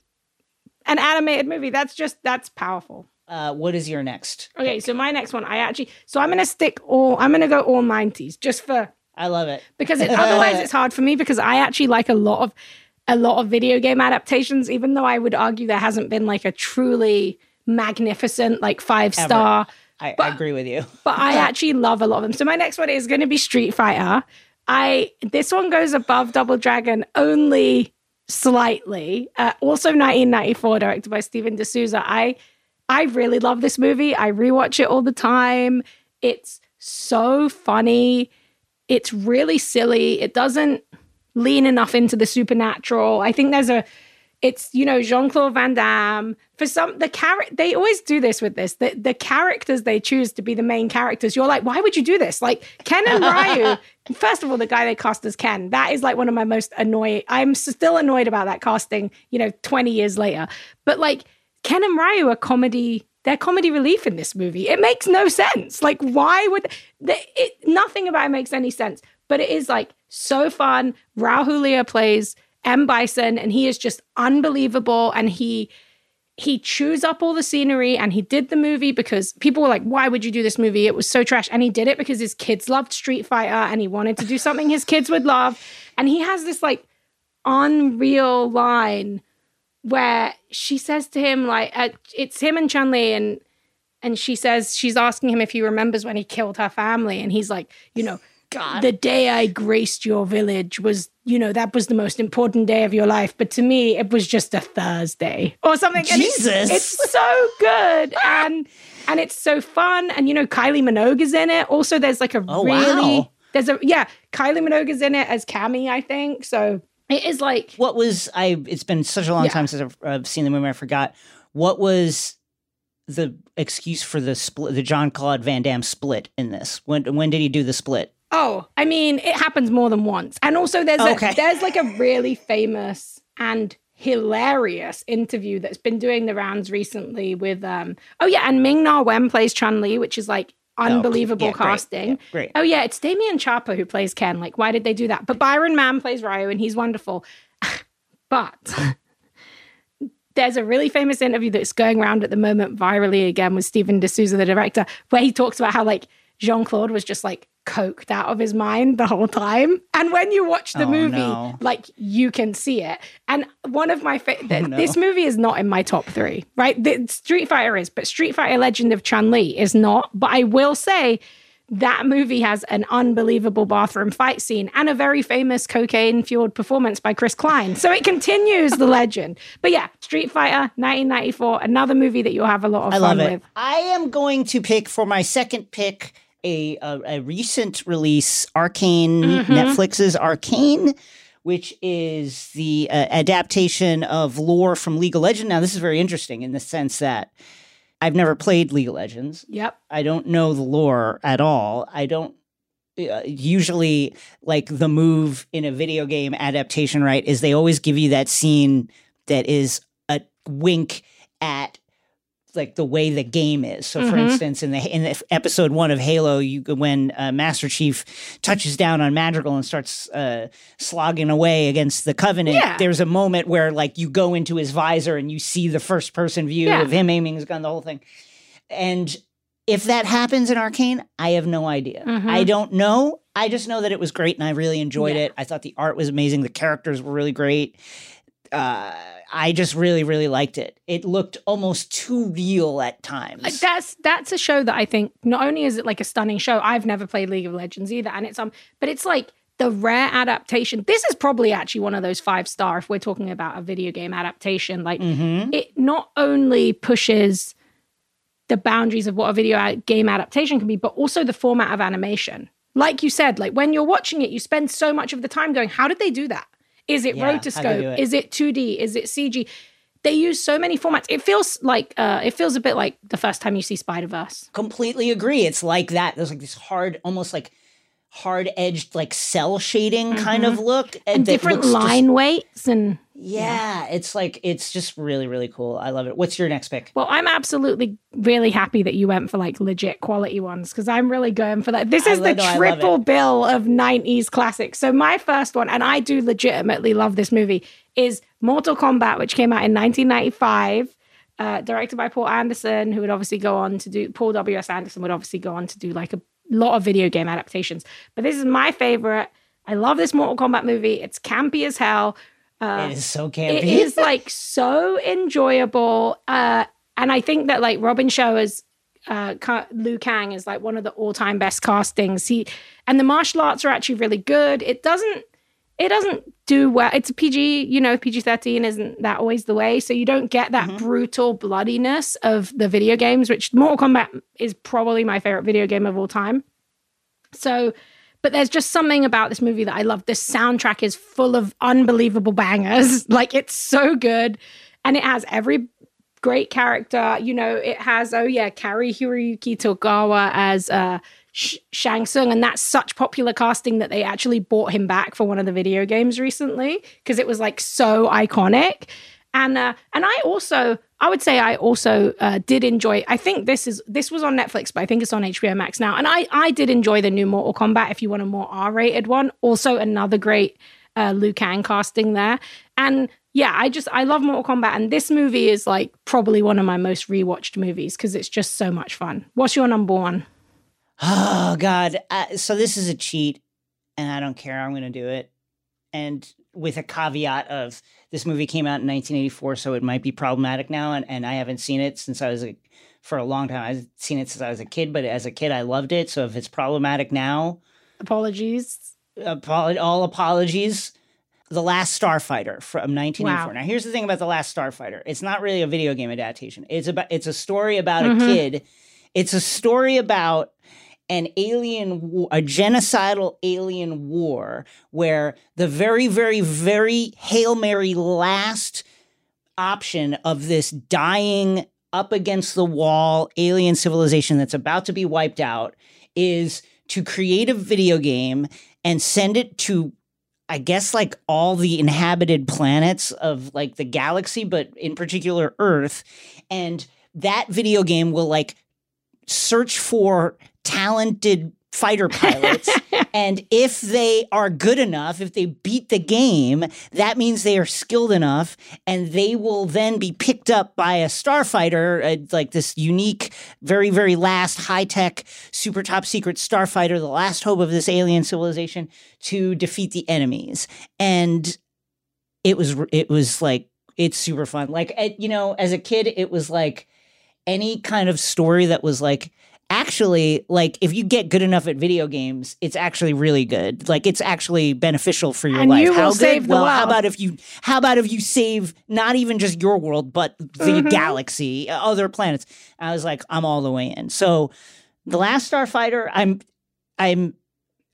an animated movie. That's just that's powerful. Uh, what is your next? Okay, so my next one, I actually, so I'm gonna stick all, I'm gonna go all 90s just for I love it. because it, otherwise it's hard for me because I actually like a lot of a lot of video game adaptations, even though I would argue there hasn't been like a truly magnificent like five star. I, I But- agree with you. But I actually love a lot of them. So my next one is going to be Street Fighter. I this one goes above Double Dragon only slightly. Uh, also 1994, directed by Steven de Souza. I I really love this movie. I rewatch it all the time. It's so funny. It's really silly. It doesn't lean enough into the supernatural. I think there's a it's you know Jean-Claude Van Damme. For some the character they always do this with this. The the characters they choose to be the main characters. You're like, why would you do this? Like Ken and Ryu. first of all, the guy they cast as Ken, that is like one of my most annoying. I'm still annoyed about that casting, you know, 20 years later. But like Ken and Ryu are comedy. They're comedy relief in this movie. It makes no sense. Like, why would the, it? Nothing about it makes any sense. But it is like so fun. Raul Julia plays M Bison, and he is just unbelievable. And he he chews up all the scenery, and he did the movie because people were like, "Why would you do this movie? It was so trash." And he did it because his kids loved Street Fighter, and he wanted to do something his kids would love. And he has this like unreal line where she says to him like uh, it's him and Chun Li and and she says she's asking him if he remembers when he killed her family and he's like you know God. the day I graced your village was you know that was the most important day of your life but to me it was just a Thursday or something And it's- Jesus. it's, so good and and it's so fun and you know Kylie Minogue is in it also there's like a Oh, really wow. there's a yeah Kylie Minogue is in it as Cammy I think so it is like What was I? It's been such a long Yeah. time since I've, I've seen the movie. I forgot. What was the excuse for the split? The Jean Claude Van Damme split in this? When when did he do the split? Oh, I mean, it happens more than once. And also there's a, there's like a really famous and hilarious interview that's been doing the rounds recently with um oh yeah, and Ming Na Wen plays Chun Li, which is like Oh, unbelievable yeah, great. casting. Yeah, great. Oh yeah, it's Damian Chapa who plays Ken. Like, why did they do that? But Byron Mann plays Ryu, and he's wonderful. but there's a really famous interview that's going around at the moment virally again with Steven de Souza, the director, where he talks about how like Jean Claude was just like coked out of his mind the whole time. And when you watch the Oh, movie, no. like you can see it. And one of my fa- oh, th- no. this movie is not in my top three, right? The, Street Fighter is, but Street Fighter Legend of Chun Li is not. But I will say that movie has an unbelievable bathroom fight scene and a very famous cocaine fueled performance by Chris Klein. So it continues the legend. But yeah, Street Fighter 1994, another movie that you'll have a lot of I fun love it. with. I am going to pick for my second pick a a, a recent release, Arcane Mm-hmm. Netflix's Arcane, which is the uh, adaptation of lore from League of Legends. Now, this is very interesting in the sense that I've never played League of Legends. Yep. I don't know the lore at all. I don't. Uh, usually, like the move in a video game adaptation, right, is they always give you that scene that is a wink at like the way the game is. So, for Mhm. instance, in the in the episode one of Halo, you when uh, Master Chief touches down on Madrigal and starts uh, slogging away against the Covenant, Yeah. there's a moment where like you go into his visor and you see the first person view Yeah. of him aiming his gun, the whole thing. And if that happens in Arcane, I have no idea. Mhm. I don't know. I just know that it was great and I really enjoyed Yeah. it. I thought the art was amazing. The characters were really great. Uh, I just really, really liked it. It looked almost too real at times. Uh, That's that's a show that I think not only is it like a stunning show. I've never played League of Legends either, and it's um, but it's like the rare adaptation. This is probably actually one of those five star if we're talking about a video game adaptation. Like Mhm. it not only pushes the boundaries of what a video game adaptation can be, but also the format of animation. Like you said, like when you're watching it, you spend so much of the time going, "How did they do that? Is it Yeah, how'd they do rotoscope? it? Is it 2D? Is it CG?" They use so many formats. It feels like uh, it feels a bit like the first time you see Spider Verse. completely agree. It's like that. There's like this hard, almost like hard edged like cell shading kind of look Mm-hmm. and different looks just- line weights and yeah, it's like it's just really really cool. I love it. What's your next pick? well i'm absolutely really happy that you went for like legit quality ones because i'm really going for that. This I is the no, triple bill of 90s classics. So my first one and i do legitimately love this movie is mortal kombat which came out in 1995 uh, directed by paul anderson who would obviously go on to do paul w.s anderson would obviously go on to do like a lot of video game adaptations. But this is my favorite. I love this mortal kombat movie. It's campy as hell it is so campy. it is like so enjoyable uh and i think that like robin shou as uh liu kang is like one of the all-time best castings. He and the martial arts are actually really good. It doesn't it doesn't do well. It's a pg you know pg-13 isn't that always the way so you don't get that brutal bloodiness of the video games which mortal kombat is probably my favorite video game of all time. So, but there's just something about this movie that I love. This soundtrack is full of unbelievable bangers. Like it's so good. And it has every great character. You know, it has, oh yeah, Cary Hiroyuki Tagawa as uh Sh- Shang Tsung, and that's such popular casting that they actually bought him back for one of the video games recently because it was like so iconic. And uh, and I also I would say I also uh, did enjoy. I think this is this was on Netflix, but I think it's on HBO Max now. And I I did enjoy the new Mortal Kombat. If you want a more R rated one, also another great uh, Liu Kang casting there. And yeah, I just I love Mortal Kombat, and this movie is like probably one of my most rewatched movies because it's just so much fun. What's your number one? Oh God! Uh, so this is a cheat, and I don't care. I'm going to do it, and with a caveat of this movie came out in 1984, so it might be problematic now, and, and I haven't seen it since I was a for a long time. I've seen it since I was a kid, but as a kid, I loved it. So if it's problematic now, Apologies. apolo- all apologies. The Last Starfighter from 1984. Wow. Now, here's the thing about The Last Starfighter. It's not really a video game adaptation. It's about it's a story about a Mhm. kid. It's a story about an alien war, a genocidal alien war where the very very very Hail Mary last option of this dying up against the wall alien civilization that's about to be wiped out is to create a video game and send it to I guess like all the inhabited planets of like the galaxy, but in particular Earth. And that video game will like search for talented fighter pilots. and if they are good enough, if they beat the game, that means they are skilled enough and they will then be picked up by a starfighter, uh, like this unique, very, very last high tech, super top secret starfighter, the last hope of this alien civilization to defeat the enemies. And it was, it was like, it's super fun. Like, eh, you know, as a kid, it was like any kind of story that was like, actually like if you get good enough at video games it's actually really good like it's actually beneficial for your And life you how good well how about if you how about if you save not even just your world but the Mm-hmm. galaxy uh, other planets i was like i'm all the way in so the last starfighter i'm i'm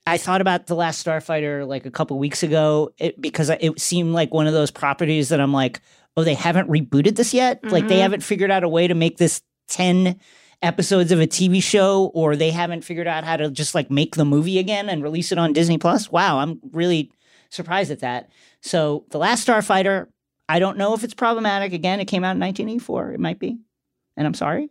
I thought about the last Starfighter like a couple weeks ago it, because it seemed like one of those properties that I'm like, oh, they haven't rebooted this yet. Like they Mhm. haven't figured out a way to make this ten episodes of a TV show, or they haven't figured out how to just like make the movie again and release it on Disney Plus. Wow, I'm really surprised at that. So the last Starfighter, I don't know if it's problematic. Again, it came out in 1984. It might be, and I'm sorry.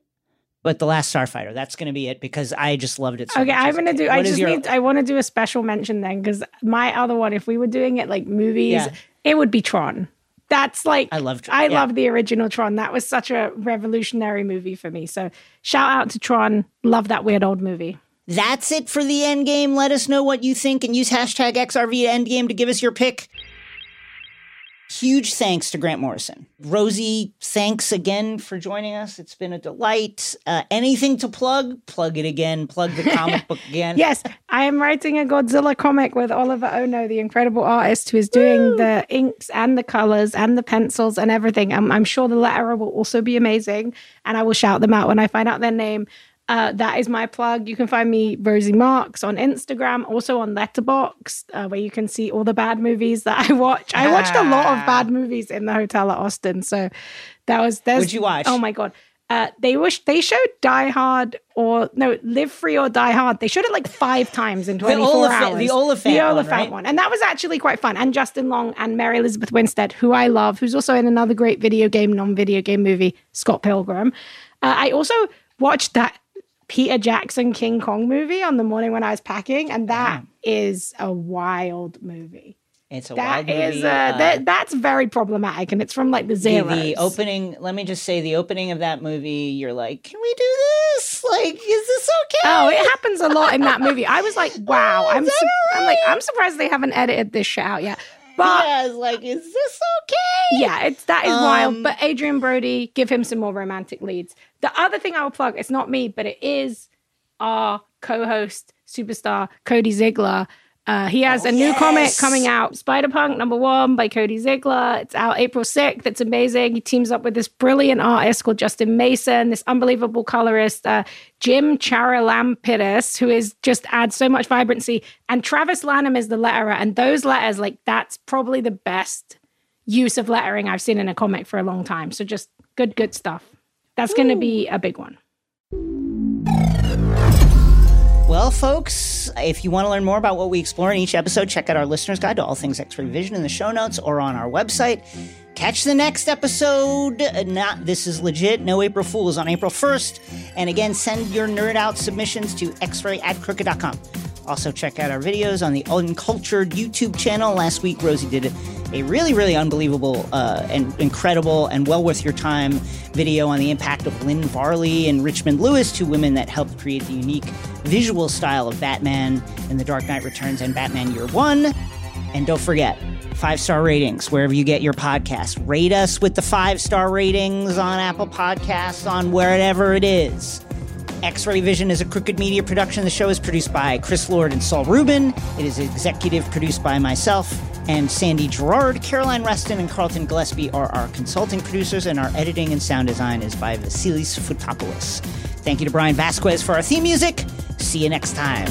But the last Starfighter, that's going to be it because I just loved it. So okay, much I'm gonna kid. do. I just your- need. I want to do a special mention then because my other one, if we were doing it like movies, Yeah. it would be Tron. That's like I loved. I yeah. love the original Tron. That was such a revolutionary movie for me. So shout out to Tron. Love that weird old movie. That's it for the end game. Let us know what you think and use hashtag XRV endgame to give us your pick. Huge thanks to Grant Morrison. Rosie, thanks again for joining us. It's been a delight. Uh, anything to plug? Plug it again. Plug the comic book again. Yes, I am writing a Godzilla comic with Oliver Ono, the incredible artist who is doing the inks and the colors and the pencils and everything. I'm, I'm sure the letterer will also be amazing, and I will shout them out when I find out their name. Uh, that is my plug. You can find me Rosie Marks on Instagram, also on Letterboxd, uh, where you can see all the bad movies that I watch. I watched a lot of bad movies in the hotel at Austin, so that was there's. What'd you watch? Oh my god. Uh, they wish they showed Die Hard or no Live Free or Die Hard. They showed it like five times in 24 hours. the Olyphant the one, Olyphant right? one, and that was actually quite fun. And Justin Long and Mary Elizabeth Winstead, who I love, who's also in another great video game, non-video game movie, Scott Pilgrim. Uh, I also watched that Peter Jackson King Kong movie on the morning when I was packing, and that is a wild movie. It's a That wild is movie. uh, uh, that, that's very problematic, and it's from like the the, the opening. Let me just say, the opening of that movie. You're like, can we do this? Like, is this okay? Oh, it happens a lot in that movie. I was like, wow, I'm, is that su- all I'm like. I'm surprised they haven't edited this shit out yet. But yeah, like, is this okay? yeah, it's that is wild. Um, But Adrien Brody, give him some more romantic leads. The other thing I will plug, it's not me, but it is our co-host, superstar Cody Ziglar. Uh, he has Oh, a new comic coming out, Spider Punk number one by Cody Ziglar. It's out April 6th. It's amazing. He teams up with this brilliant artist called Justin Mason, this unbelievable colorist, uh, Jim Charalampidis, who is just adds so much vibrancy. And Travis Lanham is the letterer. And those letters, like, that's probably the best use of lettering I've seen in a comic for a long time. So just good, good stuff. That's going to be a big one. Well, folks, if you want to learn more about what we explore in each episode, check out our listener's guide to all things X-ray vision in the show notes or on our website. Catch the next episode. Not this is legit. No April Fools on April 1st. And again, send your nerd out submissions to xray at crooked.com. Also, check out our videos on the Uncultured YouTube channel. Last week, Rosie did a, really, really unbelievable uh, and incredible and well worth your time video on the impact of Lynn Varley and Richmond Lewis, two women that helped create the unique visual style of Batman in The Dark Knight Returns and Batman Year One. And don't forget, five star ratings wherever you get your podcast. Rate us with the five star ratings on Apple Podcasts, on wherever it is. X Ray Vision is a Crooked Media production. The show is produced by Chris Lord and Saul Rubin. It is executive produced by myself and Sandy Girard. Caroline Reston and Carlton Gillespie are our consulting producers, and our editing and sound design is by Vasilis Fotopoulos. Thank you to Brian Vasquez for our theme music. See you next time.